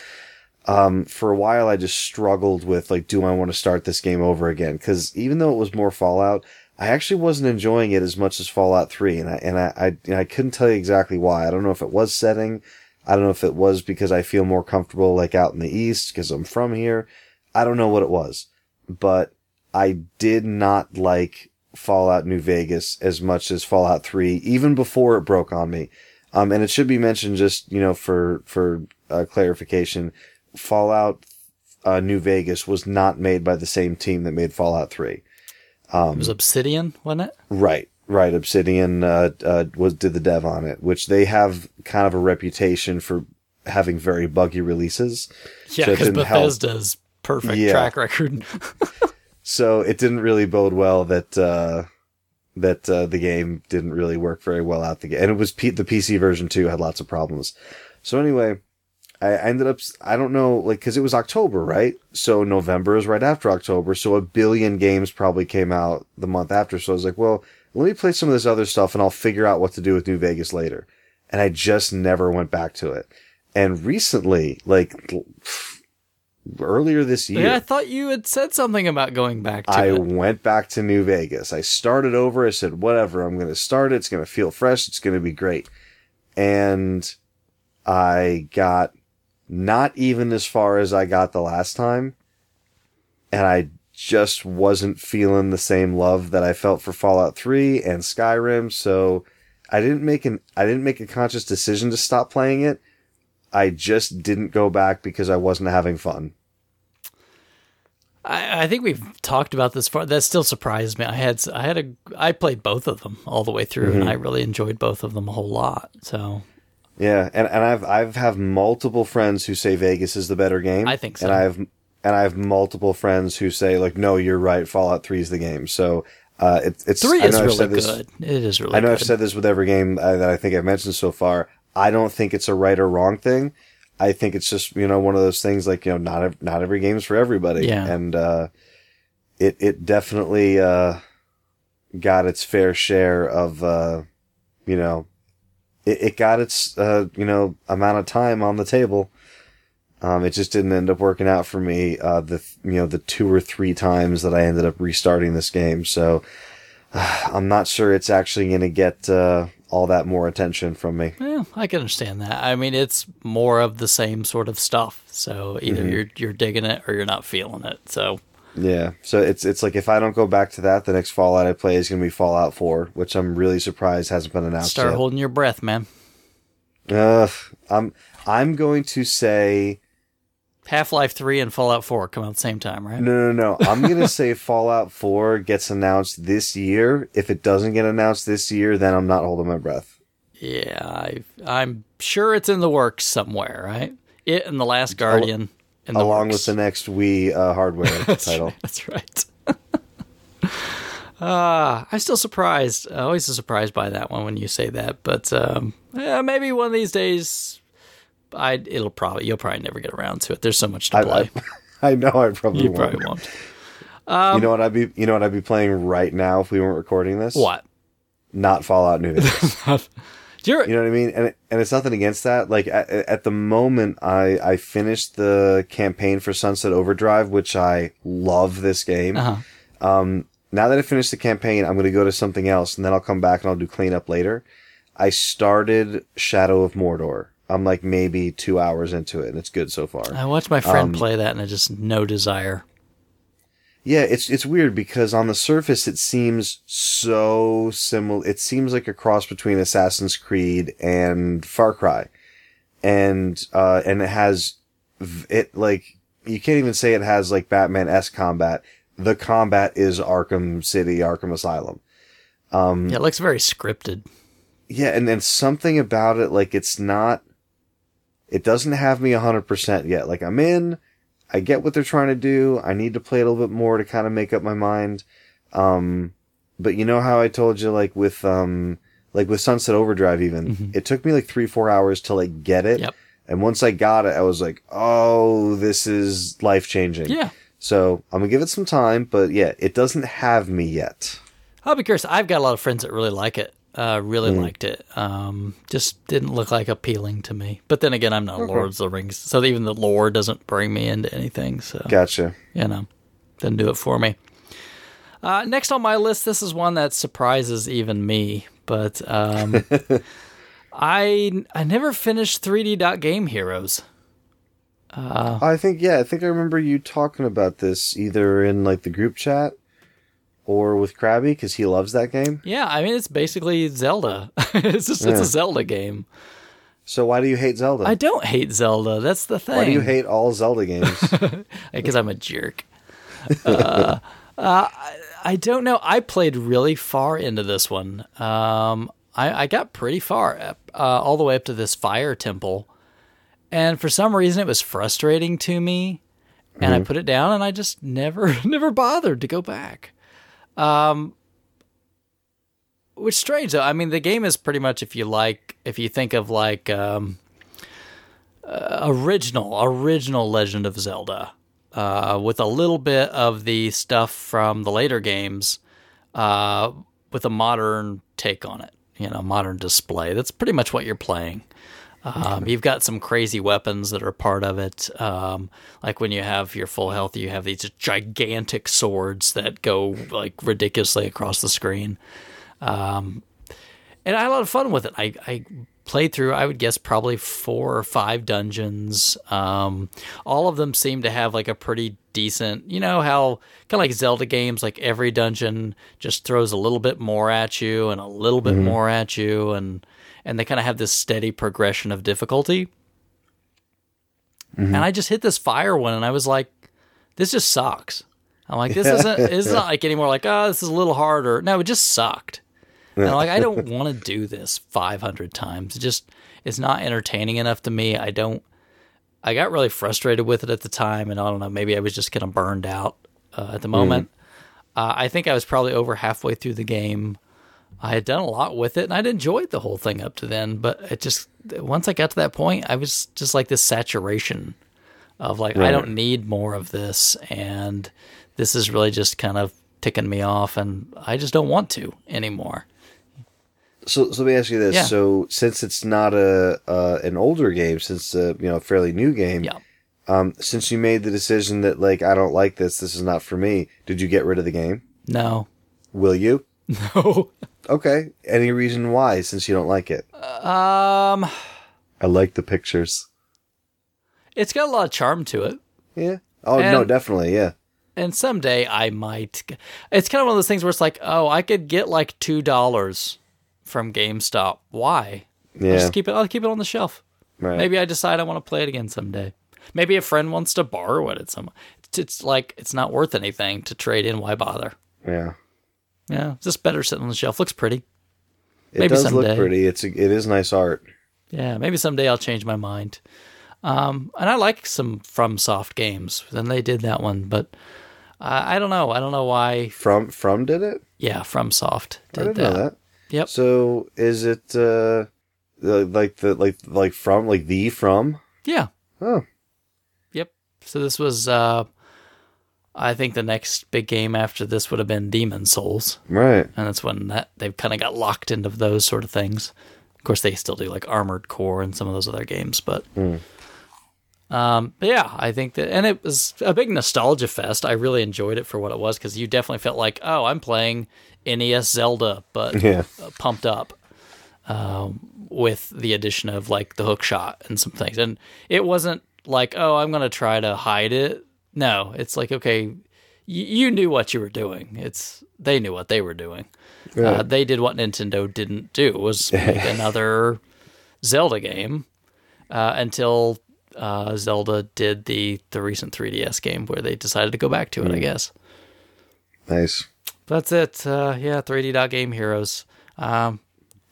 um, for a while, I just struggled with, like, do I want to start this game over again? Cause even though it was more Fallout, I actually wasn't enjoying it as much as Fallout 3. And I, and I, I, and I couldn't tell you exactly why. I don't know if it was setting. I don't know if it was because I feel more comfortable, like, out in the East because I'm from here. I don't know what it was, but I did not like Fallout New Vegas as much as Fallout 3, even before it broke on me. Um, and it should be mentioned just, you know, for, for, uh, clarification, Fallout, uh, New Vegas was not made by the same team that made Fallout 3. It was Obsidian, wasn't it? Right, right. Obsidian, uh, uh, was, did the dev on it, which they have kind of a reputation for having very buggy releases. Yeah, because help. Bethesda's perfect Yeah. track record. So it didn't really bode well that uh, that uh, the game didn't really work very well out the gate, and it was P- the PC version too had lots of problems. So anyway, I I ended up I don't know like because it was October right, so November is right after October, so a billion games probably came out the month after. So I was like, well, let me play some of this other stuff, and I'll figure out what to do with New Vegas later. And I just never went back to it. And recently, like earlier this year, Yeah, I thought you had said something about going back to I it. went back to New Vegas. I started over. I said, whatever, I'm going to start it. It's going to feel fresh. It's going to be great. And I got not even as far as I got the last time. and I just wasn't feeling the same love that I felt for Fallout 3 and Skyrim, so I didn't make an I didn't make a conscious decision to stop playing it. I just didn't go back because I wasn't having fun. I, I think we've talked about this far. That still surprised me. I had I had a I played both of them all the way through, Mm-hmm. and I really enjoyed both of them a whole lot. So Yeah, and, and I've I've have multiple friends who say Vegas is the better game. I think so. And I have and I have multiple friends who say like, no, you're right. Fallout Three is the game. So uh, it, it's three I is really this- good. It is really. I know good. I've said this with every game uh, that I think I've mentioned so far. I don't think it's a right or wrong thing. I think it's just you know one of those things like you know not not every game's for everybody. Yeah. And uh, it it definitely uh, got its fair share of uh, you know it, it got its uh, you know amount of time on the table. Um, it just didn't end up working out for me. Uh, the you know the two or three times that I ended up restarting this game, so I'm not sure it's actually going to get uh, all that more attention from me. Yeah, I can understand that. I mean, it's more of the same sort of stuff. So either Mm-hmm. you're you're digging it or you're not feeling it. So Yeah, so it's it's like if I don't go back to that, the next Fallout I play is going to be Fallout 4, which I'm really surprised hasn't been announced start yet. holding your breath, man. Ugh, I'm I'm going to say Half Life Three and Fallout Four come out at the same time, right? no, no, no. I'm going to say Fallout 4 gets announced this year. If it doesn't get announced this year, then I'm not holding my breath. Yeah, I, I'm sure it's in the works somewhere, right? It and the Last Guardian. In the Along works. with the next Wii uh, hardware title. That's right. uh, I'm still surprised. Always surprised by that one when you say that. But um, yeah, maybe one of these days, I it'll probably you'll probably never get around to it. There's so much to I, play. I, I know I probably you won't. probably won't. you know what I'd be you know what I'd be playing right now if we weren't recording this? What? Not Fallout New Vegas. You're, know what I mean? And it, and it's nothing against that. Like at, at the moment, I I finished the campaign for Sunset Overdrive, which I love this game. uh-huh. Now that I finished the campaign, I'm going to go to something else, and then I'll come back and I'll do cleanup later. I started Shadow of Mordor. I'm like maybe two hours into it, and it's good so far. I watched my friend Um, play that, and I just no desire. Yeah, it's it's weird because on the surface it seems so similar. It seems like a cross between Assassin's Creed and Far Cry, and uh, and it has it like you can't even say it has like Batman s combat. The combat is Arkham City, Arkham Asylum. yeah, it looks very scripted. Yeah, and then something about it like it's not. It doesn't have me hundred percent yet. Like I'm in. I get what they're trying to do. I need to play it a little bit more to kind of make up my mind. Um, but you know how I told you, like with, um, like with Sunset Overdrive, even it took me like three, four hours to like get it. Yep. And once I got it, I was like, oh, this is life changing. Yeah. So I'm gonna give it some time, but yeah, it doesn't have me yet. I'll be curious. I've got a lot of friends that really like it. Uh, really Mm. liked it. Um, just didn't look like appealing to me. But then again, I'm not a Lord of the Rings, so even the lore doesn't bring me into anything. So Gotcha. you know, didn't do it for me. Uh, next on my list, this is one that surprises even me. But um, I I never finished 3D Dot Game Heroes. I think yeah, I think I remember you talking about this either in like the group chat or with Krabby because he loves that game. Yeah, I mean it's basically Zelda. it's just it's a Zelda game. So why do you hate Zelda? I don't hate Zelda. That's the thing. why do you hate all Zelda games? because I'm a jerk. uh, uh, I, don't know. I played really far into this one. Um, I, I got pretty far, up, uh, all the way up to this fire temple, and for some reason it was frustrating to me, and I put it down, and I just never, never bothered to go back. Um, which strange though. I mean, the game is pretty much if you like, if you think of like um, uh, original, original Legend of Zelda uh, with a little bit of the stuff from the later games, uh, with a modern take on it. You know, modern display. That's pretty much what you're playing. Um, you've got some crazy weapons that are part of it. Um, like when you have your full health, you have these gigantic swords that go like ridiculously across the screen. Um, and I had a lot of fun with it. I, I played through, I would guess probably four or five dungeons. Um, all of them seem to have like a pretty decent, you know, how kind of like Zelda games, like every dungeon just throws a little bit more at you and a little bit more at you, and and they kind of have this steady progression of difficulty. And I just hit this fire one, and I was like, this just sucks. I'm like, this isn't. It's not like anymore. Like, oh, this is a little harder. No, it just sucked. And I'm like, I don't want to do this 500 times. It just, it's not entertaining enough to me. I don't. I got really frustrated with it at the time, and I don't know. Maybe I was just kind of burned out uh, at the moment. Uh, I think I was probably over halfway through the game. I had done a lot with it, and I'd enjoyed the whole thing up to then. But it just once I got to that point, I was just like this saturation of like I don't need more of this, and this is really just kind of ticking me off, and I just don't want to anymore. So, so let me ask you this: Yeah. so since it's not a uh, an older game, since uh, you know a fairly new game, Yeah. um, since you made the decision that like I don't like this, this is not for me, did you get rid of the game? No, Will you? No. Okay. Any reason why? Since you don't like it, Um, I like the pictures. it's got a lot of charm to it. Yeah. Oh no, definitely. Yeah. and someday I might. It's kind of one of those things where it's like, oh, I could get like two dollars from GameStop. Why? I'll Yeah. just keep it. I'll keep it on the shelf. Right. Maybe I decide I want to play it again someday. Maybe a friend wants to borrow it at some. It's, it's like it's not worth anything to trade in. Why bother? Yeah. Yeah, it's just better sitting on the shelf. Looks pretty. It Maybe does someday. look pretty. It's a, it is nice art. Yeah, maybe someday I'll change my mind. Um, and I like some From Soft games, and they did that one, but I, I don't know. I don't know why. From from did it? Yeah, From Soft I did didn't know that. Yep. So is it uh like the like like from like the from? Yeah. Oh. Yep. So this was, uh, I think the next big game after this would have been Demon Souls, Right. and that's when that they've kind of got locked into those sort of things. Of course, they still do like Armored Core and some of those other games, but. Um, but yeah, I think that, and it was a big nostalgia fest. I really enjoyed it for what it was because you definitely felt like, oh, I'm playing NES Zelda, but Yeah. uh, pumped up um, with the addition of like the hook shot and some things. And it wasn't like, oh, I'm going to try to hide it. No, it's like, okay, y- you knew what you were doing. It's they knew what they were doing. Uh, they did what Nintendo didn't do was make another Zelda game uh, until uh, Zelda did the the recent 3DS game where they decided to go back to it. I guess Nice. that's it. Uh, yeah, 3D dot game heroes. Um,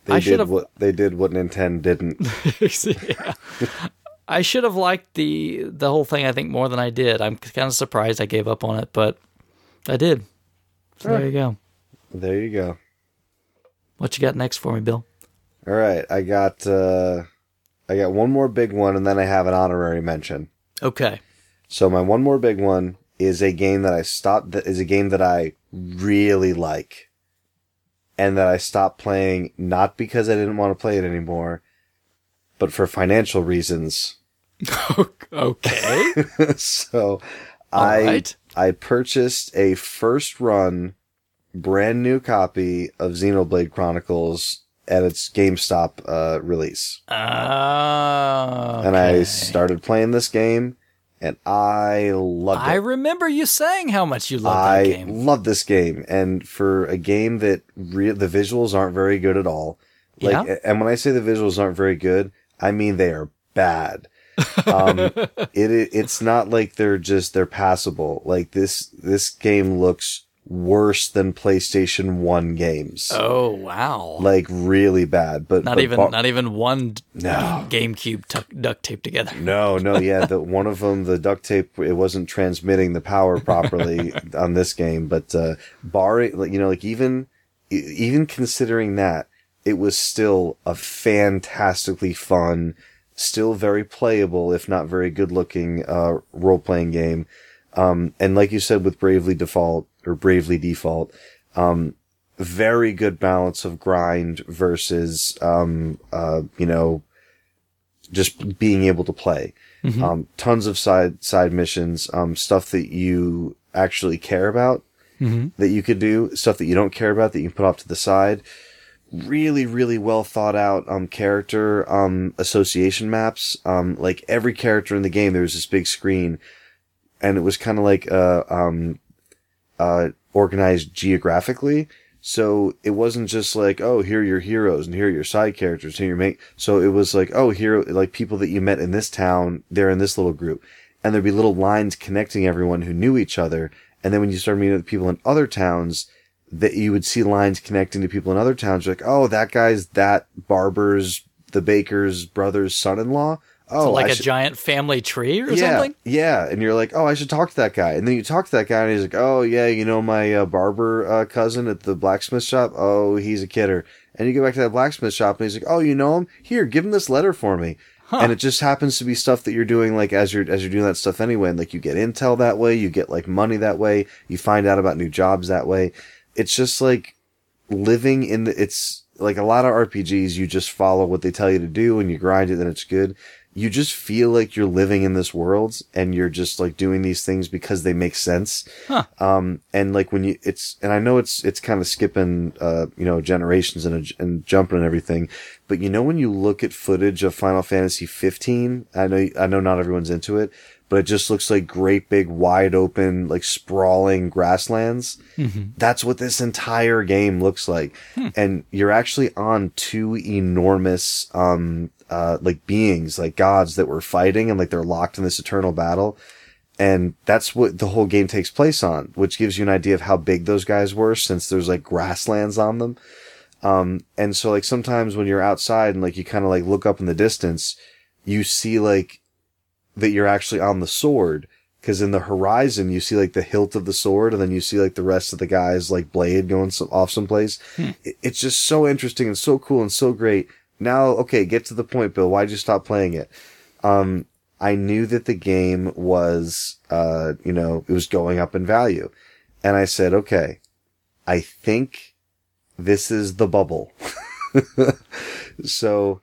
They I did what they did what Nintendo didn't. yeah. I should have liked the the whole thing. I think more than I did. I'm kind of surprised I gave up on it, but I did. So there you go. there you go. What you got next for me, Bill? All right, I got uh I got one more big one and then I have an honorary mention. Okay. So my one more big one is a game that I stopped that is a game that I really like. And that I stopped playing not because I didn't want to play it anymore, but for financial reasons. okay. so All I right. I purchased a first run brand new copy of Xenoblade Chronicles at its GameStop uh, release. Uh, And I started playing this game and I loved it. I remember you saying how much you loved I that game. love this game, and for a game that re- the visuals aren't very good at all. Like, Yeah. and when I say the visuals aren't very good, I mean they are bad. Um, it it's not like they're just they're passable. Like this this game looks worse than PlayStation One games. Oh wow! Like really bad. But not but even not even one No. GameCube tuck duct taped together. No, no, yeah, the one of them, the duct tape, it wasn't transmitting the power properly on this game. But uh, barring, you know, like even even considering that, it was still a fantastically fun, still very playable, if not very good looking, uh, role playing game. Um, and like you said with Bravely Default or Bravely Default, um, very good balance of grind versus, um, uh, you know, just being able to play. Um, tons of side side missions, um, stuff that you actually care about Mm-hmm. that you could do, stuff that you don't care about that you can put off to the side. Really, really well thought out um, character um, association maps. Um, like every character in the game, there was this big screen, and it was kind of like uh, um, uh, organized geographically. So it wasn't just like, oh, here are your heroes and here are your side characters, here your main. So it was like, oh, here, like people that you met in this town, they're in this little group. And there'd be little lines connecting everyone who knew each other. And then when you started meeting other people in other towns, that you would see lines connecting to people in other towns. You're like, oh, that guy's that barber's, the baker's brother's son-in-law. Oh, So like I a should- giant family tree or yeah, something? Yeah, and you're like, oh, I should talk to that guy, and then you talk to that guy, and he's like, oh yeah, you know my uh, barber uh, cousin at the blacksmith shop. Oh, he's a kidder. And you go back to that blacksmith shop, and he's like, oh, you know him? Here, give him this letter for me. And it just happens to be stuff that you're doing, like as you're as you're doing that stuff anyway. And like you get intel that way, you get like money that way, you find out about new jobs that way. It's just like living in the, it's like a lot of RPGs, you just follow what they tell you to do and you grind it and it's good. You just feel like you're living in this world and you're just like doing these things because they make sense. Um, and like when you, it's, and I know it's, it's kind of skipping, uh, you know, generations and, and jumping and everything, but you know, when you look at footage of Final Fantasy 15, I know, I know not everyone's into it, but it just looks like great big wide open, like sprawling grasslands. That's what this entire game looks like. And you're actually on two enormous, um, uh, like beings, like gods that were fighting and like they're locked in this eternal battle. And that's what the whole game takes place on, which gives you an idea of how big those guys were since there's like grasslands on them. Um, and so like sometimes when you're outside and like you kind of like look up in the distance, you see like that you're actually on the sword. Cause in the horizon, you see like the hilt of the sword and then you see like the rest of the guy's like blade going some, off someplace. It- It's just so interesting and so cool and so great. Now, okay, get to the point, Bill. Why'd you stop playing it? Um, I knew that the game was, uh, you know, it was going up in value. And I said, okay, I think this is the bubble. so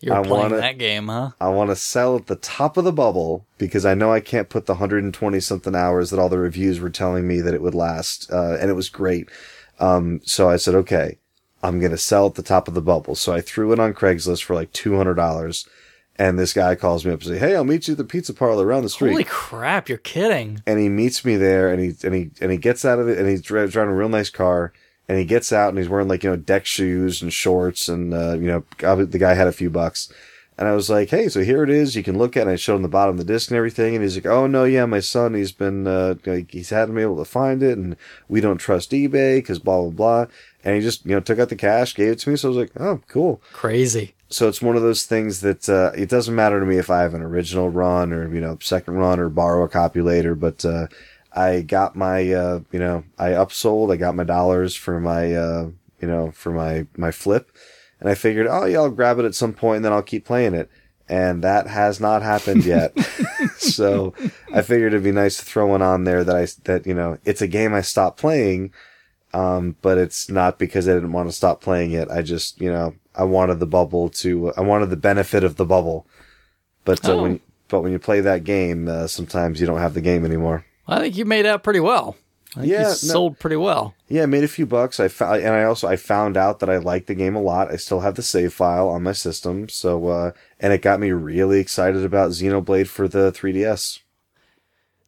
You're I playing wanna- that game, huh? I want to sell at the top of the bubble because I know I can't put the 120 something hours that all the reviews were telling me that it would last. Uh, and it was great. Um, so I said, okay, I'm going to sell at the top of the bubble. So I threw it on Craigslist for like $200. And this guy calls me up and say, Hey, I'll meet you at the pizza parlor around the street. Holy crap, you're kidding. and he meets me there and he, and he, and he gets out of it and he's dri- driving a real nice car and he gets out and he's wearing like, you know, deck shoes and shorts and, uh, you know, the guy had a few bucks. And I was like, Hey, so here it is. You can look at it. And I showed him the bottom of the disc and everything. And he's like, Oh no, yeah, my son, he's been, uh, like, he's hadn't been able to find it and we don't trust eBay because blah, blah, blah. And he just, you know, took out the cash, gave it to me. So I was like, Oh, cool Crazy. so it's one of those things that uh, it doesn't matter to me if I have an original run or you know second run or borrow a copy later. But uh, I got my uh, you know I upsold. I got my dollars for my uh, you know for my my flip, and I figured oh yeah I'll grab it at some point and then I'll keep playing it. And that has not happened yet. so I figured it'd be nice to throw one on there that I that you know it's a game I stopped playing um, but it's not because I didn't want to stop playing it. I just, you know, I wanted the bubble to, I wanted the benefit of the bubble. But uh, Oh. when, but when you play that game, uh, sometimes you don't have the game anymore. I think you made out pretty well. I think Yeah, you no- sold pretty well. Yeah, I made a few bucks. I found, and I also I found out that I liked the game a lot. I still have the save file on my system, so uh, and it got me really excited about Xenoblade for the 3DS.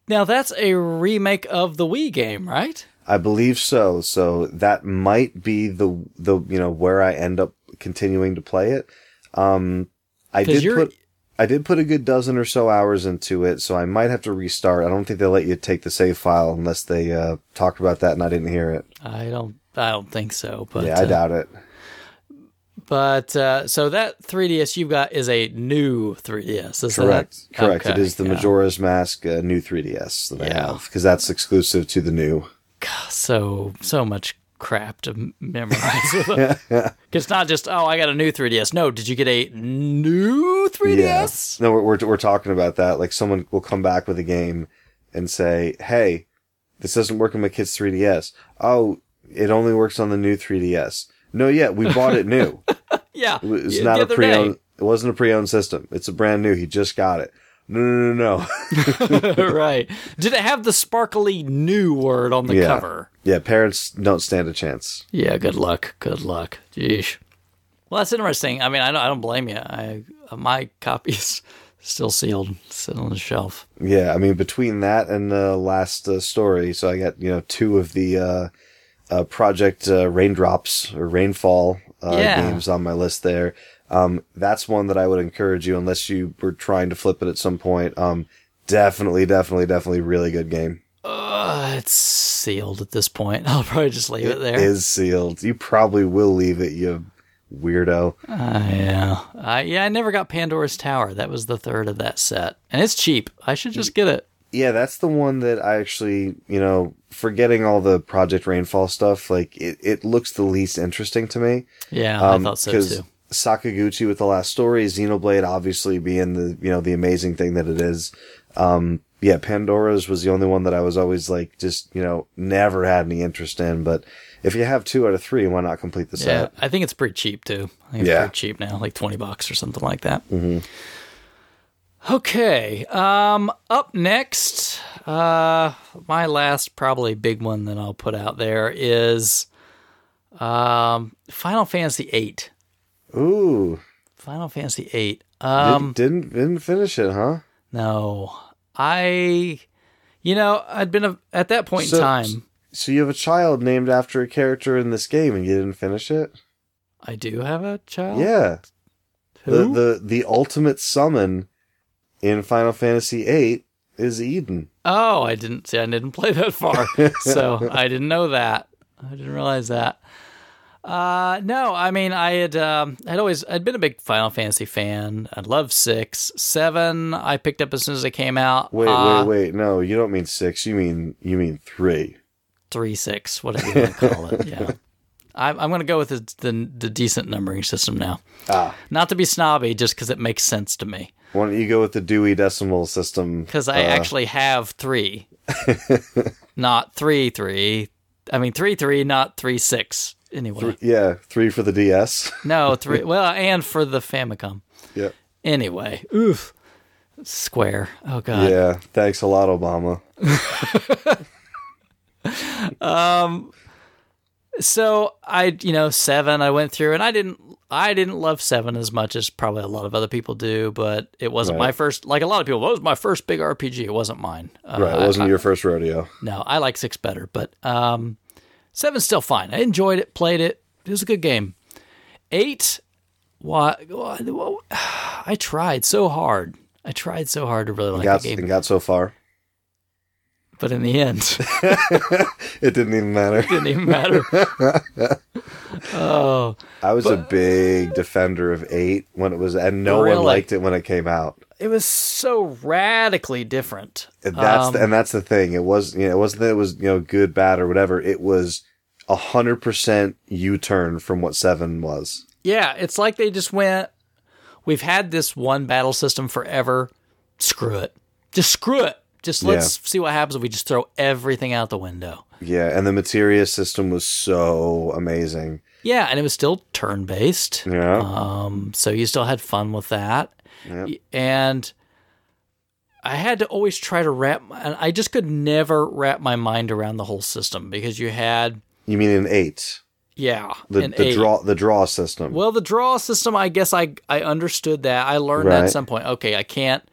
Now that's a remake of the Wii game, right? I believe so. So that might be the the you know where I end up continuing to play it. Um, I did put I did put a good dozen or so hours into it, so I might have to restart. I don't think they'll let you take the save file unless they uh, talked about that and I didn't hear it. I don't. I don't think so. But yeah, I uh, doubt it. But uh, so that 3DS you've got is a new 3DS. Is Correct. That? Correct. Okay, it is the yeah. Majora's Mask uh, new 3DS that I Yeah. have because that's exclusive to the new. So so much crap to memorize. it's not just oh I got a new 3DS. No, did you get a new 3DS? No, we're, we're we're talking about that. Like someone will come back with a game and say, "Hey, this doesn't work on my kid's 3DS." Oh, it only works on the new 3DS. No, yeah, we bought it new. Yeah, It was yeah, not a pre-owned. day. It wasn't a pre-owned system. It's a brand new. He just got it. No, no, no, no. right. Did it have the sparkly new word on the yeah, cover? yeah. Parents don't stand a chance. Yeah, good luck. Good luck. Jeez. Well, that's interesting. I mean, I don't, I don't blame you. I my copy's still sealed, sitting on the shelf. Yeah, I mean between that and the last uh, story, so I got you know two of the uh, uh, Project uh, Raindrops or Rainfall uh, Yeah. games on my list there. Um, that's one that I would encourage you, unless you were trying to flip it at some point. Um, definitely, definitely, definitely, really good game. Uh, it's sealed at this point. I'll probably just leave it, there. Is sealed. You probably will leave it, you weirdo. Uh, yeah. I yeah, I never got Pandora's Tower. That was the third of that set. And it's cheap. I should just get it. Yeah, that's the one that I actually, you know, forgetting all the Project Rainfall stuff, like it, it looks the least interesting to me. Yeah, Um, I thought so too. Sakaguchi with the last story, Xenoblade obviously being the you know the amazing thing that it is. Um, yeah, Pandora's was the only one that I was always like just you know never had any interest in. But if you have two out of three, why not complete the set? Yeah. I think it's pretty cheap too. I think it's Yeah. pretty cheap now, like twenty bucks or something like that. Mm-hmm. Okay. Um. Up next, uh, my last probably big one that I'll put out there is, um, Final Fantasy VIII. Ooh, Final Fantasy VIII. Um. didn't, didn't didn't finish it, huh? No, I. You know, I'd been a, at that point So- in time. So you have a child named after a character in this game, and you didn't finish it? I do have a child. Yeah, the Who? the the ultimate summon in Final Fantasy VIII is Eden. Oh, I didn't see. I didn't play that far, so I didn't know that. I didn't realize that. Uh, no, I mean, I had, um, I'd always, I'd been a big Final Fantasy fan. I love six, seven. I picked up as soon as it came out. Wait, Uh, wait, wait! No, you don't mean six. You mean you mean three. three, six, whatever you want to call it. Yeah, I'm, I'm going to go with the, the the decent numbering system now. Ah, Not to be snobby, just because it makes sense to me. why don't you go with the Dewey Decimal System? Because I uh, actually have three, not three, three. I mean, three, three, not three, six. Anyway. yeah, three for the DS. No, three. well, and for the Famicom. yeah, Anyway, oof. Square. Oh god. yeah. Thanks a lot, Obama. Um. So I, you know, seven. I went through, and I didn't. I didn't love seven as much as probably a lot of other people do, but it wasn't Right. my first. Like a lot of people, what was my first big RPG? It wasn't mine. Uh, Right, it wasn't your first rodeo. No, I like six better, but um, seven's still fine. I enjoyed it, played it. It was a good game. Eight, why- I tried so hard. I tried so hard to really like got the game, and got so far, but in the end, it didn't even matter. It didn't even matter. oh, I was a big defender of eight when it was, and no Really? one liked it when it came out. It was so radically different. And that's Um, the, and that's the thing. It was you know it wasn't that it was you know good, bad, or whatever. It was a hundred percent U turn from what seven was. Yeah, it's like they just went. We've had this one battle system forever. Screw it. Just screw it. Just let's see what happens if we just throw everything out the window. Yeah, and the materia system was so amazing. Yeah, and it was still turn based. Yeah, Um, so you still had fun with that. Yep. And I had to always try to wrap, and I just could never wrap my mind around the whole system because you had, you mean an eight yeah, the the eight. draw the draw system? Well, the draw system, I guess I I understood that. I learned that at some point. Okay, I can't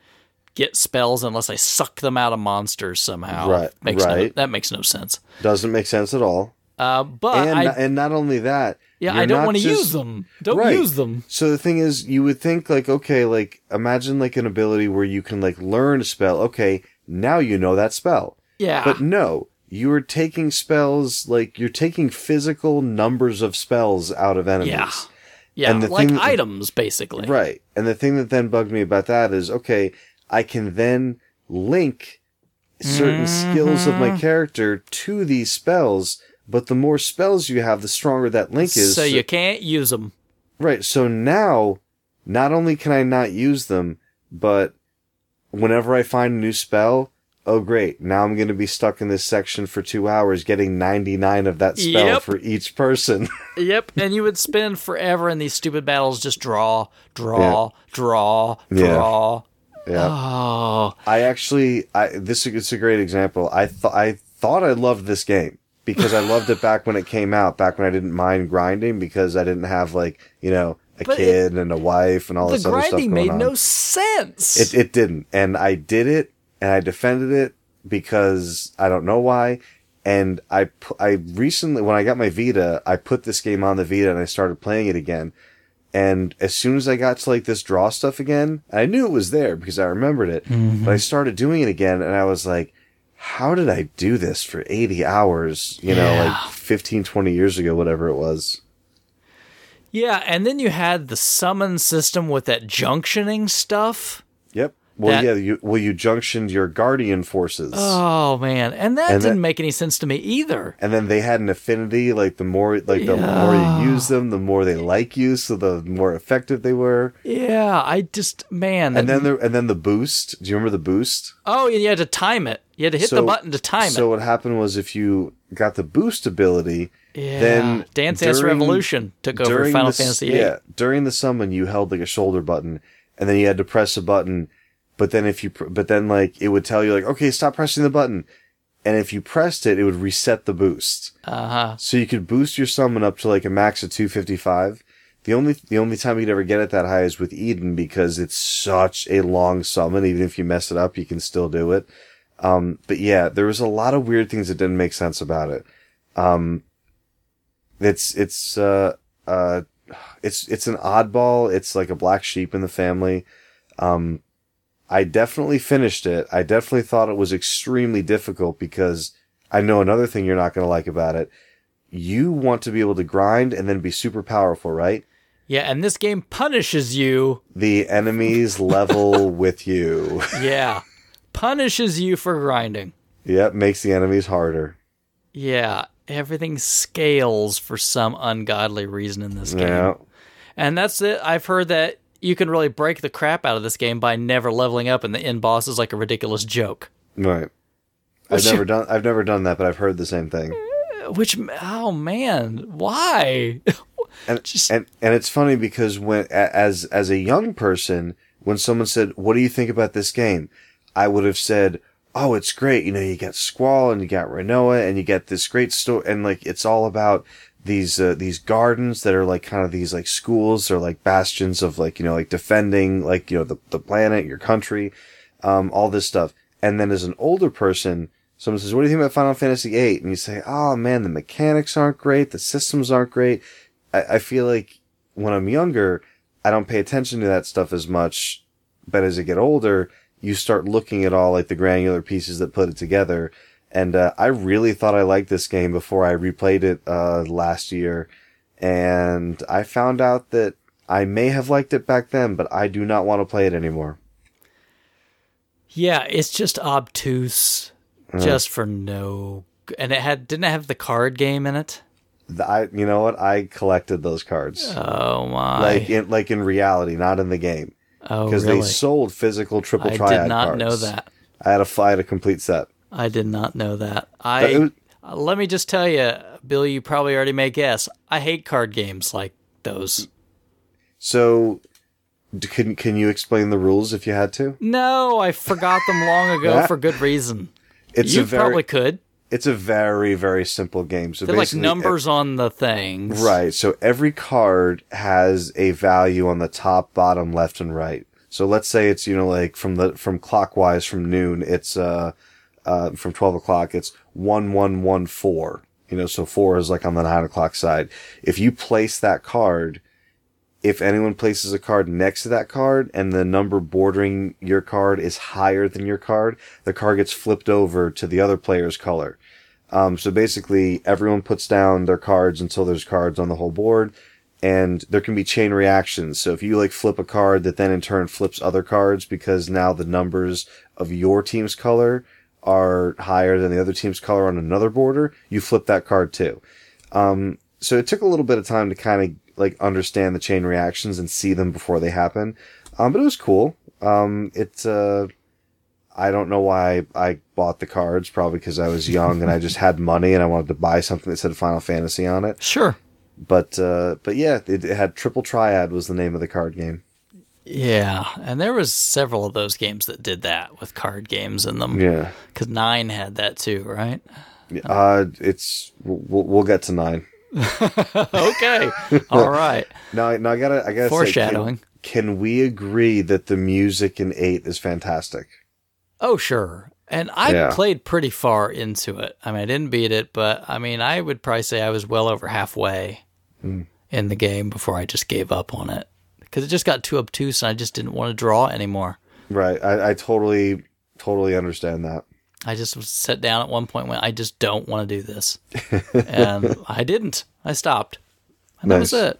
get spells unless I suck them out of monsters somehow. Right, Makes No, right. that makes no sense. Doesn't make sense at all. Uh, but and I, and not only that, yeah, you're I don't want to use them. Don't Right. use them. So the thing is, you would think like, okay, like imagine like an ability where you can like learn a spell. Okay, now you know that spell. Yeah. But no, you are taking spells like you're taking physical numbers of spells out of enemies. yeah. Yeah, And the like that- items, basically. Right. And the thing that then bugged me about that is, okay, I can then link certain skills of Mm-hmm. my character to these spells, but the more spells you have, the stronger that link is. So you can't use them. Right. So now, not only can I not use them, but whenever I find a new spell, oh great, now I'm going to be stuck in this section for two hours getting 99 of that spell Yep. for each person. Yep, and you would spend forever in these stupid battles, just draw, draw, draw, draw. Yeah. Yeah. Oh, I actually, I this is a great example. I thought I thought I loved this game because I loved it back when it came out, back when I didn't mind grinding because I didn't have like you know a But kid and a wife and all this other stuff The grinding made on. no sense. It it didn't, and I did it, and I defended it because I don't know why. And I I recently when I got my Vita, I put this game on the Vita and I started playing it again. And as soon as I got to like this draw stuff again, I knew it was there because I remembered it. Mm-hmm. But I started doing it again, and I was like, "How did I do this for eighty hours?" You know, Yeah. like 15, 20 years ago, whatever it was. yeah, and then you had the summon system with that junctioning stuff. Yep. Well, That- yeah. You well, you junctioned your guardian forces. Oh man, and that And didn't that- make any sense to me either. and then they had an affinity like the more like the Yeah. more you use them the more they like you so the more effective they were Yeah, I just man. and then the and then the boost do you remember the boost oh, and you had to time it. You had to hit the button to time so it. So what happened was if you got the boost ability Yeah. then Dance Dance Revolution took over Final the Fantasy VIII. yeah during the summon you held like a shoulder button and then you had to press a button but then if you pr- but then like it would tell you like okay stop pressing the button and if you pressed it it would reset the boost Uh huh. So you could boost your summon up to like a max of 255. The only the only time you'd ever get it that high is with Eden because it's such a long summon. Even if you mess it up, you can still do it. Um, but yeah, there was a lot of weird things that didn't make sense about it. Um, it's it's uh uh it's it's an oddball. It's like a black sheep in the family. Um, I definitely finished it. I definitely thought it was extremely difficult because I know another thing you're not going to like about it. You want to be able to grind and then be super powerful, right? Yeah, and this game punishes you. The enemies level with you. Yeah, punishes you for grinding. Yep, makes the enemies harder. Yeah, everything scales for some ungodly reason in this game. Yeah. And that's it. I've heard that you can really break the crap out of this game by never leveling up, and the end boss is like a ridiculous joke. Right. I've never done I've never done that, but I've heard the same thing. Uh, which, oh man, why? And Just- and and it's funny because when as as a young person, when someone said, "What do you think about this game?" I would have said, "Oh, it's great. You know, you got Squall and you got Rinoa and you get this great story and like it's all about these uh, these gardens that are like kind of these like schools or like bastions of like you know like defending like you know the the planet, your country, um, all this stuff." And then as an older person, someone says, "What do you think about Final Fantasy VIII?" And you say, "Oh man, the mechanics aren't great, the systems aren't great." I, I feel like when I'm younger, I don't pay attention to that stuff as much. But as I get older, you start looking at all like the granular pieces that put it together. And uh, I really thought I liked this game before I replayed it uh, last year, and I found out that I may have liked it back then, but I do not want to play it anymore. yeah, it's just obtuse, just for no. And it had didn't it have the card game in it? I, you know what? I collected those cards, Oh my! like in like in reality, not in the game, oh because really? they sold physical triple triad. I did not cards. know that. I had a I had a complete set. I did not know that. I was- uh, let me just tell you, Bill. You probably already may guess. I hate card games like those. So, can can you explain the rules if you had to? No, I forgot them long ago for good reason. It's you very probably could. it's a very very simple game. So They're like numbers on the things. right? So every card has a value on the top, bottom, left, and right. So let's say it's you know like from the from clockwise from noon, it's uh uh from twelve o'clock, it's one one one four. You know, so four is like on the nine o'clock side. If you place that card, if anyone places a card next to that card and the number bordering your card is higher than your card, the card gets flipped over to the other player's color. Um, so basically, everyone puts down their cards until there's cards on the whole board, and there can be chain reactions. So if you like flip a card that then in turn flips other cards because now the numbers of your team's color are higher than the other team's color on another border, you flip that card too. Um, so it took a little bit of time to kind of like understand the chain reactions and see them before they happen. Um, but it was cool. Um, it's, uh, I don't know why I bought the cards, probably because I was young and I just had money and I wanted to buy something that said Final Fantasy on it. Sure. But, uh, but yeah, it, it had Triple Triad was the name of the card game. Yeah, and there was several of those games that did that with card games in them. Yeah. Because nine had that too, right? Uh, it's we'll, we'll get to nine. okay, all right. Now, now I gotta, I gotta Foreshadowing. Say, can, can we agree that the music in eight is fantastic? Oh, sure. And I Yeah. played pretty far into it. I mean, I didn't beat it, but I mean, I would probably say I was well over halfway Hmm. in the game before I just gave up on it because it just got too obtuse and I just didn't want to draw anymore. Right. I, I totally, totally understand that. I just sat down at one point when I just don't want to do this. and I didn't. I stopped. And that was it.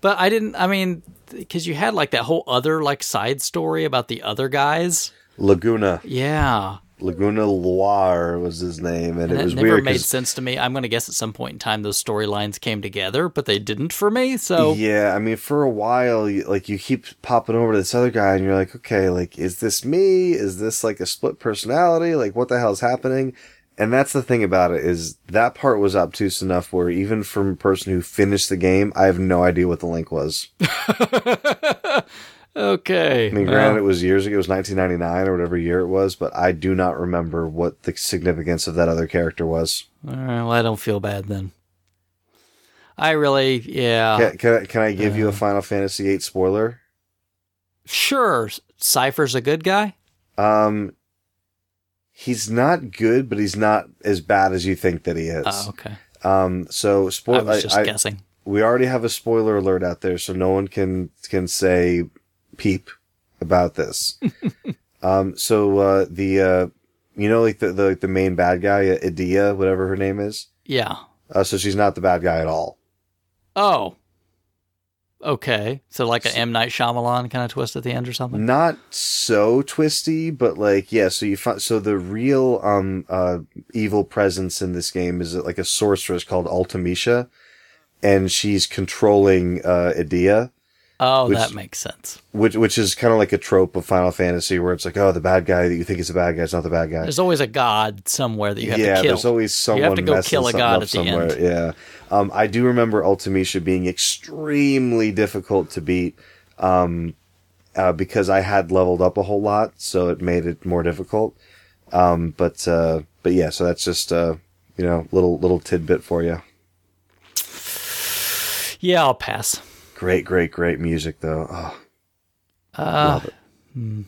But I didn't, I mean, because you had like that whole other like side story about the other guys. Laguna, Yeah. Laguna Loire was his name, and, And it was never weird Made sense to me. I'm going to guess at some point in time those storylines came together, but they didn't for me. So Yeah, I mean, for a while, you, like you keep popping over to this other guy, and you're like, okay, like, is this me? Is this like a split personality? Like, what the hell's happening? And that's the thing about it is that part was obtuse enough where even from a person who finished the game, I have no idea what the link was. okay. I mean, granted, it was years ago, it was 1999 or whatever year it was, but I do not remember what the significance of that other character was. All right, well, I don't feel bad then. I really, yeah, Can, can, I, can I give you a Final Fantasy VIII spoiler? sure. Seifer's a good guy. Um, he's not good, but he's not as bad as you think that he is. Oh, okay. Um, so spoiler. I was just I- guessing. we already have a spoiler alert out there, so no one can can say peep about this. um, so uh, the uh, you know, like the the, like the main bad guy, uh, Edea, whatever her name is. Yeah. Uh, so she's not the bad guy at all. Oh. Okay. So like an M Night Shyamalan kind of twist at the end or something. Not so twisty, but like yeah. So you find so the real um uh evil presence in this game is like a sorceress called Ultimecia, and she's controlling uh Edea. Oh, Which- that makes sense. which which is kind of like a trope of Final Fantasy, where it's like, oh, the bad guy that you think is the bad guy is not the bad guy. There's always a god somewhere that you have yeah, to kill. there's always someone you have to go kill a god at the somewhere. end. Yeah, um, I do remember Ultimecia being extremely difficult to beat, um, uh, because I had leveled up a whole lot, so it made it more difficult. Um, but uh, but yeah, so that's just uh, you know little little tidbit for you. yeah, I'll pass. Great, great, great music though. Oh, Uh, love it.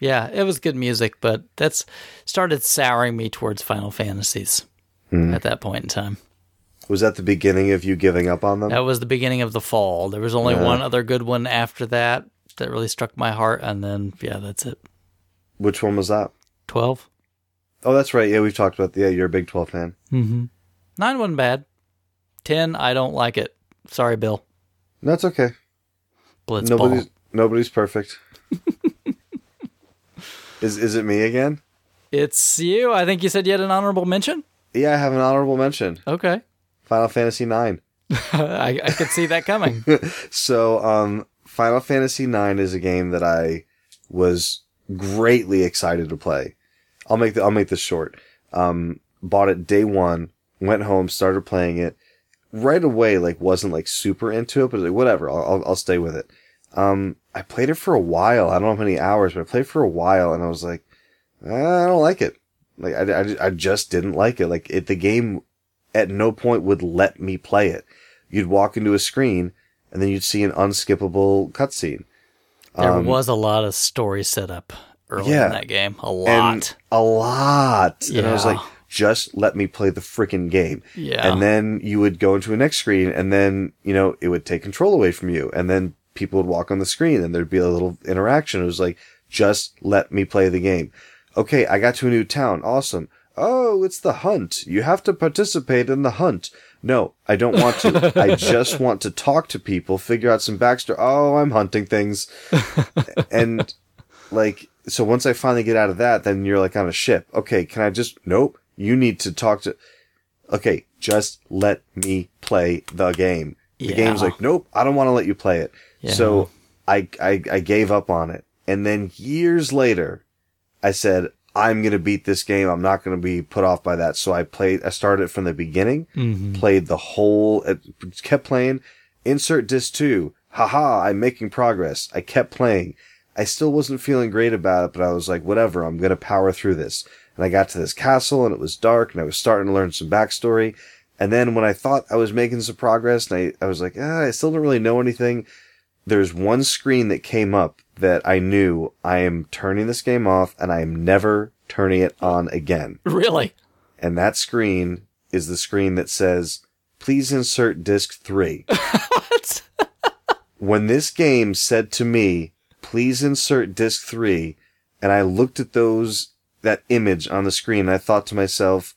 yeah, it was good music, but that's started souring me towards Final Fantasies Hmm. at that point in time. Was that the beginning of you giving up on them? That was the beginning of the fall. There was only Yeah. one other good one after that that really struck my heart, and then yeah, that's it. Which one was that? Twelve. Oh, that's right. Yeah, we've talked about. The, yeah, you're a Big Twelve fan. Mm-hmm. Nine wasn't bad. Ten, I don't like it. Sorry, Bill. That's okay. Blitzball. Nobody's nobody's perfect. is is it me again? It's you. I think you said you had an honorable mention. Yeah, I have an honorable mention. Okay, Final Fantasy IX. I, I could see that coming. So, um, Final Fantasy IX is a game that I was greatly excited to play. I'll make the, I'll make this short. Um, bought it day one, went home, started playing it right away. Like wasn't like super into it, but like whatever. I'll, I'll, I'll stay with it. Um, I played it for a while. I don't know how many hours, but I played for a while and I was like, "Uh, I don't like it. Like I, I, I just didn't like it. Like it, the game at no point would let me play it. You'd walk into a screen and then you'd see an unskippable cutscene. There Um, was a lot of story setup early Yeah. in that game. A lot. and a lot. And I was like, just let me play the freaking game. Yeah. And then you would go into a next screen and then, you know, it would take control away from you. And then people would walk on the screen and there'd be a little interaction. It was like, just let me play the game. Okay, I got to a new town. Awesome. Oh, it's the hunt. You have to participate in the hunt. No, I don't want to. I just want to talk to people, figure out some backstory. Oh, I'm hunting things. and like, so once I finally get out of that, then you're like on a ship. Okay, can I just, nope. You need to talk to, okay, just let me play the game. The Yeah. game's like, nope, I don't want to let you play it. Yeah. So I, I, I gave up on it. And then years later, I said, I'm going to beat this game. I'm not going to be put off by that. So I played, I started from the beginning, Mm-hmm. played the whole, kept playing, insert disc two, haha, I'm making progress. I kept playing. I still wasn't feeling great about it, but I was like, whatever, I'm gonna power through this. And I got to this castle and it was dark and I was starting to learn some backstory. And then when I thought I was making some progress and I, I was like, ah, I still don't really know anything. There's one screen that came up that I knew I am turning this game off and I am never turning it on again. Really? And that screen is the screen that says, please insert disc three. what? when this game said to me, please insert disc three, and I looked at those, that image on the screen, I thought to myself,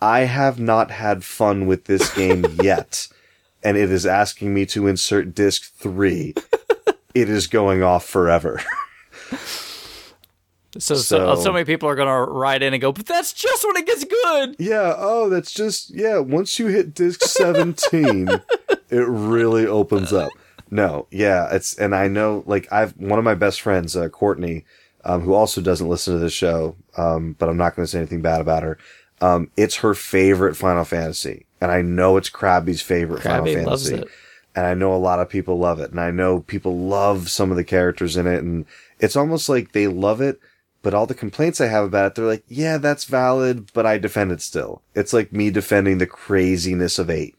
I have not had fun with this game yet. And it is asking me to insert disc three. it is going off forever. So, so, So- many people are going to ride in and go, but that's just when it gets good. yeah, oh, that's just, yeah, once you hit disc 17, it really opens up. No, yeah, it's, and I know, like, I've, one of my best friends, uh, Courtney, um, who also doesn't listen to this show, um, but I'm not going to say anything bad about her. Um, it's her favorite Final Fantasy. And I know it's Krabby's favorite Krabby Final loves Fantasy. it. And I know a lot of people love it. And I know people love some of the characters in it. And it's almost like they love it, but all the complaints I have about it, they're like, yeah, that's valid, but I defend it still. It's like me defending the craziness of eight.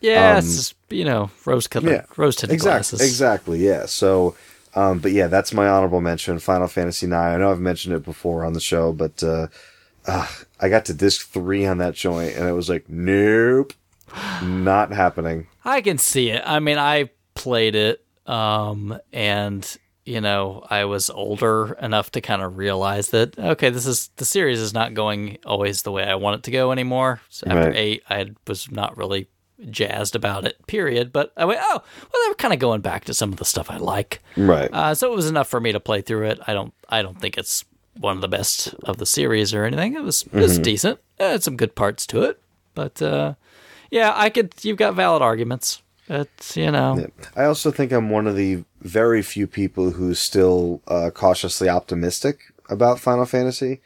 Yeah, it's just, you know, rose colored, yeah. rose tinted Exactly. glasses. Exactly. Yeah. So, um, but yeah, that's my honorable mention. Final Fantasy IX. I know I've mentioned it before on the show, but uh, uh, I got to disc three on that joint, and it was like, nope, not happening. I can see it. I mean, I played it, um, and you know, I was older enough to kind of realize that okay, this is the series is not going always the way I want it to go anymore. So after Right. eight, I was not really jazzed about it. Period. But I went, oh, well, they were kind of going back to some of the stuff I like. Right. Uh, so it was enough for me to play through it. I don't, I don't think it's one of the best of the series or anything. It was, it was decent. It had some good parts to it, but uh, yeah, I could. You've got valid arguments. It's you know, I also think I'm one of the very few people who's still uh, cautiously optimistic about Final Fantasy.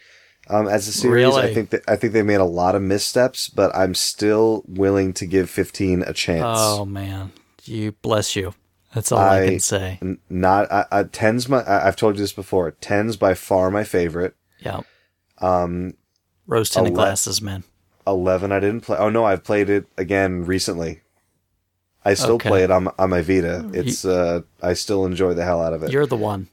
Um, as a series, Really? I think that I think they made a lot of missteps, but I'm still willing to give 15 a chance. oh man, you bless you. That's all I, I- can say. N- Not I, I, ten's my. I, I've told you this before. Ten's by far my favorite. Yeah, Um, rose tinted ele- glasses, man. 11 I didn't play. Oh no, I've played it again recently. I still Okay. play it on on my Vita. It's uh, I still enjoy the hell out of it. You're the one.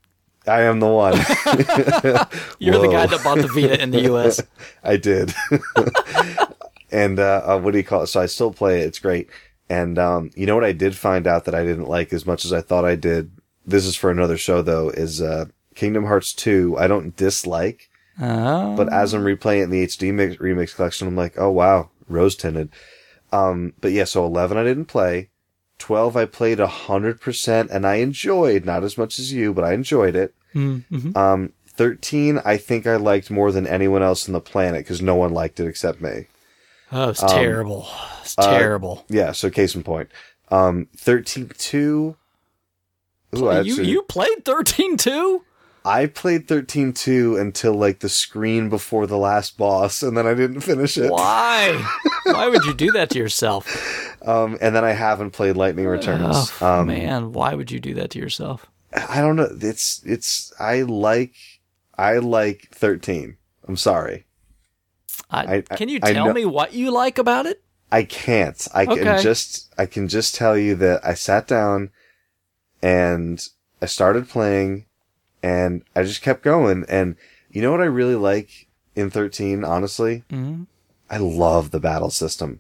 I am the one. You're the guy that bought the Vita in the U.S. I did. and uh, uh, what do you call it? So I still play it. It's great. And um, you know what I did find out that I didn't like as much as I thought I did. This is for another show though. Is uh, Kingdom Hearts two? I don't dislike, Oh, but as I'm replaying it in the HD mix, remix collection, I'm like, oh wow, rose tinted. Um, but yeah, so 11 I didn't play. 12 I played 100% and I enjoyed, not as much as you, but I enjoyed it. Mm-hmm. Um, 13 I think I liked more than anyone else on the planet because no one liked it except me. oh, it's um, terrible. It's uh, terrible. Yeah, so case in point. Um, 13 2. Ooh, you actually- you played thirteen too? I played 13 2 until like the screen before the last boss and then I didn't finish it. Why? Why would you do that to yourself? Um, and then I haven't played Lightning Returns. Oh um, man, why would you do that to yourself? I don't know. It's, it's, I like, I like 13. I'm sorry. I, I- can you I tell know- me what you like about it? I can't. I can just I can just tell you that I sat down and I started playing and I just kept going and you know what I really like in 13 honestly? hmm I love the battle system.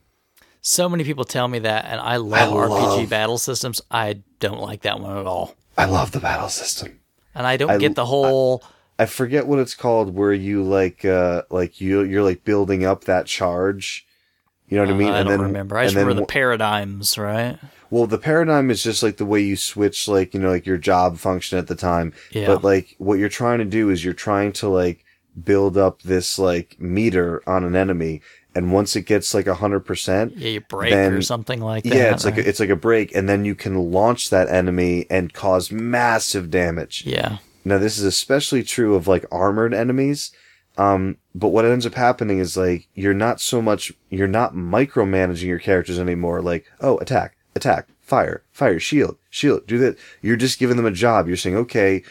So many people tell me that, and I love I RPG love- battle systems. I don't like that one at all, I love the battle system. and I don't I- get the whole. I forget what it's called where you like uh like you you're like building up that charge. You know what I mean? Uh, I don't remember. I just and then remember the paradigms, right? Well, the paradigm is just like the way you switch, like, you know, like your job function at the time. Yeah. But like what you're trying to do is you're trying to like build up this like meter on an enemy. And once it gets like a hundred percent, Yeah, you break or something like that. yeah, it's like, a, it's like a break. And then you can launch that enemy and cause massive damage. yeah, Now, this is especially true of like armored enemies. Um, but what ends up happening is like, you're not so much, you're not micromanaging your characters anymore. Like, oh, attack, attack, fire, fire, shield, shield, do that. You're just giving them a job. You're saying, okay,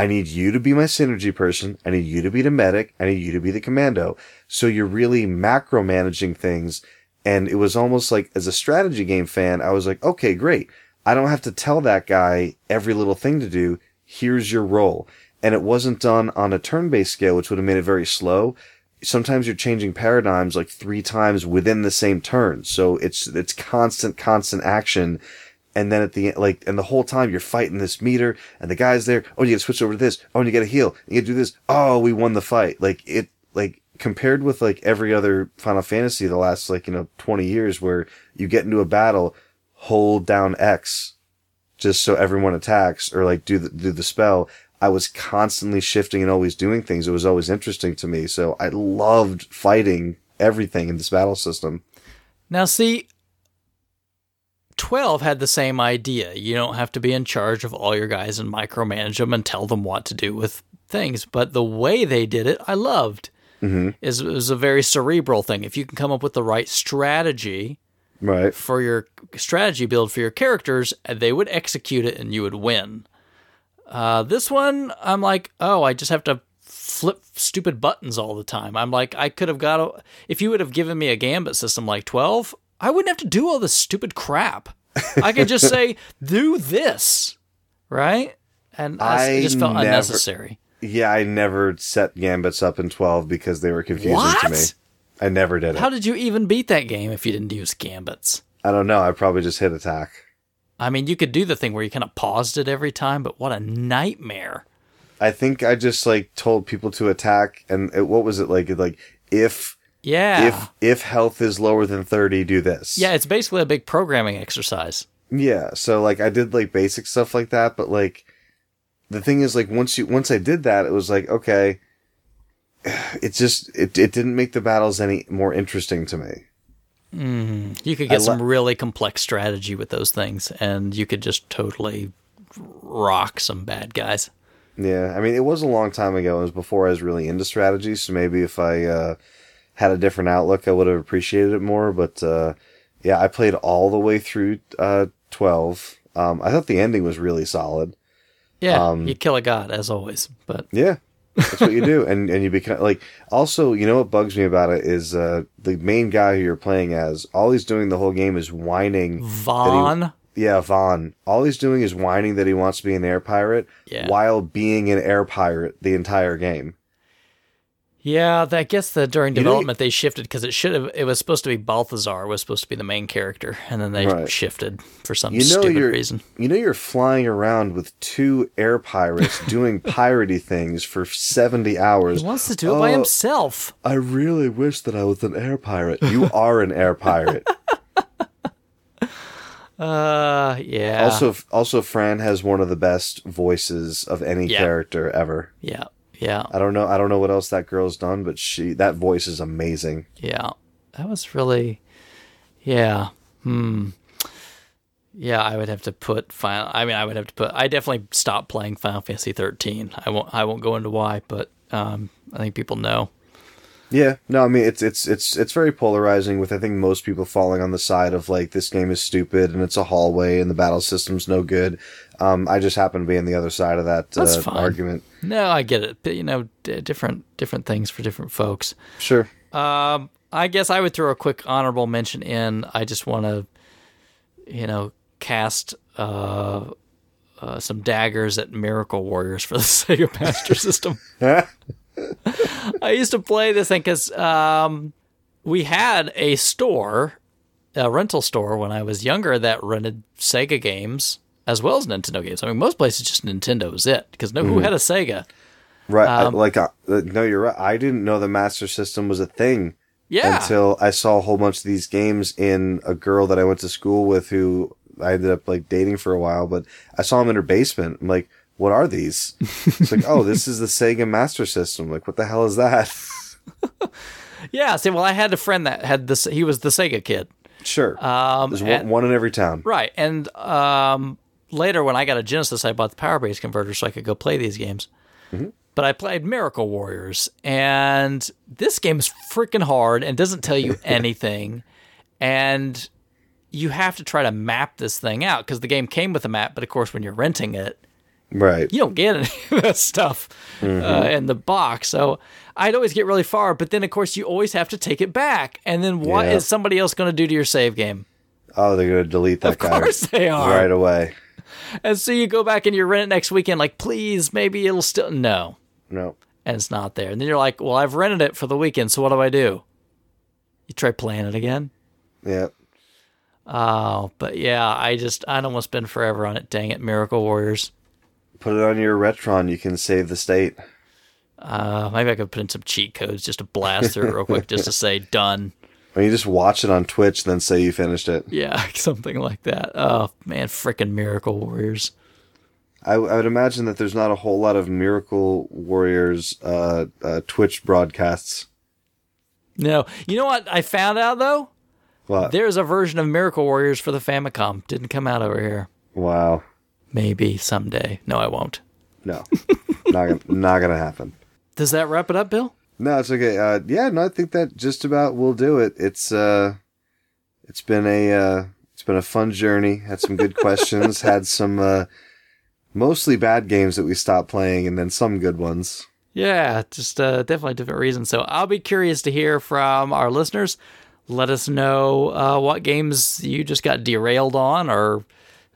I need you to be my synergy person. I need you to be the medic. I need you to be the commando. So you're really macro managing things. And it was almost like as a strategy game fan, I was like, okay, great. I don't have to tell that guy every little thing to do. Here's your role. And it wasn't done on a turn-based scale, which would have made it very slow. Sometimes you're changing paradigms like three times within the same turn. So it's, it's constant, constant action. And then at the end, like, and the whole time you're fighting this meter and the guy's there. Oh, you gotta switch over to this. Oh, and you gotta heal. You gotta do this. Oh, we won the fight. Like it, like compared with like every other Final Fantasy the last like, you know, 20 years where you get into a battle, hold down X just so everyone attacks or like do the, do the spell. I was constantly shifting and always doing things. It was always interesting to me. So I loved fighting everything in this battle system. Now, see, 12 had the same idea. You don't have to be in charge of all your guys and micromanage them and tell them what to do with things. But the way they did it, I loved. Mm-hmm. Is it was a very cerebral thing. If you can come up with the right strategy, right, for your strategy build for your characters, they would execute it and you would win. Uh, this one, I'm like, oh, I just have to flip stupid buttons all the time. I'm like, I could have got a, if you would have given me a gambit system like 12, I wouldn't have to do all this stupid crap. I could just say, do this, right? And I, it just felt never, unnecessary. Yeah, I never set gambits up in 12 because they were confusing what? to me. I never did it. How did you even beat that game if you didn't use gambits? I don't know. I probably just hit attack. I mean, you could do the thing where you kind of paused it every time, but what a nightmare. I think I just like told people to attack and it, what was it like like if yeah. If if health is lower than 30, do this. Yeah, it's basically a big programming exercise. Yeah, so like I did like basic stuff like that, but like the thing is like once you once I did that, it was like okay, it just it it didn't make the battles any more interesting to me. Mm-hmm. You could get some really complex strategy with those things, and you could just totally rock some bad guys. Yeah, I mean, it was a long time ago. It was before I was really into strategy, so maybe if I uh, had a different outlook, I would have appreciated it more. But uh, yeah, I played all the way through uh, twelve. Um, I thought the ending was really solid. Yeah, um, you kill a god as always, but yeah, that's what you do, and and you become like. Also, you know what bugs me about it is uh, the main guy who you're playing as. All he's doing the whole game is whining. Vaan. He, yeah, Vaan. All he's doing is whining that he wants to be an air pirate, yeah. while being an air pirate the entire game. Yeah, I guess that during development they shifted because it should have. It was supposed to be Balthazar was supposed to be the main character, and then they right. shifted for some you know stupid reason. You know, you're flying around with two air pirates doing piratey things for seventy hours. He wants to do it by himself. I really wish that I was an air pirate. You are an air pirate. Uh, yeah. Also, also, Fran has one of the best voices of any yeah. character ever. Yeah. Yeah. I don't know. I don't know what else that girl's done, but she that voice is amazing. Yeah. That was really. Yeah. Hmm. Yeah, I would have to put final. I mean, I would have to put. I definitely stopped playing Final Fantasy 13. I won't. I won't go into why, but um, I think people know. Yeah, no, I mean it's it's it's it's very polarizing. With I think most people falling on the side of like this game is stupid and it's a hallway and the battle system's no good. Um, I just happen to be on the other side of that uh, argument. No, I get it. But, you know, d- different different things for different folks. Sure. Um, I guess I would throw a quick honorable mention in. I just want to, you know, cast uh, uh, some daggers at Miracle Warriors for the Sega Master System. I used to play this thing because um, we had a store, a rental store when I was younger that rented Sega games as well as Nintendo games. I mean, most places just Nintendo was it because no, mm. who mm-hmm. had a Sega? Right. Um, like, uh, no, you're right. I didn't know the Master System was a thing. Yeah. Until I saw a whole bunch of these games in a girl that I went to school with who I ended up like dating for a while, but I saw them in her basement. I'm like, what are these? It's like, oh, this is the Sega Master System. Like, what the hell is that? yeah. See, well, I had a friend that had this. He was the Sega kid. Sure. Um, There's and, one in every town. Right. And um, later, when I got a Genesis, I bought the Power Base converter so I could go play these games. Mm-hmm. But I played Miracle Warriors, and this game is freaking hard and doesn't tell you anything. and you have to try to map this thing out because the game came with a map, but of course, when you're renting it, Right. you don't get any of that stuff uh, in the box. So I'd always get really far, but then of course you always have to take it back. And then what is Yeah. somebody else going to do to your save game? Oh, they're gonna delete that Of guy course they are. right away. And so you go back and you rent it next weekend, like please, maybe it'll still no, No. and it's not there. And then you're like, well, I've rented it for the weekend, so what do I do? You try playing it again. Yeah. Oh, but yeah, I just I'd almost spend forever on it. Dang it, Miracle Warriors. Put it on your Retron. You can save the state. Uh, maybe I could put in some cheat codes just to blast through it real quick, just to say done. Or you just watch it on Twitch, then say you finished it. Yeah, something like that. Oh man, freaking Miracle Warriors. I, I would imagine that there's not a whole lot of Miracle Warriors uh, uh, Twitch broadcasts. No, you know what I found out though? What? There's a version of Miracle Warriors for the Famicom. Didn't come out over here. Wow. Maybe someday. No, I won't. No. not gonna, not gonna happen. Does that wrap it up, Bill? No, it's okay. Uh, yeah, no, I think that just about will do it. It's uh, it's been a uh, it's been a fun journey. Had some good questions. Had some uh, mostly bad games that we stopped playing, and then some good ones. Yeah, just uh, definitely different reasons. So I'll be curious to hear from our listeners. Let us know uh, what games you just got derailed on or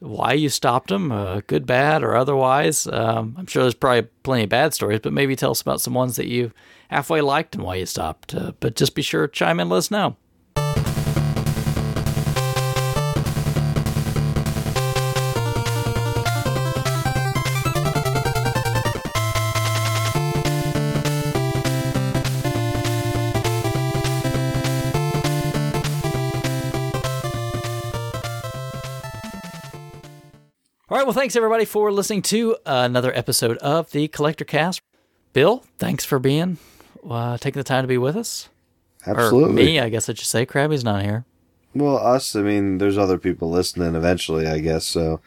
why you stopped them, uh, good, bad, or otherwise. Um, I'm sure there's probably plenty of bad stories, but maybe tell us about some ones that you halfway liked and why you stopped. Uh, but just be sure to chime in, let us know. All right, well, thanks everybody for listening to another episode of the Collector Cast. Bill, thanks for being uh, taking the time to be with us. Absolutely. Or me, I guess I should say. Krabby's not here. Well, us. I mean, there's other people listening eventually, I guess. So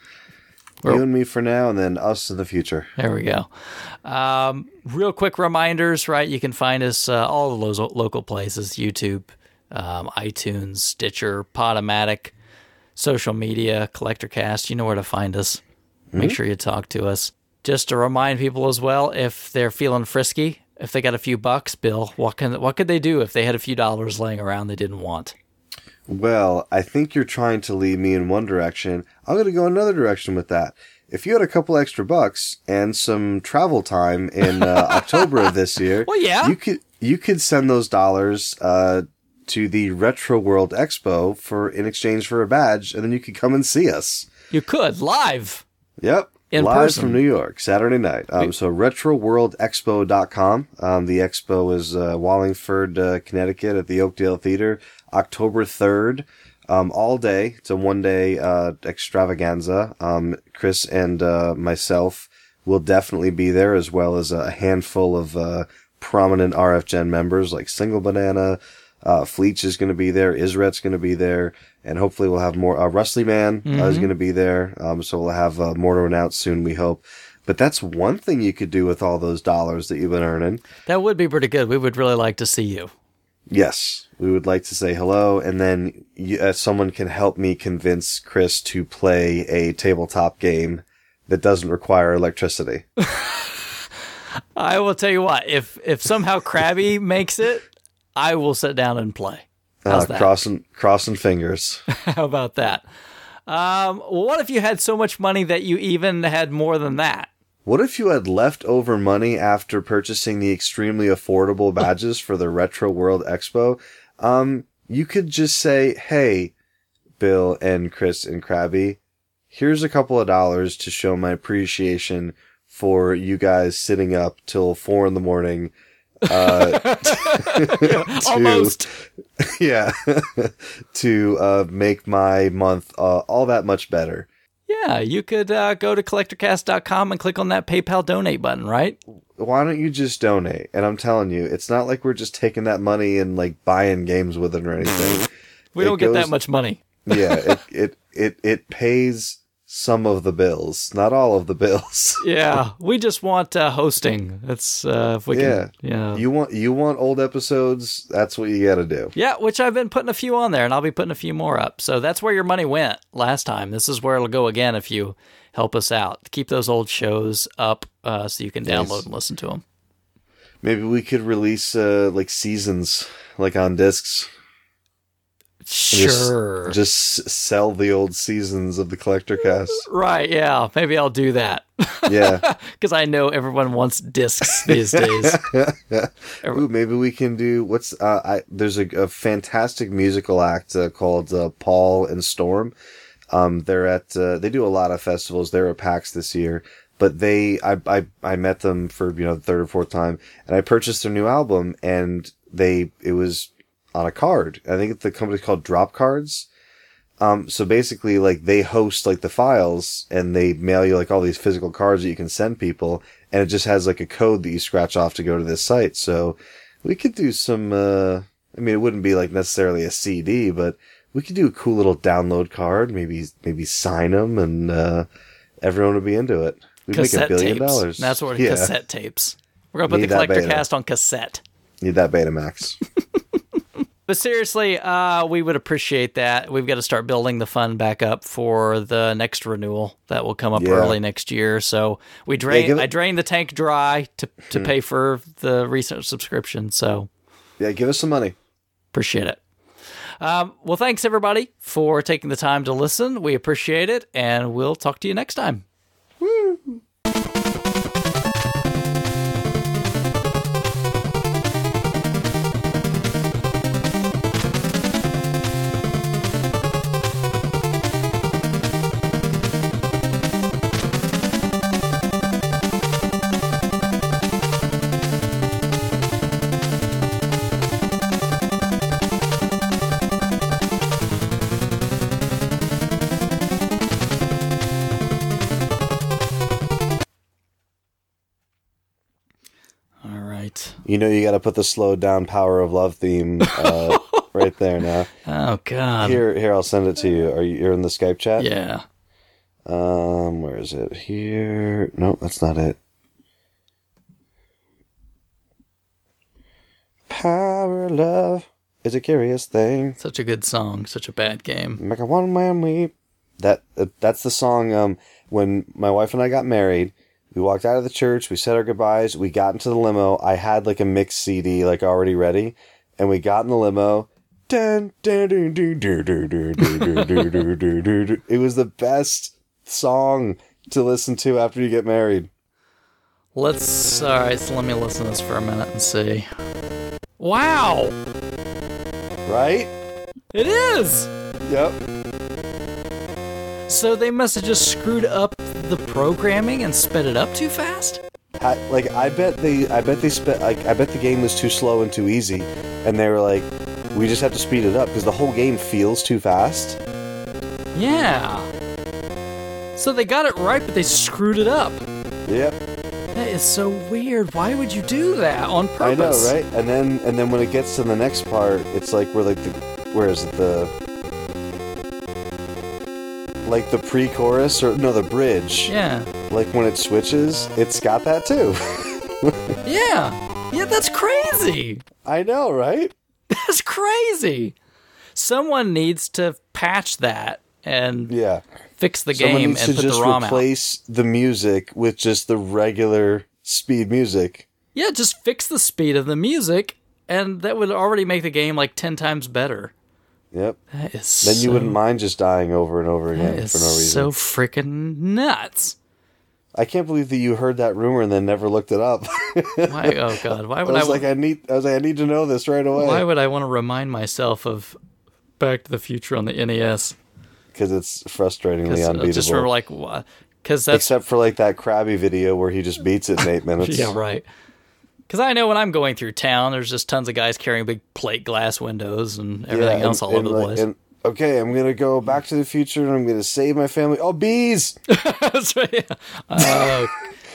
Well- you and me for now, and then us in the future. There we go. Um, real quick reminders, right? You can find us uh, all of those local places: YouTube, um, iTunes, Stitcher, Podomatic, social media, Collector Cast. You know where to find us. Make sure you talk to us. Just to remind people as well, if they're feeling frisky, if they got a few bucks, Bill, what can what could they do if they had a few dollars laying around they didn't want? Well, I think you're trying to lead me in one direction. I'm going to go another direction with that. If you had a couple extra bucks and some travel time in uh, October of this year, Well, yeah. you could you could send those dollars uh, to the Retro World Expo for in exchange for a badge, and then you could come and see us. You could live. Yep. In Live person. from New York, Saturday night. Um, so retroworldexpo.com. Um, the expo is uh, Wallingford, uh, Connecticut at the Oakdale Theater, October 3rd. Um, all day. It's a one day uh, extravaganza. Um, Chris and uh, myself will definitely be there, as well as a handful of uh, prominent RF Gen members like Single Banana. Uh, Fleech is going to be there. Isret's going to be there. And hopefully we'll have more. Uh, Rusty Man uh, is going to be there. Um, so we'll have uh, more to announce soon, we hope. But that's one thing you could do with all those dollars that you've been earning. That would be pretty good. We would really like to see you. Yes, we would like to say hello, and then you, uh, someone can help me convince Chris to play a tabletop game that doesn't require electricity. I will tell you what. If if somehow Krabby makes it, I will sit down and play. How's Uh, that? crossing crossing fingers. How about that? Um, what if you had so much money that you even had more than that? What if you had leftover money after purchasing the extremely affordable badges for the Retro World Expo? Um, you could just say, "Hey, Bill and Chris and Krabby, here's a couple of dollars to show my appreciation for you guys sitting up till four in the morning." Uh, Almost. yeah, to uh, make my month uh, all that much better. Yeah, you could uh, go to collectorcast.com and click on that PayPal donate button, right? why don't you just donate? And I'm telling you, it's not like we're just taking that money and like buying games with it or anything. We It don't get that much money. yeah, it, it it it pays some of the bills, not all of the bills. Yeah, we just want uh, hosting. That's uh, if we Yeah. can. Yeah. you want you want old episodes, that's what you got to do. Yeah, which I've been putting a few on there, and I'll be putting a few more up. So that's where your money went last time. This is where it'll go again if you help us out. Keep those old shows up uh, so you can download Nice. and listen to them. Maybe we could release uh like seasons like on discs. Just- Sure. Just, s- sell the old seasons of the collector cast. right, yeah. Maybe I'll do that. Yeah. Because I know everyone wants discs these days. Ooh, maybe we can do what's uh I there's a, a fantastic musical act uh, called uh, Paul and Storm. Um they're at uh, they do a lot of festivals. They're at PAX this year, but they I I I met them for, you know, the third or fourth time and I purchased their new album and they it was on a card. I think the company's called Drop Cards. Um, so basically, like they host like the files and they mail you like all these physical cards that you can send people, and it just has like a code that you scratch off to go to this site. So we could do some. Uh, I mean, it wouldn't be like necessarily a CD, but we could do a cool little download card. Maybe maybe sign them, and uh, everyone would be into it. We'd make a billion tapes. dollars. That's what yeah. cassette tapes. We're gonna put Need the collector cast on cassette. Need that Betamax. But seriously, uh, we would appreciate that. We've got to start building the fund back up for the next renewal that will come up Yeah. early next year. So we drain, Hmm. I drained the tank dry to to pay for the recent subscription. So yeah, give us some money. appreciate it. Um, well, thanks everybody for taking the time to listen. We appreciate it, and we'll talk to you next time. All You know, you got to put the slowed down power of love theme uh, right there now. Oh God. Here, here, I'll send it to you. Are you you're in the Skype chat? Yeah. Um, where is it? Here. No, that's not it. Power of love is a curious thing. Such a good song. Such a bad game. Make a one man weep. That uh, that's the song. Um, when my wife and I got married, we walked out of the church. We said our goodbyes. We got into the limo. I had like a mixed CD like already ready, and we got in the limo. It was the best song to listen to after you get married. Let's. All right, so let me listen to this for a minute and see. Wow! Right? It is! Yep. So they must have just screwed up the programming and sped it up too fast. I, like I bet they I bet they spent like I bet the game was too slow and too easy, and they were like, we just have to speed it up because the whole game feels too fast. Yeah. So they got it right, but they screwed it up. Yep. That is so weird. Why would you do that on purpose? I know, right? And then and then when it gets to the next part, it's like we're like the where is it the like the pre-chorus or no the bridge. Yeah. Like when it switches, it's got that too. Yeah. Yeah, that's crazy. I know, right? That's crazy. Someone needs to patch that and Yeah. fix the Someone game and put the just ROM out. replace the music with just the regular speed music. Yeah, just fix the speed of the music, and that would already make the game like ten times better. Yep. That is Then you wouldn't mind just dying over and over again for no reason. so freaking nuts. I can't believe that you heard that rumor and then never looked it up. Why? Oh God! Why I would I? was like, I need. I was like, I need to know this right away why would I want to remind myself of Back to the Future on the NES? because it's frustratingly 'Cause, uh, unbeatable. Just for like, because that's Except for like that Krabby video where he just beats it in eight minutes. yeah, right. Because I know when I'm going through town, there's just tons of guys carrying big plate glass windows and everything Yeah, else and- all over the place. and, okay, I'm gonna go back to the future and I'm gonna save my family. Oh, bees! That's right. yeah. Oh,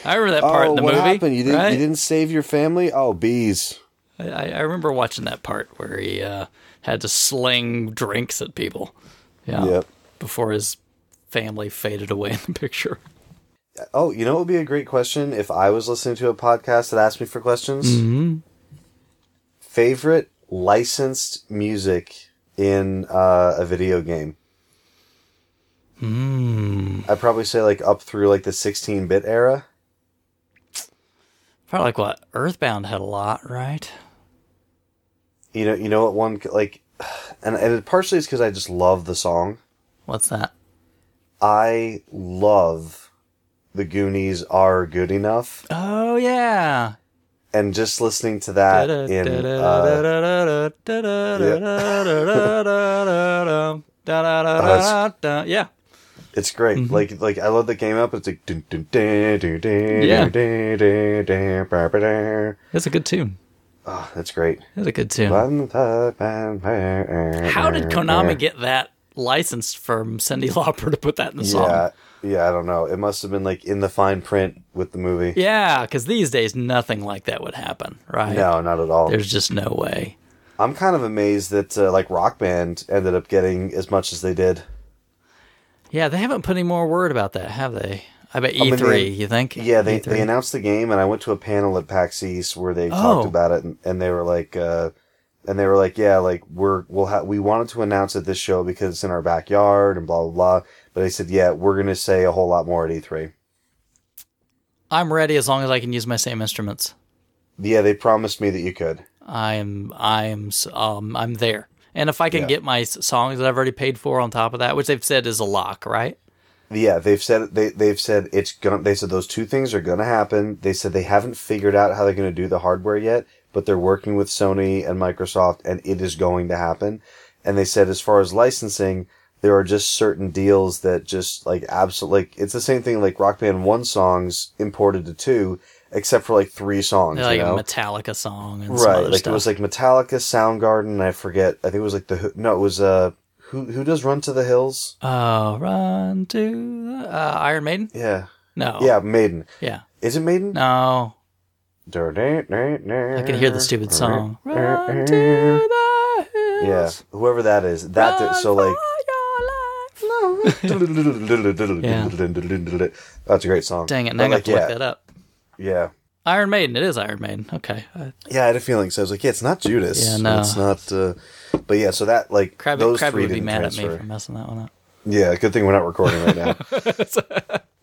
I remember that part oh, in the what movie. happened? You didn't. right? You didn't save your family. Oh, bees! I, I remember watching that part where he uh, had to sling drinks at people. Yeah. Yep. Before his family faded away in the picture. Oh, you know what would be a great question if I was listening to a podcast that asked me for questions? Mm-hmm. Favorite licensed music in uh, a video game? Hmm. I'd probably say like up through like the 16-bit era. Probably like what Earthbound had a lot, right? You know, you know what one like, and and it partially is because I just love the song. What's that? I love the Goonies are good enough, Oh yeah. and just listening to that in uh, yeah. it's great. Mm-hmm. Like like I love the game up. It's like Yeah. It's a good tune. Oh, that's great. It's a good tune. How How did Konami get that licensed from Cyndi Lauper to put that in the song? Yeah, yeah. I don't know. It must have been like in the fine print with the movie. Yeah, because these days nothing like that would happen, right? No, not at all. There's just no way. I'm kind of amazed that uh, like Rock Band ended up getting as much as they did. Yeah, they haven't put any more word about that, have they? I bet mean, E3, they- you think? Yeah, they, E3? they announced the game, and I went to a panel at PAX East where they Oh. talked about it, and, and they were like, uh, and they were like, yeah, like we're we'll ha- we wanted to announce at this show because it's in our backyard and blah blah blah. But they said, yeah, we're gonna say a whole lot more at E3. I'm ready as long as I can use my same instruments. Yeah, they promised me that you could. I'm I'm um I'm there. And if I can Yeah. get my songs that I've already paid for on top of that, which they've said is a lock, right? Yeah, they've said they they've said it's gonna. They said those two things are gonna happen. They said they haven't figured out how they're gonna do the hardware yet, but they're working with Sony and Microsoft, and it is going to happen. And they said as far as licensing, there are just certain deals that just like absolutely like it's the same thing like Rock Band one songs imported to two, except for like three songs. like you know? a Metallica song right? Like stuff. it was like Metallica, Soundgarden. I forget. I think it was like the no, it was uh who who does Run to the Hills? Oh, run to uh, Iron Maiden? Yeah, No. yeah, Maiden. Yeah. Is it Maiden? No. I can hear the stupid song. Run to the hills. Yeah, whoever that is, that Run so like for that's a great song. Dang it, But, now I got like, to yeah, look that up. Yeah, Iron Maiden. It is Iron Maiden. Okay. Yeah, I had a feeling. So I was like, yeah, it's not Judas. Yeah, no. it's not. Uh, but yeah, so that like Krabby, those Krabby three would be mad transfer. at me for messing that one up. Yeah, good thing we're not recording right now.